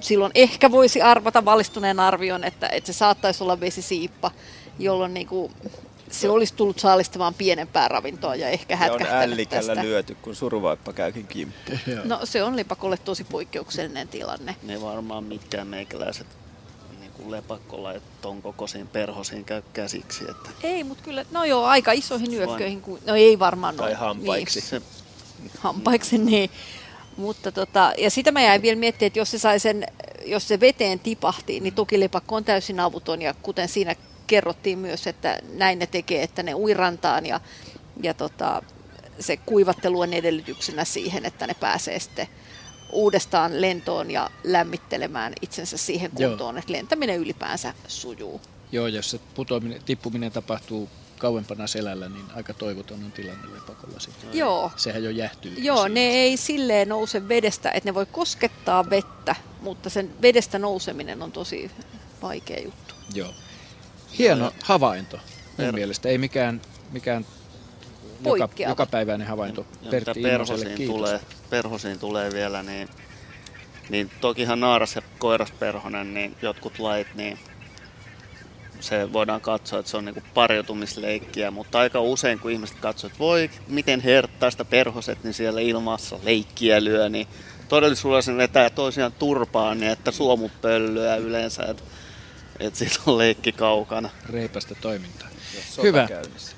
silloin ehkä voisi arvata valistuneen arvion, että, että se saattaisi olla vesisiippa, jolloin niin kuin, se olisi tullut saalistamaan pienempää ravintoa ja ehkä Ja on hätkähtänyt ällikällä tästä. lyöty, kun suruvaippa käykin kimppuun. No se on lepakolle tosi poikkeuksellinen tilanne. Ne varmaan mitkään meikäläiset niin kuin lepakolla ja ton kokoisiin perhosiin käy käsiksi. Että Ei, mutta kyllä, no joo, aika isoihin nyökköihin. Kuin, no ei varmaan Tai noin. hampaiksi. Niin. Se, hampaiksi, niin. Mutta tota, ja sitä mä jäin vielä miettimään, että jos se, sai sen, jos se veteen tipahti, niin toki lepakko on täysin avuton ja kuten siinä kerrottiin myös, että näin ne tekee, että ne uirantaan ja, ja tota, se kuivattelu on edellytyksenä siihen, että ne pääsee sitten uudestaan lentoon ja lämmittelemään itsensä siihen Joo. kuntoon, että lentäminen ylipäänsä sujuu. Joo, jos se putoaminen, tippuminen tapahtuu kauempana selällä, niin aika toivoton on tilanne lepakolla sitten. Joo. Sehän jo jähtyy. Joo, ne ei silleen nouse vedestä, että ne voi koskettaa vettä, mutta sen vedestä nouseminen on tosi vaikea juttu. Joo. Hieno havainto mun Per- mielestä. Ei mikään, mikään joka, jokapäiväinen havainto. Ja Pertti perhosiin tulee, perhosiin tulee vielä, niin, niin tokihan naaras ja koirasperhonen, niin jotkut lait, niin se voidaan katsoa, että se on niinku pariutumisleikkiä, mutta aika usein kun ihmiset katsoo, että voi miten herttaista perhoset, niin siellä ilmassa leikkiä lyö, niin todellisuudessa ne vetää toisiaan turpaan niin, että suomut pöllyä yleensä, että, että siitä on leikki kaukana. Reipästä toimintaa. Hyvä. käynnissä.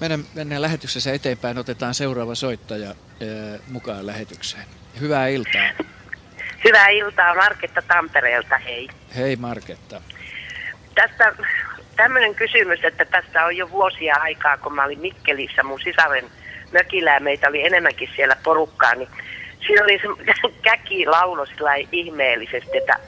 Meidän, mennään lähetyksessä eteenpäin. Otetaan seuraava soittaja eh, mukaan lähetykseen. Hyvää iltaa. Hyvää iltaa, Marketta Tampereelta, hei. Hei Marketta. Tästä tämmöinen kysymys, että tästä on jo vuosia aikaa, kun mä olin Mikkelissä mun sisaren mökillä ja meitä oli enemmänkin siellä porukkaa, niin siinä oli se käki laulo ihmeellisesti, että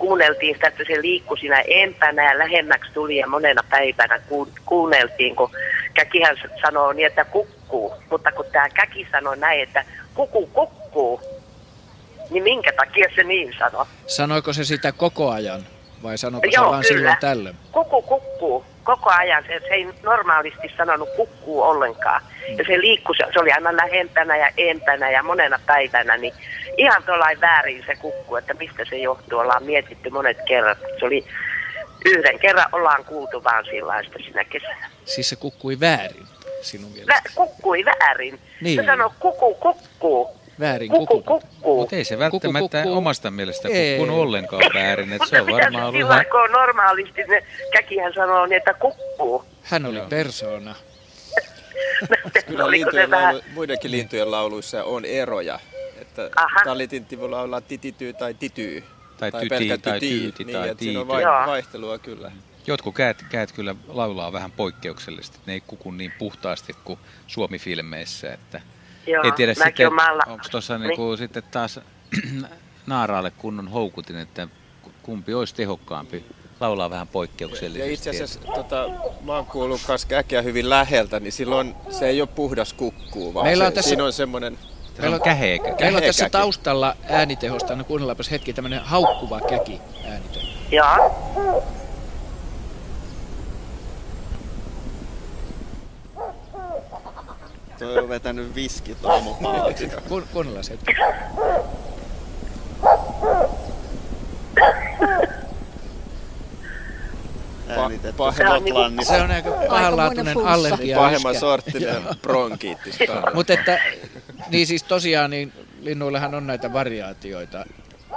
kuunneltiin sitä, että se liikkui siinä empänä ja lähemmäksi tuli ja monena päivänä ku- kuunneltiin, kun käkihän sanoo niin, että kukkuu, mutta kun tämä käki sanoi näin, että kuku kukkuu, niin minkä takia se niin sanoi? Sanoiko se sitä koko ajan vai sanoiko Joo, se vaan kyllä. silloin tällöin? Kuku kukkuu koko ajan. Se, se ei normaalisti sanonut kukkuu ollenkaan. Ja se liikkui, se, se oli aina lähempänä ja empänä ja monena päivänä, niin ihan tuollain väärin se kukkuu, että mistä se johtuu. Ollaan mietitty monet kerrat. Se oli yhden kerran ollaan kuultu vaan sillaista sinä kesänä. Siis se kukkui väärin sinun mielestä. Vä, kukkui väärin. Niin. Se sanoi kuku kukkuu. Väärin Kuku kuku. kukkuu. Mutta ei se välttämättä kukkuu. omasta mielestä kukkunut ollenkaan väärin. Että se on Mitä varmaan ollut silloin, ihan... kun on normaalisti ne käkihän sanoo niin, että kukkuu. Hän oli persoona. Kyllä lintujen vähän- laulu, muidenkin lintujen lauluissa on eroja. Että talitintti voi laulaa titityy tai tityy. Tai tyti, pelkkä tai tyti, tyyti, niin, tai että siinä on tiity. vai- Joo. vaihtelua kyllä. Jotkut käät, käät kyllä laulaa vähän poikkeuksellisesti. Ne ei kuku niin puhtaasti kuin Suomi-filmeissä. Että Joo, ei tiedä sitten, maalla- onko tuossa Niin. niinku sitten taas naaraalle kunnon houkutin, että kumpi olisi tehokkaampi. Laulaa vähän Ja poikkeuksellisesti. itse asiassa tota, mä oon kuullut myös käkeä hyvin läheltä, niin silloin se ei ole puhdas kukkuu, vaan Meillä se, on tässä- siinä on semmoinen Meillä on, meillä on tässä taustalla äänitehosta, no kuunnellaanpas hetki, tämmöinen haukkuva käki äänite. Joo. Toi on vetänyt viski Toimo Paatika. Kun, kuunnellaan se hetki. Äänitetty Skotlannissa. Se on aika pahanlaatuinen allergia. Pahemman sorttinen bronkiitti. Mutta että, niin siis tosiaan, niin linnuillahan on näitä variaatioita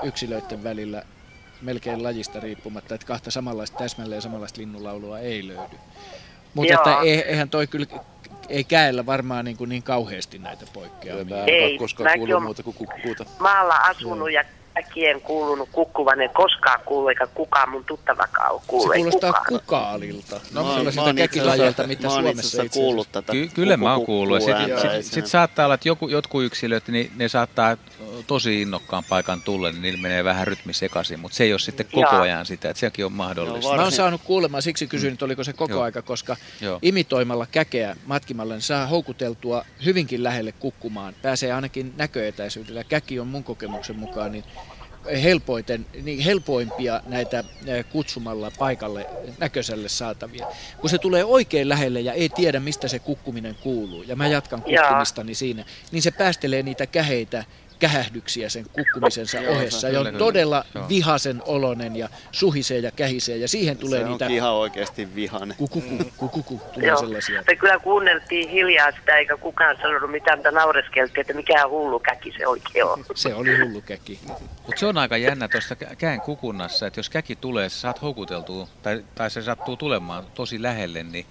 yksilöiden välillä melkein lajista riippumatta, että kahta samanlaista täsmälleen samanlaista linnunlaulua ei löydy. Mutta että ei- eihän toi kyllä, ei käellä varmaan niin, kuin niin kauheasti näitä poikkeamia. Ei, koskaan mäkin kuullut on- muuta kuin kukkuuta. Maalla asunut ja äkien kuulunut kukkuvan, en koskaan kuulu eikä kukaan mun tuttavakaan ole Se kuullut. ei kuulostaa kukaan. kukaalilta. Mä No, oon- sellaisilta mä oon itse asiassa- mitä mä Suomessa itse kuullut tätä Ky- kyllä mä oon kuullut. Sitten sit, sit se- saattaa olla, että joku, jotkut yksilöt, niin ne saattaa tosi innokkaan paikan tulla, niin niillä menee vähän rytmi sekaisin, mutta se ei ole sitten koko Jaa. ajan sitä, että sekin on mahdollista. Mä oon saanut kuulemaan, siksi kysyin, että oliko se koko Joo. aika, koska Joo. imitoimalla käkeä matkimalla niin saa houkuteltua hyvinkin lähelle kukkumaan. Pääsee ainakin näköetäisyydellä. Käki on mun kokemuksen mukaan niin helpoiten, niin helpoimpia näitä eh, kutsumalla paikalle näköiselle saatavia. Kun se tulee oikein lähelle ja ei tiedä, mistä se kukkuminen kuuluu, ja mä jatkan Jaa. kukkumistani siinä, niin se päästelee niitä käheitä kähähdyksiä sen kukkumisensa Joo, ohessa. se- Ja on kyllä, todella kyllä. Vihasen olonen ja suhisee ja kähisee, ja siihen tulee se niitä ihan oikeasti vihainen. kukuku, kukuku, tulee Joo. sellaisia. Me kyllä kuunneltiin hiljaa sitä, eikä kukaan sanonut mitään, mutta naureskeltiin, että mikä hullu käki se oikein on. Se oli hullu käki. Mutta se on aika jännä tuossa kä- käen kukunnassa, että jos käki tulee, sä saat houkuteltua, tai, tai se sattuu tulemaan tosi lähelle, niin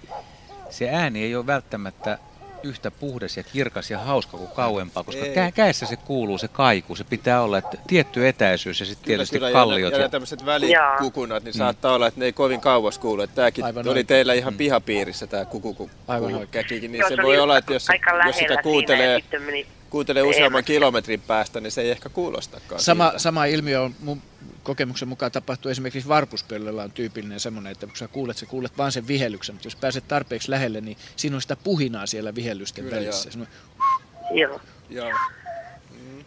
se ääni ei ole välttämättä yhtä puhdas ja kirkas ja hauska kuin kauempaa, koska kä- käessä se kuuluu, se kaiku, se pitää olla että tietty etäisyys ja sitten tietysti kyllä, kalliot. Ja, Ja, ja tämmöiset välikukunat, niin saattaa olla, että ne ei kovin kauas kuulu. Että Tämäkin Aivan oli teillä ihan pihapiirissä tämä kukuku Aivan kuku- oikein. käkikin, niin Joo, se se voi olla, että jos, jos sitä siinä kuuntelee, useamman kilometrin päästä, niin se ei ehkä kuulostakaan Sama, sama ilmiö on mun kokemuksen mukaan tapahtuu esimerkiksi varpuspöllöllä on tyypillinen semmoinen, että kun sä kuulet, sä kuulet vaan sen vihelyksen, mutta jos pääset tarpeeksi lähelle, niin siinä on sitä puhinaa siellä vihellysten Kyllä, välissä. joo. Semmoinen- Joo. Joo.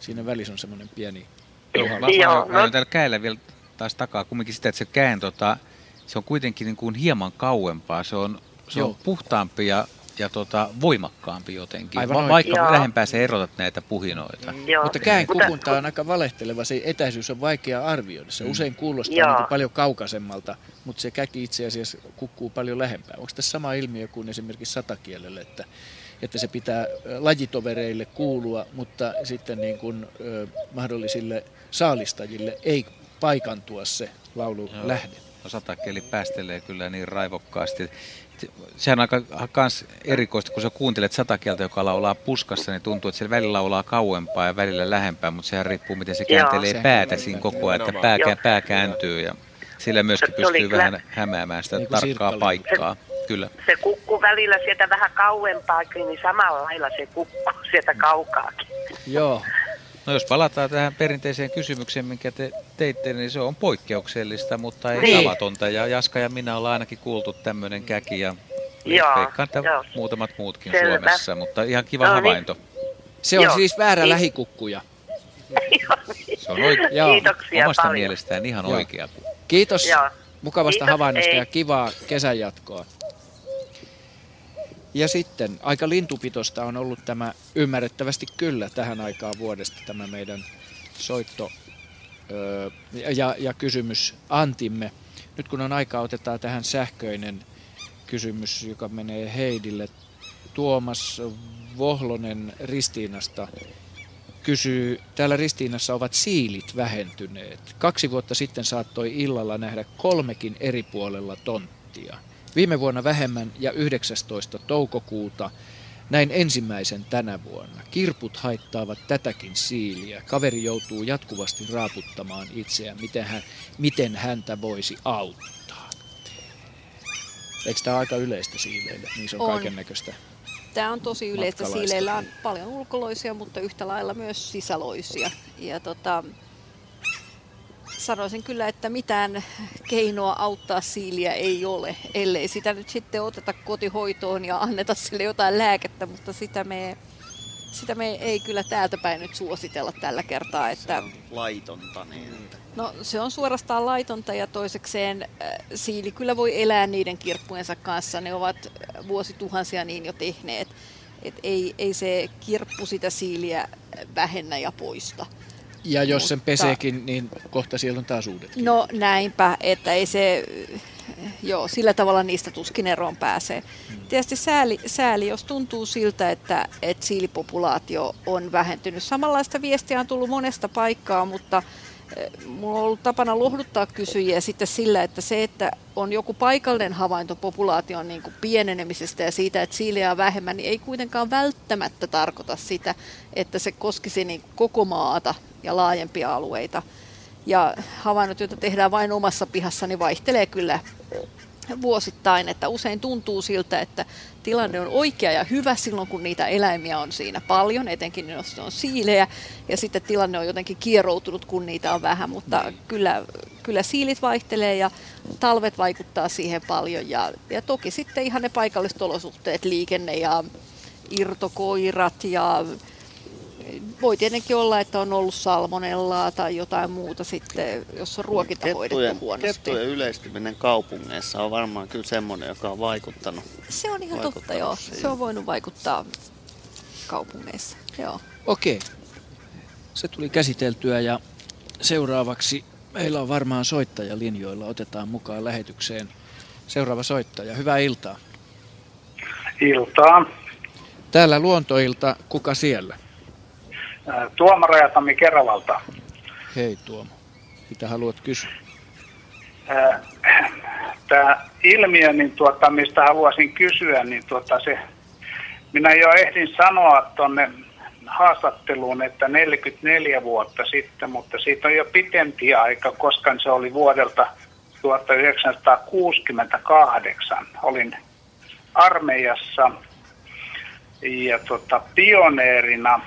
Siinä välissä on semmoinen pieni Joo, mä, Joo, mä, no- täällä käellä vielä taas takaa kumminkin sitä, että se käen tota, se on kuitenkin niin kuin hieman kauempaa. Se on, se on Joo. puhtaampi ja, ja tota, voimakkaampi jotenkin, Aivan Va- vaikka Joo. lähempää sä erotat näitä puhinoita. Joo. Mutta käen kukunta on aika valehteleva, se etäisyys on vaikea arvioida. Se Mm. usein kuulostaa Joo. niin kuin paljon kaukaisemmalta, mutta se käki itse asiassa kukkuu paljon lähempää. Onko tässä sama ilmiö kuin esimerkiksi satakielellä, että, että se pitää lajitovereille kuulua, mutta sitten niin kuin, ö, mahdollisille saalistajille ei paikantua se laulu lähde. No satakeli päästelee kyllä niin raivokkaasti. Sehän on aika kans erikoista, kun sä kuuntelet satakieltä, joka laulaa puskassa, niin tuntuu, että se välillä laulaa kauempaa ja välillä lähempää, mutta sehän riippuu, miten se Joo. kääntelee Sehän päätä kyllä siinä koko ajan, että pää, Joo. pää kääntyy ja sillä myöskin Se pystyy kyllä- vähän hämäämään sitä Niin tarkkaa paikkaa. Kyllä. Se kukku välillä sieltä vähän kauempaakin, niin samalla lailla se kukku sieltä kaukaakin. Joo, No jos palataan tähän perinteiseen kysymykseen, minkä te teitte, niin se on poikkeuksellista, mutta ei Niin. tavatonta. Ja Jaska ja minä ollaan ainakin kuultu tämmöinen käki ja Joo, veikkaan, muutamat muutkin Selvä. Suomessa, mutta ihan kiva No niin. havainto. se on Joo. siis väärä Niin. lähikukkuja. Se on oike- Joo. Kiitoksia omasta paljon. mielestään ihan Joo. oikea. Kiitos Joo. mukavasta Kiitos, havainnosta ei. ja kivaa kesän jatkoa. Ja sitten aika lintupitosta on ollut tämä ymmärrettävästi kyllä tähän aikaan vuodesta tämä meidän soitto öö, ja, ja kysymys Antimme. Nyt kun on aikaa, otetaan tähän sähköinen kysymys, joka menee Heidille. Tuomas Vohlonen Ristiinasta kysyy, täällä Ristiinassa ovat siilit vähentyneet. Kaksi vuotta sitten saattoi illalla nähdä kolmekin eri puolella tonttia. Viime vuonna vähemmän ja 19. toukokuuta näin ensimmäisen tänä vuonna. Kirput haittaavat tätäkin siiliä. Kaveri joutuu jatkuvasti raaputtamaan itseään, miten, hän, miten häntä voisi auttaa. Eikö tämä aika yleistä siileille? Niin se on, On. kaiken näköistä. Tämä on tosi yleistä. Siileillä on paljon ulkoloisia, mutta yhtä lailla myös sisäloisia. Ja tota, sanoisin kyllä, että mitään keinoa auttaa siiliä ei ole, ellei sitä nyt sitten oteta kotihoitoon ja anneta sille jotain lääkettä, mutta sitä me, sitä me ei kyllä täältä päin nyt suositella tällä kertaa. Että... Se on laitonta niin. No se on suorastaan laitonta ja toisekseen äh, siili kyllä voi elää niiden kirppujensa kanssa. Ne ovat vuosituhansia niin jo tehneet. Et ei, ei se kirppu sitä siiliä vähennä ja poista. Ja jos Mutta, sen peseekin, niin kohta siellä on taas uudet. No näinpä, että ei se, joo, sillä tavalla niistä tuskin eroon pääsee. Hmm. Tietysti sääli, sääli, jos tuntuu siltä, että, että siilipopulaatio on vähentynyt. Samanlaista viestiä on tullut monesta paikkaa, mutta Mulla on ollut tapana lohduttaa kysyjiä sitten sillä, että se, että on joku paikallinen havainto populaation niin kuin pienenemisestä ja siitä, että siiliä on vähemmän, niin ei kuitenkaan välttämättä tarkoita sitä, että se koskisi niin koko maata ja laajempia alueita. Ja havainnot, joita tehdään vain omassa pihassa, niin vaihtelee kyllä vuosittain, että usein tuntuu siltä, että tilanne on oikea ja hyvä silloin, kun niitä eläimiä on siinä paljon, etenkin jos on siilejä, ja sitten tilanne on jotenkin kieroutunut, kun niitä on vähän, mutta kyllä, kyllä siilit vaihtelee ja talvet vaikuttaa siihen paljon, ja, ja toki sitten ihan ne paikalliset olosuhteet, liikenne ja irtokoirat ja voi tietenkin olla, että on ollut salmonellaa tai jotain muuta sitten, jos on ruokinta kettujen, hoidettu huonosti. Kettujen yleistyminen kaupungeissa on varmaan kyllä semmoinen, joka on vaikuttanut. Se on ihan totta, joo. Siihen. Se on voinut vaikuttaa kaupungeissa, joo. Okei. Se tuli käsiteltyä ja seuraavaksi meillä on varmaan soittaja linjoilla. Otetaan mukaan lähetykseen seuraava soittaja. Hyvää iltaa. Iltaa. Täällä luontoilta, kuka siellä? Tuomo Rajatami Keravalta. Hei Tuomo, mitä haluat kysyä? Tämä ilmiö, niin tuota, mistä haluaisin kysyä, niin tuota, se, minä jo ehdin sanoa tuonne haastatteluun, että 44 vuotta sitten, mutta siitä on jo pitempi aika, koska se oli vuodelta 1968. Olin armeijassa ja tota, pioneerina –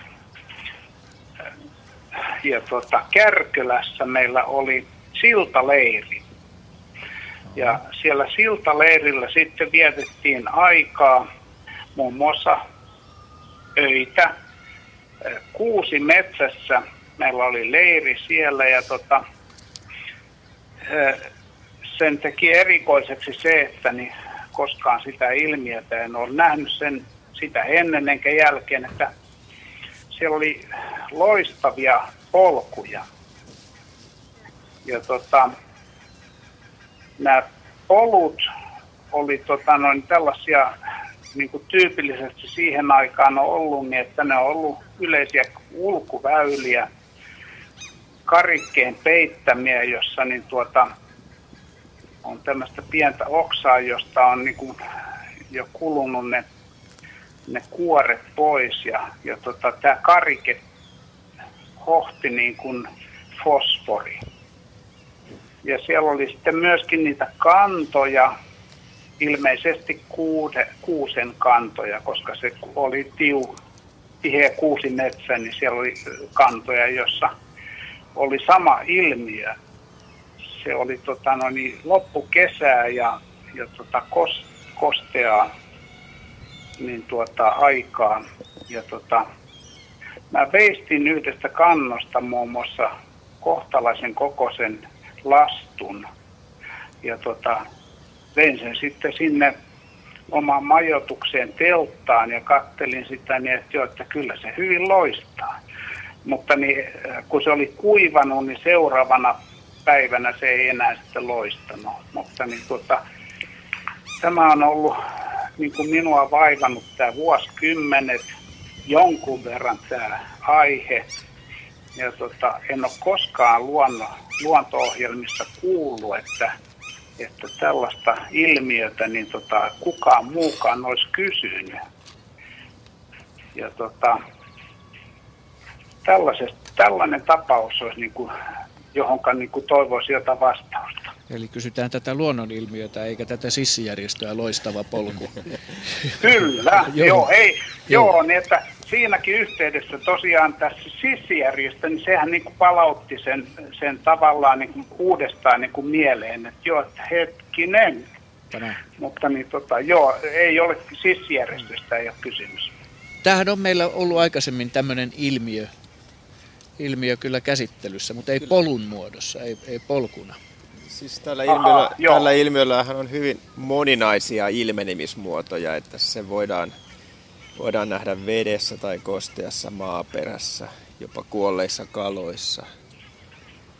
ja tuota, Kärkölässä meillä oli siltaleiri. Ja siellä siltaleirillä sitten vietettiin aikaa muun muassa öitä. Kuusi metsässä meillä oli leiri siellä ja tota, sen teki erikoiseksi se, että niin koskaan sitä ilmiötä en ole nähnyt sen sitä ennen enkä jälkeen, että siellä oli loistavia polkuja. Ja tota, nämä polut oli tota, noin tällaisia niin kuin tyypillisesti siihen aikaan on ollut, niin että ne on ollut yleisiä ulkuväyliä, karikkeen peittämiä, jossa niin tuota, on tämmöistä pientä oksaa, josta on niin kuin jo kulunut ne ne kuoret pois ja, ja tota, tämä karike hohti niin kuin fosfori. Ja siellä oli sitten myöskin niitä kantoja, ilmeisesti kuude, kuusen kantoja, koska se oli tiu, tiheä kuusi metsä, niin siellä oli kantoja, jossa oli sama ilmiö. Se oli tota, no niin, loppukesää ja, ja tota, kos, kosteaa niin tuota, aikaan. Ja tota, mä veistin yhdestä kannosta muun muassa kohtalaisen kokoisen lastun. Ja tota, vein sen sitten sinne omaan majoitukseen telttaan ja kattelin sitä niin, että, jo, että kyllä se hyvin loistaa. Mutta niin, kun se oli kuivanut, niin seuraavana päivänä se ei enää sitten loistanut. Mutta niin, tuota, tämä on ollut niin kuin minua vaivannut tämä vuosikymmenet, jonkun verran tämä aihe. Ja tota, en ole koskaan luonno, luonto-ohjelmissa kuullut, että, että tällaista ilmiötä niin tota, kukaan muukaan olisi kysynyt. Ja tota, tällainen tapaus olisi niin kuin, johonka niin kuin toivoisi jotain vastausta. Eli kysytään tätä luonnonilmiötä eikä tätä sissijärjestöä loistava polku. Kyllä, joo. joo, ei, joo. joo, niin että siinäkin yhteydessä tosiaan tässä sissijärjestö, niin sehän niin kuin palautti sen, sen tavallaan niin kuin uudestaan niin kuin mieleen, että joo, että hetkinen. Tänään. Mutta niin tota, joo, ei ole sissijärjestöstä ei ole kysymys. Tämähän on meillä ollut aikaisemmin tämmöinen ilmiö, ilmiö kyllä käsittelyssä, mutta ei polun muodossa, ei, ei polkuna. Siis tällä, Aha, ilmiöllä, joo. tällä ilmiöllähän on hyvin moninaisia ilmenemismuotoja, että se voidaan, voidaan nähdä vedessä tai kosteassa maaperässä, jopa kuolleissa kaloissa.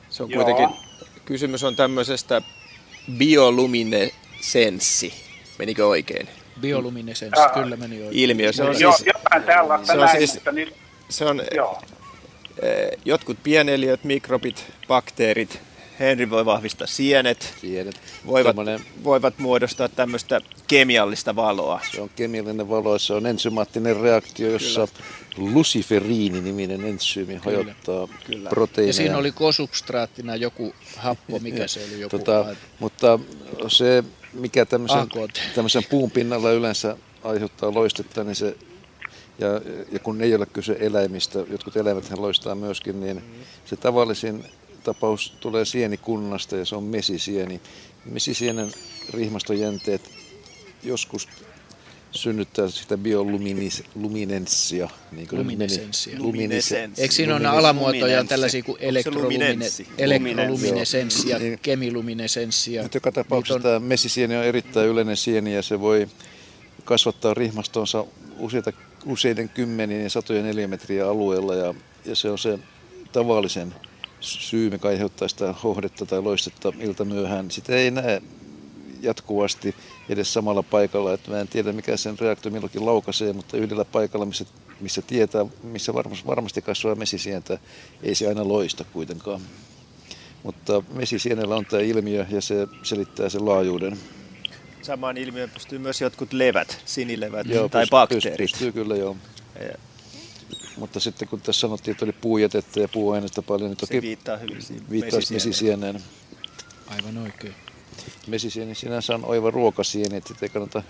Se on Joo. kuitenkin, kysymys on tämmöisestä bioluminesenssi, menikö oikein? Bioluminescence, Ää, kyllä meni oikein. Ilmiö, se on Joo, siis, jotain tällaista se on näin, siis- niin, se on joo. eh, jotkut pieneliöt, mikrobit, bakteerit, Henri voi vahvistaa sienet, Sienet. voivat, Tämmönen- voivat muodostaa tämmöistä kemiallista valoa. Se on kemiallinen valo, se on ensymaattinen reaktio, jossa luciferiini-niminen entsyymi hajottaa Kyllä. proteiineja. Ja siinä oli kosubstraattina joku happo, mikä se oli joku tota, mutta se, mikä tämmöisen, tämmöisen puun pinnalla yleensä aiheuttaa loistetta, niin se, ja, ja kun ei ole kyse eläimistä, jotkut eläimet loistaa myöskin, niin se tavallisin tapaus tulee sienikunnasta ja se on mesisieni. Mesisienen rihmastojänteet joskus synnyttää sitä bioluminenssia. Niin kuin Luminesenssia. Luminesenssia. Eikö siinä ole Luminesenssia. alamuotoja tällaisia kuin luminenssi? elektroluminesenssi ja Niin. kemiluminesenssi? ja Mutta joka tapauksessa on- tämä mesisieni on erittäin yleinen sieni ja se voi kasvattaa rihmastonsa useita, useiden kymmenien ja satojen neliömetriä alueella ja, ja se on se tavallisen syy, mikä aiheuttaa sitä hohdetta tai loistetta iltamyöhään. Sitä ei näe jatkuvasti edes samalla paikalla. Että mä en tiedä, mikä sen reaktio milloinkin laukaisee, mutta yhdellä paikalla, missä, missä tietää, missä varmasti, varmasti kasvaa mesisientä, ei se aina loista kuitenkaan. Mutta mesisienellä on tämä ilmiö ja se selittää sen laajuuden. Samaan ilmiöön pystyy myös jotkut levät, sinilevät Joo, tai pyst- bakteerit. Pystyy kyllä, joo. Ja Mutta sitten kun tässä sanottiin, että oli puujätettä ja puuaineista paljon, niin Se toki viittaa hyvin viittaisi mesisieneen. Aivan oikein. Mesisieni sinänsä on oiva ruokasieni, että ei kannata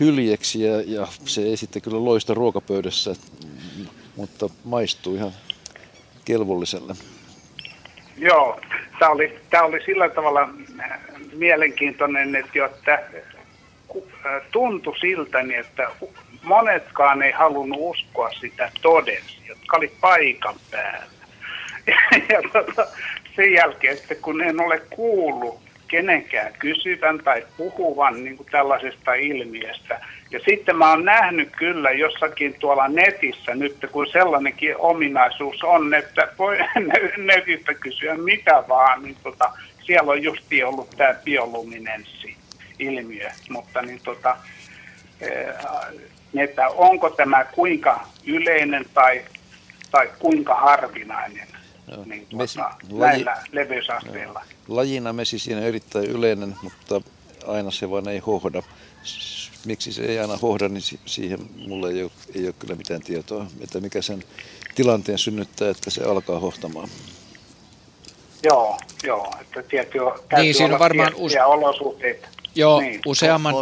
hyljeksiä ja se ei sitten kyllä loista ruokapöydässä, mutta maistuu ihan kelvolliselle. Joo, tämä oli, tämä oli sillä tavalla äh, mielenkiintoinen, että, jo, että äh, tuntui siltä, niin että monetkaan ei halunnut uskoa sitä todeksi, jotka oli paikan päällä. Ja, ja tota, sen jälkeen, että kun en ole kuullut kenenkään kysyvän tai puhuvan niin kuin tällaisesta ilmiöstä. Ja sitten mä oon nähnyt kyllä jossakin tuolla netissä nyt, kun sellainenkin ominaisuus on, että voi netistä kysyä mitä vaan, niin tota, siellä on justi ollut tämä bioluminenssi-ilmiö, mutta niin tota, eh, että onko tämä kuinka yleinen tai, tai kuinka harvinainen niin Mesi- tuota, laji- näillä leveysasteilla. Lajina mesisieni on erittäin yleinen, mutta aina se vaan ei hohda. Miksi se ei aina hohda, niin si- siihen mulle ei ole, ei ole kyllä mitään tietoa, että mikä sen tilanteen synnyttää, että se alkaa hohtamaan. Joo, joo, että tietysti täytyy Niin, siinä on olla varmaan tiettyjä olosuhteita. Joo, Niin. useamman,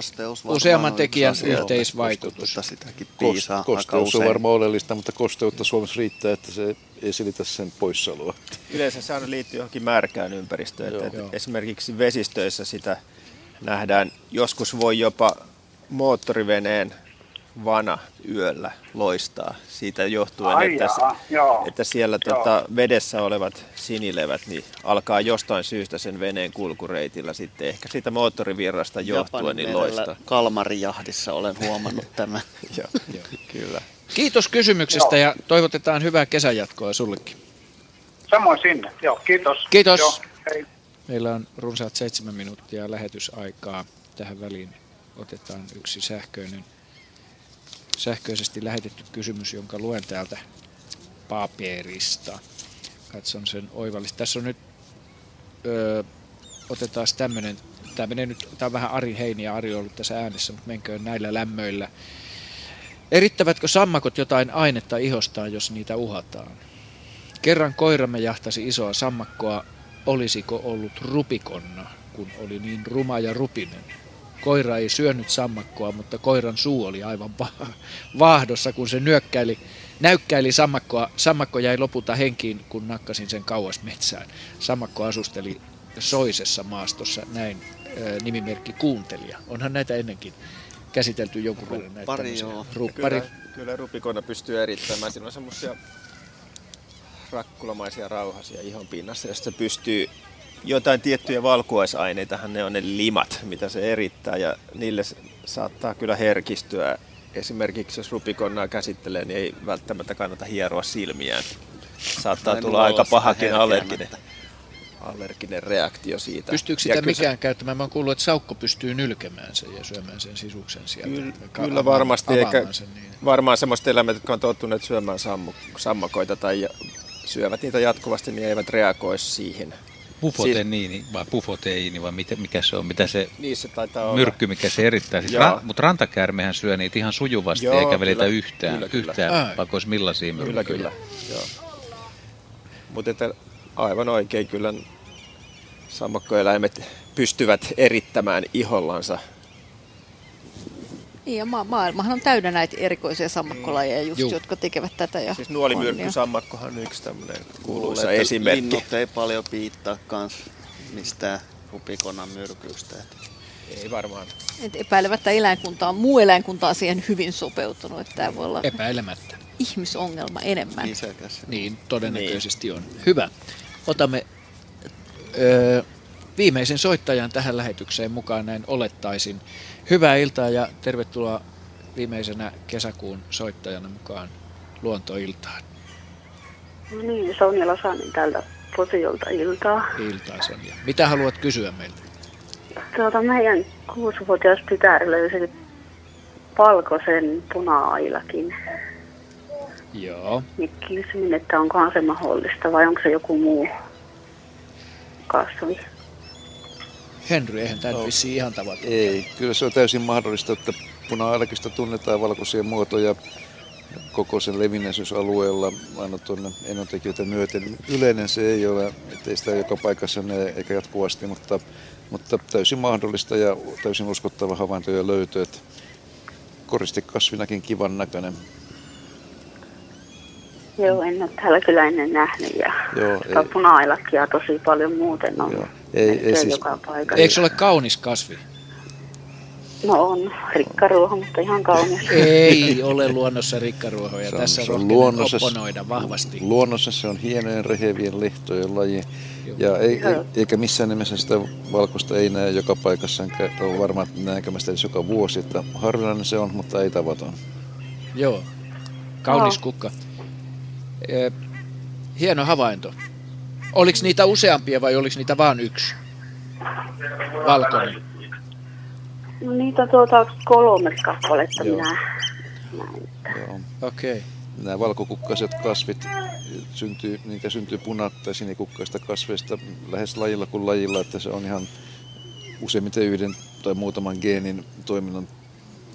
useamman tekijän yhteisvaikutus. kosteutta sitäkin Kos- piisaa kosteus on varmaan oleellista, mutta kosteutta Suomessa riittää, että se ei selitä sen poissaoloa. Yleensä se aina liittyy johonkin märkään ympäristöön. Joo. Että Joo. esimerkiksi vesistöissä sitä nähdään, joskus voi jopa moottoriveneen vana yöllä loistaa siitä johtuen, Ai että, jaa, joo. että siellä Joo. tota, vedessä olevat sinilevät niin alkaa jostain syystä sen veneen kulkureitillä sitten ehkä siitä moottorivirrasta johtuen niin loistaa. Kalmarijahdissa olen huomannut tämän. Joo, kyllä. Kiitos kysymyksestä ja toivotetaan hyvää kesänjatkoa sullekin. Samoin sinne, joo, kiitos. Kiitos. Joo, hei. Meillä on runsaat seitsemän minuuttia lähetysaikaa. Tähän väliin otetaan yksi sähköinen, sähköisesti lähetetty kysymys, jonka luen täältä paperista. Katson sen oivallisesti. Tässä on nyt, öö, otetaan tämmöinen, tämä menee nyt, tämä on vähän Ari Heini ja Ari on ollut tässä äänessä, mutta menköön näillä lämmöillä. Erittävätkö sammakot jotain ainetta ihostaan, jos niitä uhataan? Kerran koiramme jahtasi isoa sammakkoa, olisiko ollut rupikonna, kun oli niin ruma ja rupinen? Koira ei syönyt sammakkoa, mutta koiran suu oli aivan vaahdossa, kun se nyökkäili, näykkäili sammakkoa. Sammakko jäi lopulta henkiin, kun nakkasin sen kauas metsään. Sammakko asusteli soisessa maastossa, näin nimimerkki kuuntelija. Onhan näitä ennenkin käsitelty jonkun verran näitä Ruppari, joo. Ruppari. Kyllä, kyllä rupikona pystyy erittämään. Siinä on semmoisia rakkulamaisia rauhasia ihon pinnassa, josta se pystyy jotain tiettyjä valkuaisaineitahan ne on ne limat, mitä se erittää ja niille saattaa kyllä herkistyä. Esimerkiksi jos rupikonnaa käsittelee, niin ei välttämättä kannata hieroa silmiään. Saattaa Tai tulla aika pahakin allerginen, allerginen reaktio siitä. Pystyykö Ja sitä se- mikään käyttämään? Mä oon kuullut, että saukko pystyy nylkemään sen ja syömään sen sisuksen sieltä. Kyllä, Ka- kyllä varmasti, eikä sen, niin. varmaan semmoiset eläimet, jotka on tottuneet syömään sammu, sammakoita tai ja- syövät niitä jatkuvasti, niin eivät reagoi siihen. Pufoteniini vai pufoteiini vai mitä, mikä se on, mitä se Niin se taitaa olla. myrkky, mikä se erittää. Siis ra, mutta rantakäärmehän syö niitä ihan sujuvasti Joo, eikä välitä kyllä, yhtään, kyllä, kyllä. yhtään Ai. vaikka olisi millaisia Kyllä, myrkkyjä. kyllä. Joo. Mutta että aivan oikein kyllä sammakkoeläimet pystyvät erittämään ihollansa. Niin, ja ma- maailmahan on täynnä näitä erikoisia sammakkolajeja, just, Juu. jotka tekevät tätä. Ja Siis nuolimyrkkysammakkohan on yksi tämmöinen kuuluisa Luulen, että esimerkki. Linnut ei paljon piittaa kans mistään rupikonan myrkystä. Ei varmaan. et epäilemättä eläinkunta on, muu eläinkunta on siihen hyvin sopeutunut, että tämä voi olla Epäilemättä. ihmisongelma enemmän. Isäkäs. Niin, todennäköisesti on. Hyvä. Otamme ö, viimeisen soittajan tähän lähetykseen mukaan, näin olettaisin. Hyvää iltaa ja tervetuloa viimeisenä kesäkuun soittajana mukaan luontoiltaan. No niin, Sonja Lasanen täältä Posiolta iltaa. Iltaa Sonja. Mitä haluat kysyä meiltä? Tuota, meidän kuusivuotias tytär löysi valkoisen puna-ailakin. Joo. Niin kysyin, että onkohan se mahdollista vai onko se joku muu kasvi. Henry, eihän tämä no. vissiin ihan tavaton. Ei, kyllä se on täysin mahdollista, että puna-alkista tunnetaan valkoisia muotoja koko sen levinneisyysalueella aina tuonne enontekijöitä myöten. Yleinen se ei ole, ettei sitä joka paikassa näe eikä jatkuvasti, mutta, mutta täysin mahdollista ja täysin uskottava havainto ja löytö, että koristikasvinakin kivan näköinen. Joo, en ole täällä kyllä ennen nähnyt ja Joo, sitä ei, puna-ailakia tosi paljon muuten on. Joo. ei, ei siis, joka paikassa. Eikö se ole kaunis kasvi? No on, rikkaruoho, mutta ihan kaunis. Ei ole luonnossa rikkaruohoja. Se on- Tässä se on luonnossa- opponoida vahvasti. Luonnossa se on hienojen rehevien lehtojen laji. Ja ei, ei, eikä missään nimessä sitä valkoista ei näe joka paikassa, enkä ole varma, että näenkö mä sitä edes joka vuosi. Että harvinainen se on, mutta ei tavaton. Joo, kaunis Joo. kukka. Eh, hieno havainto. Oliko niitä useampia vai oliko niitä vain yksi? Valkoinen. No niitä tuota kolme kappaletta Joo. minä Joo. Okei. Okay. Nämä valkokukkaiset kasvit, syntyy, niitä syntyy puna- tai sinikukkaista kasveista lähes lajilla kuin lajilla, että se on ihan useimmiten yhden tai muutaman geenin toiminnan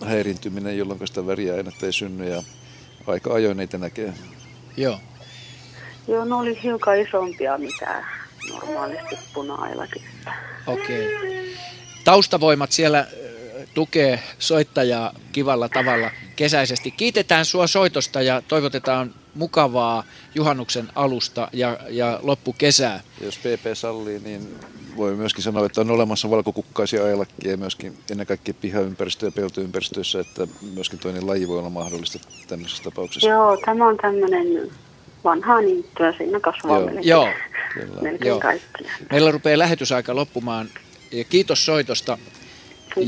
häirintyminen, jolloin sitä väriainetta ei synny ja aika ajoin niitä näkee. Joo. Joo, ne oli hiukan isompia mitä normaalisti puna-ailakin. Okei. Okay. Taustavoimat siellä tukee soittajaa kivalla tavalla kesäisesti. Kiitetään sua soitosta ja toivotetaan mukavaa juhannuksen alusta ja, ja loppukesää. Jos PP sallii, niin voi myöskin sanoa, että on olemassa valkokukkaisia ailakkia myöskin ennen kaikkea pihaympäristö- ja peltoympäristöissä, että myöskin toinen laji voi olla mahdollista tämmöisessä tapauksessa. Joo, tämä on tämmöinen vanha niittyä, siinä kasvaa Joo. melkein, Joo. melkein Joo. kaikki. Meillä rupeaa lähetysaika loppumaan. Ja kiitos soitosta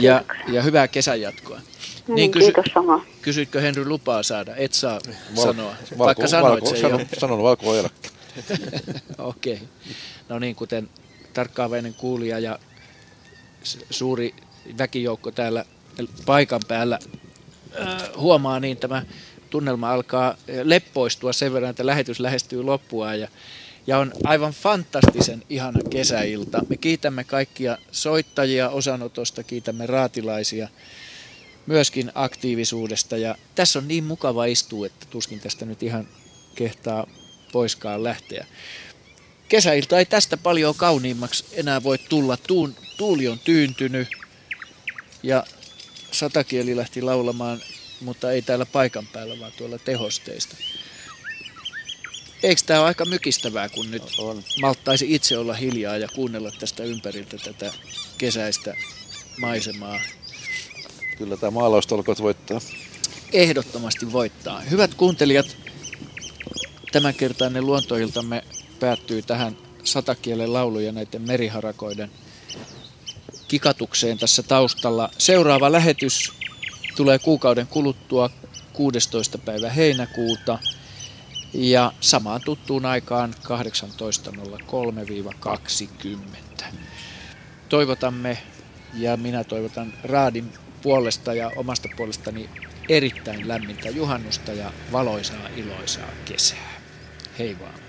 ja, ja hyvää kesän jatkoa. No niin, kiitos sama. Kysytkö Henry lupaa saada? Et saa Val- sanoa, valko- vaikka sanoit valko- sen sanon- jo. sanon valkoailakki. Okei. Okay. No niin, kuten tarkkaavainen kuulija ja suuri väkijoukko täällä paikan päällä huomaa, niin tämä tunnelma alkaa leppoistua sen verran, että lähetys lähestyy loppuaan ja, ja on aivan fantastisen ihana kesäilta. Me kiitämme kaikkia soittajia osanotosta, kiitämme raatilaisia myöskin aktiivisuudesta ja tässä on niin mukava istua, että tuskin tästä nyt ihan kehtaa poiskaan lähteä. Kesäilta ei tästä paljon kauniimmaksi enää voi tulla. Tuun, tuuli on tyyntynyt, ja satakieli lähti laulamaan, mutta ei täällä paikan päällä, vaan tuolla tehosteista. Eikö tämä ole aika mykistävää, kun nyt on. malttaisi itse olla hiljaa ja kuunnella tästä ympäriltä tätä kesäistä maisemaa? Kyllä tämä maalaustolkot voittaa. Ehdottomasti voittaa. Hyvät kuuntelijat, tämänkertainen luontoiltamme päättyy tähän satakielen laulu ja näiden meriharakoiden kikatukseen tässä taustalla. Seuraava lähetys tulee kuukauden kuluttua 16. päivä heinäkuuta ja samaan tuttuun aikaan 18.03-20. Toivotamme ja minä toivotan Raadin puolesta ja omasta puolestani erittäin lämmintä juhannusta ja valoisaa iloisaa kesää. Hei vaan.